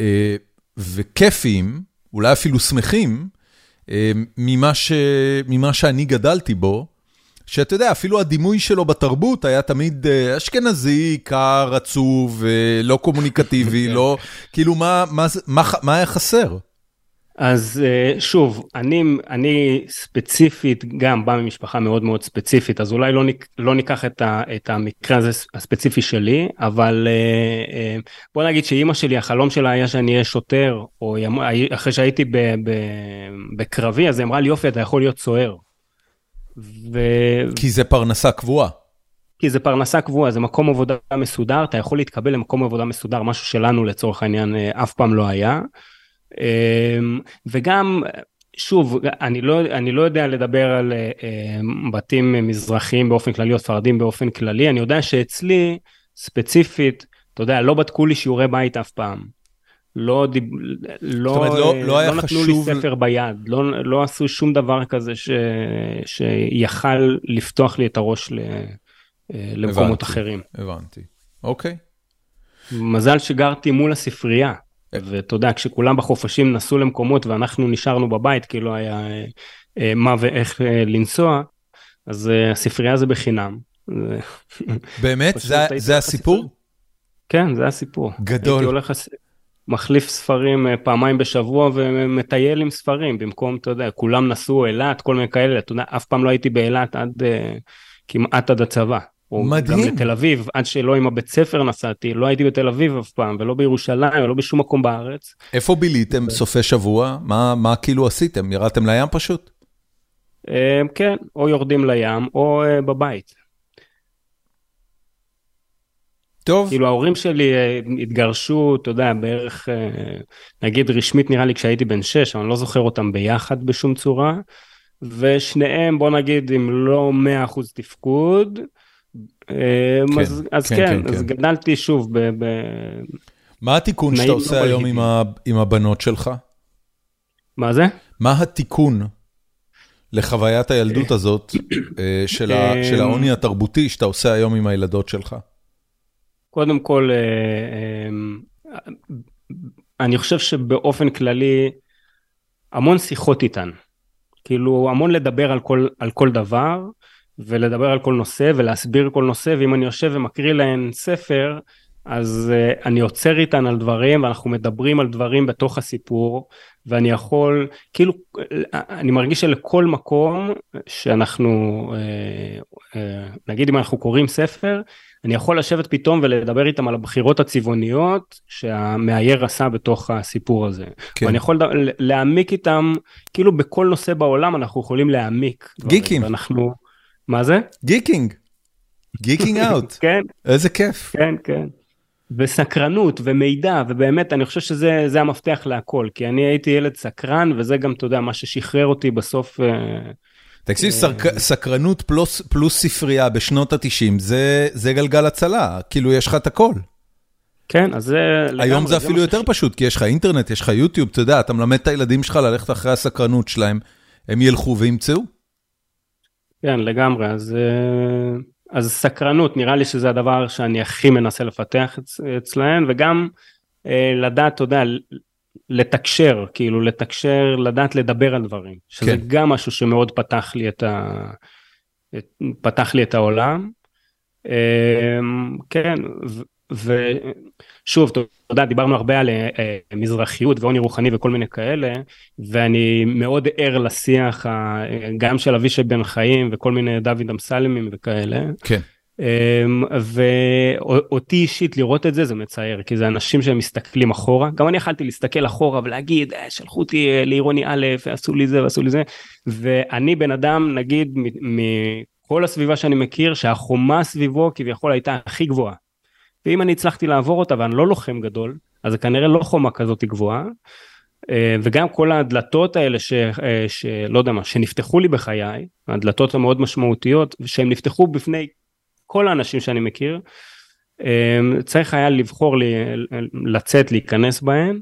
אה, וכיפיים, אולי אפילו שמחים, אה, ממה, ש, ממה שאני גדלתי בו. שאתה יודע, אפילו הדימוי שלו בתרבות היה תמיד אה, אשכנזי, קר, עצוב, אה, לא קומוניקטיבי, כן. לא... כאילו, מה, מה, מה, מה היה חסר? אז אה, שוב, אני, אני ספציפית גם בא ממשפחה מאוד מאוד ספציפית, אז אולי לא, לא ניקח את, ה, את המקרה הזה הספציפי שלי, אבל בוא נגיד שאימא שלי, החלום שלה היה שאני אהיה שוטר, או אחרי שהייתי ב, ב, בקרבי, אז היא אמרה לי, יופי, אתה יכול להיות סוהר. ו... כי זה פרנסה קבועה. כי זה פרנסה קבועה, זה מקום עבודה מסודר, אתה יכול להתקבל למקום עבודה מסודר, משהו שלנו לצורך העניין אה, אף פעם לא היה. אמ, וגם, שוב, אני לא, אני לא יודע לדבר על אה, בתים מזרחיים באופן כללי או ספרדים באופן כללי, אני יודע שאצלי, ספציפית, אתה יודע, לא בדקו לי שיעורי בית אף פעם. לא, דיב... לא, אומרת, לא, לא, לא נתנו חשוב... לי ספר ביד, לא, לא עשו שום דבר כזה ש... שיכל לפתוח לי את הראש ל... למקומות הבנתי, אחרים. הבנתי, אוקיי. מזל שגרתי מול הספרייה, ואתה יודע, כשכולם בחופשים נסעו למקומות ואנחנו נשארנו בבית, כי לא היה אה, מה ואיך אה, לנסוע, אז אה, הספרייה זה בחינם. באמת? זה, זה הסיפור? כן, זה הסיפור. גדול. הייתי הולך, מחליף ספרים פעמיים בשבוע ומטייל עם ספרים, במקום, אתה יודע, כולם נסעו אילת, כל מיני כאלה, אתה יודע, אף פעם לא הייתי באילת עד, כמעט עד הצבא. מדהים. גם בתל אביב, עד שלא עם הבית ספר נסעתי, לא הייתי בתל אביב אף פעם, ולא בירושלים, ולא בשום מקום בארץ. איפה ביליתם סופי שבוע? מה, מה כאילו עשיתם? ירדתם לים פשוט? אה, כן, או יורדים לים, או אה, בבית. טוב. כאילו ההורים שלי אה, התגרשו, אתה יודע, בערך, נגיד רשמית נראה לי כשהייתי בן 6, אבל אני לא זוכר אותם ביחד בשום צורה. ושניהם, בוא נגיד, אם לא 100% תפקוד, כן, אז, אז כן, כן, כן, אז כן. גדלתי שוב ב... ב... מה התיקון שאתה עושה לא היום עם, ה, עם הבנות שלך? מה זה? מה התיקון לחוויית הילדות הזאת אה, של, ה, של העוני התרבותי שאתה עושה היום עם הילדות שלך? קודם כל, אה, אה, אני חושב שבאופן כללי, המון שיחות איתן. כאילו, המון לדבר על כל, על כל דבר. ולדבר על כל נושא ולהסביר כל נושא, ואם אני יושב ומקריא להן ספר, אז uh, אני עוצר איתן על דברים ואנחנו מדברים על דברים בתוך הסיפור ואני יכול כאילו אני מרגיש שלכל מקום שאנחנו אה, אה, נגיד אם אנחנו קוראים ספר אני יכול לשבת פתאום ולדבר איתם על הבחירות הצבעוניות שהמאייר עשה בתוך הסיפור הזה. כן. ואני יכול להעמיק איתם כאילו בכל נושא בעולם אנחנו יכולים להעמיק. גיקים. ואנחנו מה זה? geeking. geeking out. כן. איזה כיף. כן, כן. וסקרנות ומידע ובאמת אני חושב שזה המפתח להכל כי אני הייתי ילד סקרן וזה גם אתה יודע מה ששחרר אותי בסוף. אה, תקשיב אה, סקרנות פלוס ספרייה בשנות התשעים זה זה גלגל הצלה כאילו יש לך את הכל. כן אז זה היום זה אפילו יותר פשוט כי יש לך אינטרנט יש לך יוטיוב אתה יודע אתה מלמד את הילדים שלך ללכת אחרי הסקרנות שלהם הם ילכו וימצאו. כן, לגמרי, אז, אה, אז סקרנות, נראה לי שזה הדבר שאני הכי מנסה לפתח אצ, אצלהם, וגם אה, לדעת, אתה יודע, לתקשר, כאילו לתקשר, לדעת לדבר על דברים, שזה כן. גם משהו שמאוד פתח לי את, ה, פתח לי את העולם. אה, כן, ושוב, אתה יודע, דיברנו הרבה על אה, אה, מזרחיות ועוני רוחני וכל מיני כאלה, ואני מאוד ער לשיח גם של אבישי בן חיים וכל מיני דוד אמסלמים וכאלה. כן. אמ, ואותי אישית לראות את זה זה מצער כי זה אנשים שמסתכלים אחורה. גם אני יכלתי להסתכל אחורה ולהגיד אה, שלחו אותי לעירוני א' ועשו לי זה ועשו לי זה. ואני בן אדם נגיד מכל הסביבה שאני מכיר שהחומה סביבו כביכול הייתה הכי גבוהה. ואם אני הצלחתי לעבור אותה ואני לא לוחם גדול, אז זה כנראה לא חומה כזאת גבוהה. אה, וגם כל הדלתות האלה ש, אה, שלא יודע מה, שנפתחו לי בחיי, הדלתות המאוד משמעותיות, שהן נפתחו בפני כל האנשים שאני מכיר, אה, צריך היה לבחור לי, לצאת, להיכנס בהן,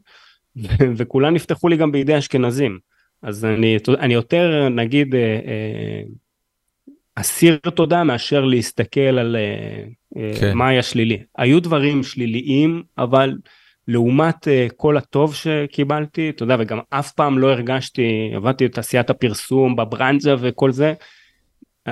וכולן נפתחו לי גם בידי אשכנזים. אז אני, אני יותר נגיד אסיר תודה מאשר להסתכל על אה, כן. מה היה שלילי. היו דברים שליליים, אבל לעומת כל הטוב שקיבלתי, אתה יודע, וגם אף פעם לא הרגשתי, עבדתי בתעשיית הפרסום, בברנז'ה וכל זה,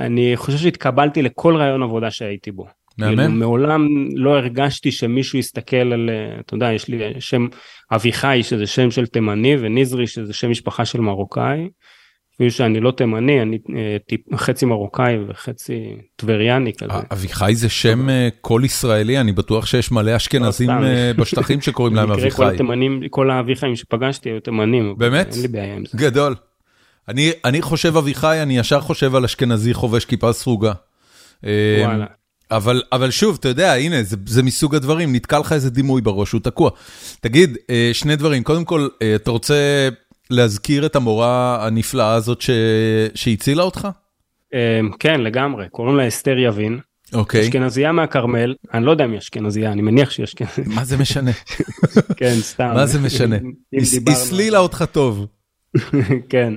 אני חושב שהתקבלתי לכל רעיון עבודה שהייתי בו. מהמם. כאילו, מעולם לא הרגשתי שמישהו יסתכל על, אה, אתה יודע, יש לי שם אביחי שזה שם של תימני ונזרי שזה שם משפחה של מרוקאי. אפילו שאני לא תימני, אני אה, טיפ, חצי מרוקאי וחצי טבריאני כזה. אביחי זה שם אה, כל ישראלי, אני בטוח שיש מלא אשכנזים לא, אה, בשטחים שקוראים להם אביחי. כל התימנים, כל האביחיים שפגשתי היו תימנים. באמת? אין לי בעיה עם זה. גדול. אני, אני חושב אביחי, אני ישר חושב על אשכנזי חובש כיפה סרוגה. וואלה. אבל, אבל שוב, אתה יודע, הנה, זה, זה מסוג הדברים, נתקע לך איזה דימוי בראש, הוא תקוע. תגיד, שני דברים, קודם כל, אתה רוצה להזכיר את המורה הנפלאה הזאת ש... שהצילה אותך? אמ, כן, לגמרי, קוראים לה אסתר יבין. אוקיי. אשכנזייה מהכרמל, אני לא יודע אם היא אשכנזייה, אני מניח שהיא אשכנזייה. מה זה משנה? כן, סתם. מה זה משנה? הסלילה אותך טוב. כן.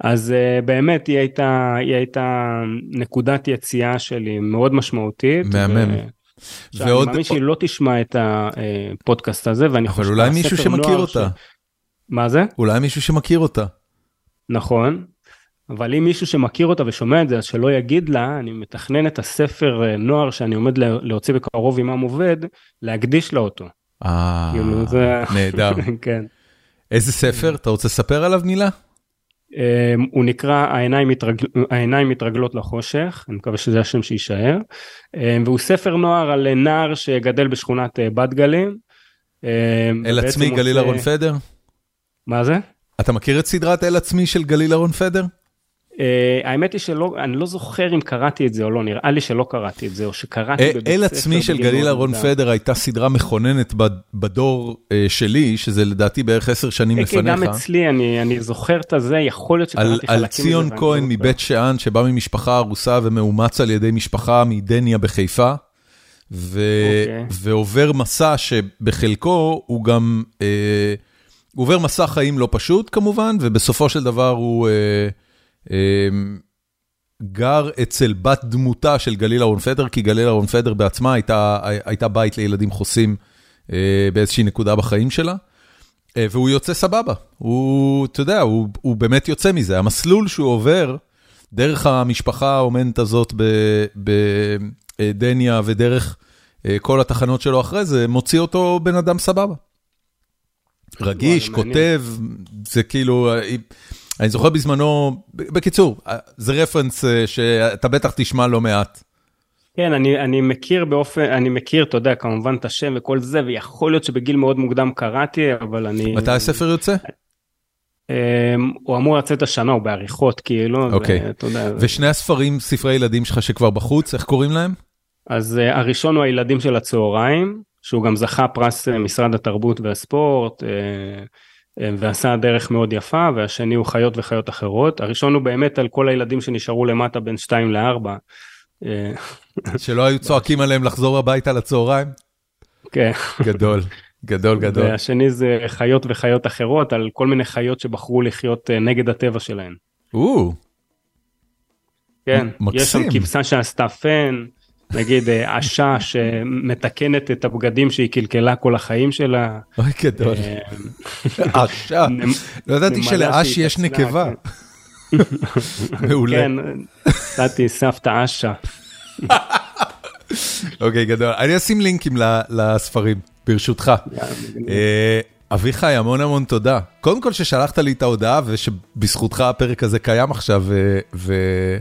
אז uh, באמת היא הייתה, היא הייתה נקודת יציאה שלי מאוד משמעותית. מהמם. ו... ועוד... אני מאמין שהיא לא תשמע את הפודקאסט הזה ואני חושב... אבל אולי מישהו שמכיר אותה. ש... מה זה? אולי מישהו שמכיר אותה. נכון. אבל אם מישהו שמכיר אותה ושומע את זה אז שלא יגיד לה אני מתכנן את הספר אה, נוער שאני עומד להוציא בקרוב עם עם עובד להקדיש לה אותו. אה, כאילו, נהדר. כן. איזה ספר אתה רוצה לספר עליו מילה? אמ, הוא נקרא העיניים, מתרגל, העיניים מתרגלות לחושך, אני מקווה שזה השם שיישאר, אמ, והוא ספר נוער על נער שגדל בשכונת אה, בת גלים. אמ, אל עצמי גליל אהרון פדר? מה זה? אתה מכיר את סדרת אל עצמי של גליל אהרון פדר? Uh, האמת היא שלא, אני לא זוכר אם קראתי את זה או לא, נראה לי שלא קראתי את זה, או שקראתי בבית ספר. אל עצמי של גליל אהרון פדר הייתה סדרה מכוננת בדור uh, שלי, שזה לדעתי בערך עשר שנים לפניך. גם אצלי, אני, אני זוכר את הזה, יכול להיות שקראתי חלקים מזה. על ציון כהן לא מבית שאן, שבא ממשפחה ארוסה ומאומץ על ידי משפחה מדניה בחיפה, ו, okay. אוקיי. ועובר מסע שבחלקו הוא גם, uh, הוא עובר מסע חיים לא פשוט כמובן, ובסופו של דבר הוא... Uh, גר אצל בת דמותה של גליל אהרון פדר, כי גליל אהרון פדר בעצמה הייתה, הייתה בית לילדים חוסים אה, באיזושהי נקודה בחיים שלה, אה, והוא יוצא סבבה, הוא, אתה יודע, הוא, הוא באמת יוצא מזה. המסלול שהוא עובר, דרך המשפחה האומנת הזאת בדניה ודרך אה, כל התחנות שלו אחרי זה, מוציא אותו בן אדם סבבה. רגיש, כותב, זה כאילו... אני זוכר בזמנו, בקיצור, זה רפרנס אה, שאתה בטח תשמע לא מעט. כן, אני, אני מכיר באופן, אני מכיר, אתה יודע, כמובן את השם וכל זה, ויכול להיות שבגיל מאוד מוקדם קראתי, אבל אני... מתי הספר יוצא? Um, הוא אמור לצאת השנה, הוא בעריכות כאילו, אוקיי. ואתה יודע... ושני הספרים, ספרי ילדים שלך שכבר בחוץ, איך קוראים להם? אז uh, הראשון הוא הילדים של הצהריים, שהוא גם זכה פרס משרד התרבות והספורט. אה, ועשה דרך מאוד יפה, והשני הוא חיות וחיות אחרות. הראשון הוא באמת על כל הילדים שנשארו למטה בין 2 ל-4. אה, שלא היו צועקים עליהם לחזור הביתה לצהריים? כן. גדול, גדול גדול. והשני זה חיות וחיות אחרות, על כל מיני חיות שבחרו לחיות אה, נגד הטבע שלהן. או. כן, מקסים. יש שם כבשה שעשתה פן, נגיד אה, אשה שמתקנת את הבגדים שהיא קלקלה כל החיים שלה. אוי גדול. אה, אשה. לא ידעתי שלאש יש נקבה. כן. מעולה. כן, נתתי סבתא אשה. אוקיי גדול. אני אשים לינקים לספרים ברשותך. אה, אביחי המון המון תודה. קודם כל ששלחת לי את ההודעה ושבזכותך הפרק הזה קיים עכשיו.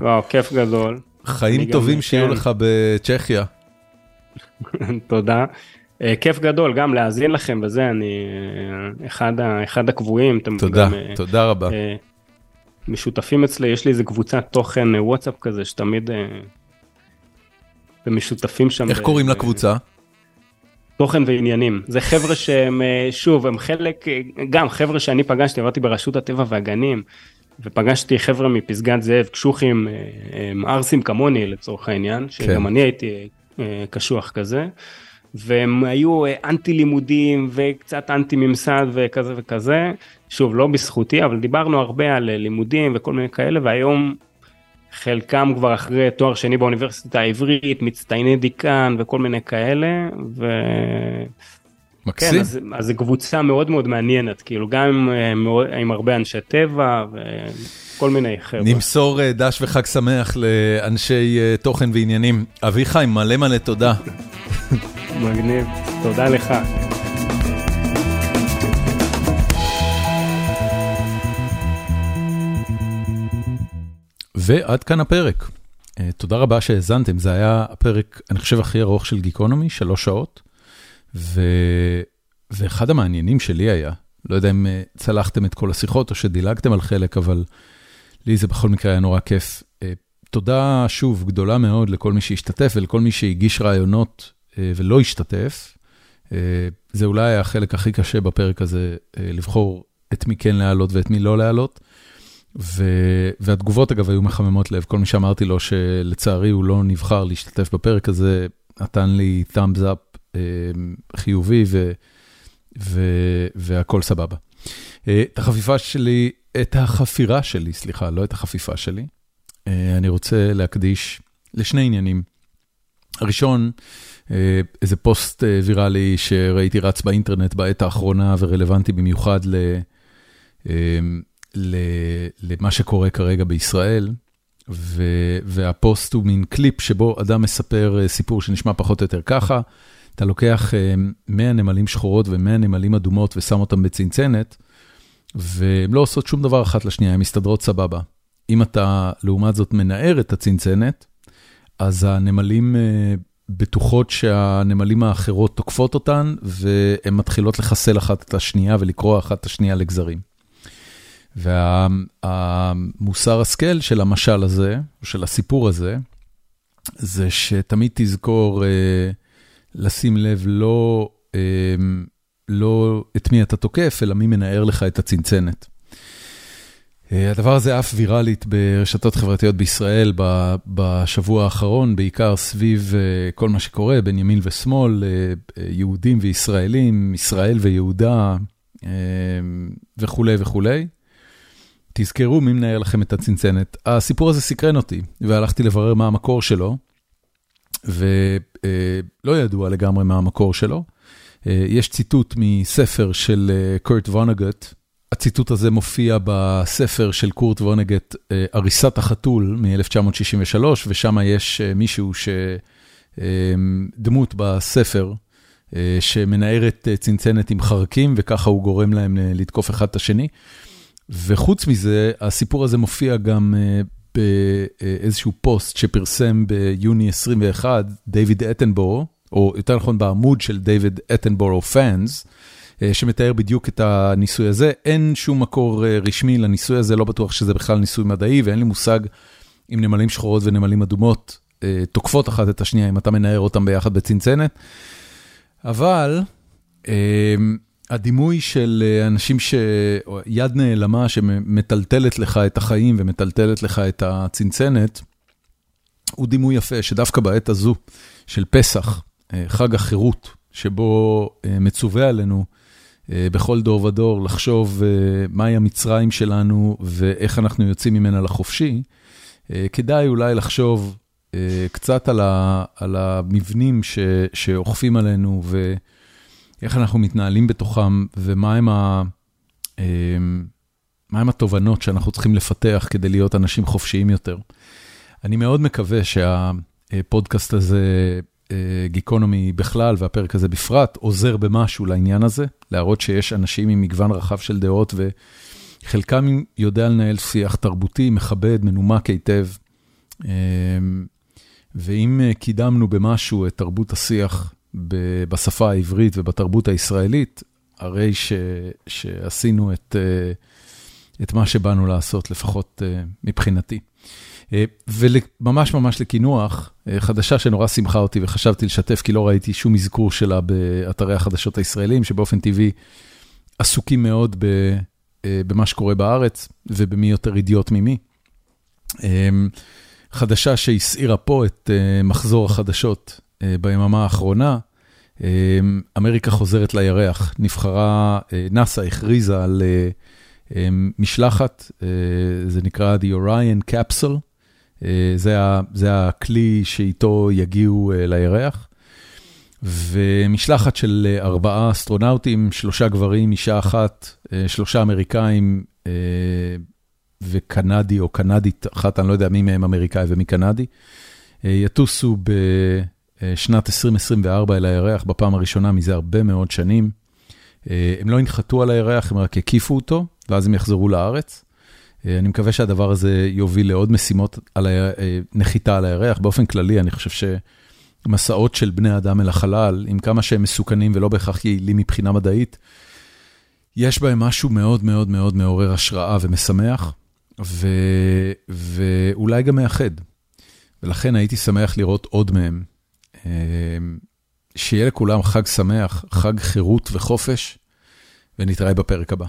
וואו כיף גדול. חיים טובים שיהיו כן. לך בצ'כיה. תודה. Uh, כיף גדול גם להאזין לכם וזה אני uh, אחד, ה, אחד הקבועים. תודה, גם, uh, תודה רבה. משותפים אצלי, יש לי איזה קבוצת תוכן וואטסאפ כזה שתמיד ומשותפים שם. איך ב, קוראים לקבוצה? תוכן ועניינים זה חבר'ה שהם שוב הם חלק גם חבר'ה שאני פגשתי עברתי ברשות הטבע והגנים ופגשתי חבר'ה מפסגת זאב, קשוחים, אה, ערסים כמוני לצורך העניין, שגם כן. אני הייתי אה, קשוח כזה, והם היו אה, אנטי לימודים וקצת אנטי ממסד וכזה וכזה, שוב לא בזכותי, אבל דיברנו הרבה על לימודים וכל מיני כאלה, והיום חלקם כבר אחרי תואר שני באוניברסיטה העברית, מצטייני דיקן וכל מיני כאלה, ו... מקסים. כן, אז, אז זו קבוצה מאוד מאוד מעניינת, כאילו גם עם, אה, עם הרבה אנשי טבע וכל מיני חבר'ה. נמסור אה, דש וחג שמח לאנשי אה, תוכן ועניינים. אביחי, מלא מלא תודה. מגניב, תודה לך. ועד כאן הפרק. תודה רבה שהאזנתם, זה היה הפרק, אני חושב, הכי ארוך של גיקונומי, שלוש שעות. ו... ואחד המעניינים שלי היה, לא יודע אם אה, צלחתם את כל השיחות או שדילגתם על חלק, אבל לי זה בכל מקרה היה נורא כיף. אה, תודה שוב גדולה מאוד לכל מי שהשתתף ולכל מי שהגיש רעיונות אה, ולא השתתף. זה אולי היה החלק הכי קשה בפרק הזה, לבחור את מי כן להעלות ואת מי לא להעלות. והתגובות אגב היו מחממות לב, כל מי שאמרתי לו שלצערי הוא לא נבחר להשתתף בפרק הזה, נתן לי thumbs up חיובי והכל סבבה. את החפיפה שלי, את החפירה שלי, סליחה, לא את החפיפה שלי, אני רוצה להקדיש לשני עניינים. הראשון, איזה פוסט ויראלי שראיתי רץ באינטרנט בעת האחרונה ורלוונטי במיוחד למה שקורה כרגע בישראל, והפוסט הוא מין קליפ שבו אדם מספר סיפור שנשמע פחות או יותר ככה, אתה לוקח 100 נמלים שחורות ו100 נמלים אדומות ושם אותם בצנצנת, והן לא עושות שום דבר אחת לשנייה, הן מסתדרות סבבה. אם אתה לעומת זאת מנער את הצנצנת, אז הנמלים בטוחות שהנמלים האחרות תוקפות אותן, והן מתחילות לחסל אחת את השנייה ולקרוע אחת את השנייה לגזרים. והמוסר השכל של המשל הזה, או של הסיפור הזה, זה שתמיד תזכור לשים לב לא, לא את מי אתה תוקף, אלא מי מנער לך את הצנצנת. הדבר הזה אף ויראלית ברשתות חברתיות בישראל בשבוע האחרון, בעיקר סביב כל מה שקורה בין ימין ושמאל, יהודים וישראלים, ישראל ויהודה וכולי וכולי. תזכרו מי מנהל לכם את הצנצנת. הסיפור הזה סקרן אותי, והלכתי לברר מה המקור שלו, ולא ידוע לגמרי מה המקור שלו. יש ציטוט מספר של קורט וונגוט, הציטוט הזה מופיע בספר של קורט וונגוט, הריסת החתול מ-1963, ושם יש מישהו, דמות בספר, שמנערת צנצנת עם חרקים, וככה הוא גורם להם לתקוף אחד את השני. וחוץ מזה, הסיפור הזה מופיע גם באיזשהו פוסט שפרסם ביוני 21, דיוויד אטנבורו, או יותר נכון בעמוד של דיוויד אטנבורו פאנס, שמתאר בדיוק את הניסוי הזה. אין שום מקור רשמי לניסוי הזה, לא בטוח שזה בכלל ניסוי מדעי, ואין לי מושג אם נמלים שחורות ונמלים אדומות תוקפות אחת את השנייה, אם אתה מנער אותם ביחד בצנצנת. אבל... הדימוי של אנשים שיד נעלמה שמטלטלת לך את החיים ומטלטלת לך את הצנצנת, הוא דימוי יפה שדווקא בעת הזו של פסח, חג החירות, שבו מצווה עלינו בכל דור ודור לחשוב מהי המצרים שלנו ואיך אנחנו יוצאים ממנה לחופשי, כדאי אולי לחשוב קצת על המבנים שאוכפים עלינו ו... איך אנחנו מתנהלים בתוכם, ומהם התובנות שאנחנו צריכים לפתח כדי להיות אנשים חופשיים יותר. אני מאוד מקווה שהפודקאסט הזה, גיקונומי בכלל, והפרק הזה בפרט, עוזר במשהו לעניין הזה, להראות שיש אנשים עם מגוון רחב של דעות, וחלקם יודע לנהל שיח תרבותי, מכבד, מנומק היטב. ואם קידמנו במשהו את תרבות השיח, בשפה העברית ובתרבות הישראלית, הרי ש, שעשינו את, את מה שבאנו לעשות, לפחות מבחינתי. וממש ממש לקינוח, חדשה שנורא שמחה אותי וחשבתי לשתף, כי לא ראיתי שום אזכור שלה באתרי החדשות הישראלים, שבאופן טבעי עסוקים מאוד במה שקורה בארץ ובמי יותר אידיוט ממי. חדשה שהסעירה פה את מחזור החדשות ביממה האחרונה, אמריקה חוזרת לירח, נבחרה, נאס"א הכריזה על משלחת, זה נקרא The Orion Capsule, זה הכלי שאיתו יגיעו לירח, ומשלחת של ארבעה אסטרונאוטים, שלושה גברים, אישה אחת, שלושה אמריקאים וקנדי או קנדית אחת, אני לא יודע מי מהם אמריקאי ומי קנדי, יטוסו ב... שנת 2024 אל הירח בפעם הראשונה מזה הרבה מאוד שנים. הם לא ינחתו על הירח, הם רק הקיפו אותו, ואז הם יחזרו לארץ. אני מקווה שהדבר הזה יוביל לעוד משימות על נחיתה על הירח. באופן כללי, אני חושב שמסעות של בני אדם אל החלל, עם כמה שהם מסוכנים ולא בהכרח יעילים מבחינה מדעית, יש בהם משהו מאוד מאוד מאוד מעורר השראה ומשמח, ו... ואולי גם מאחד. ולכן הייתי שמח לראות עוד מהם. שיהיה לכולם חג שמח, חג חירות וחופש, ונתראה בפרק הבא.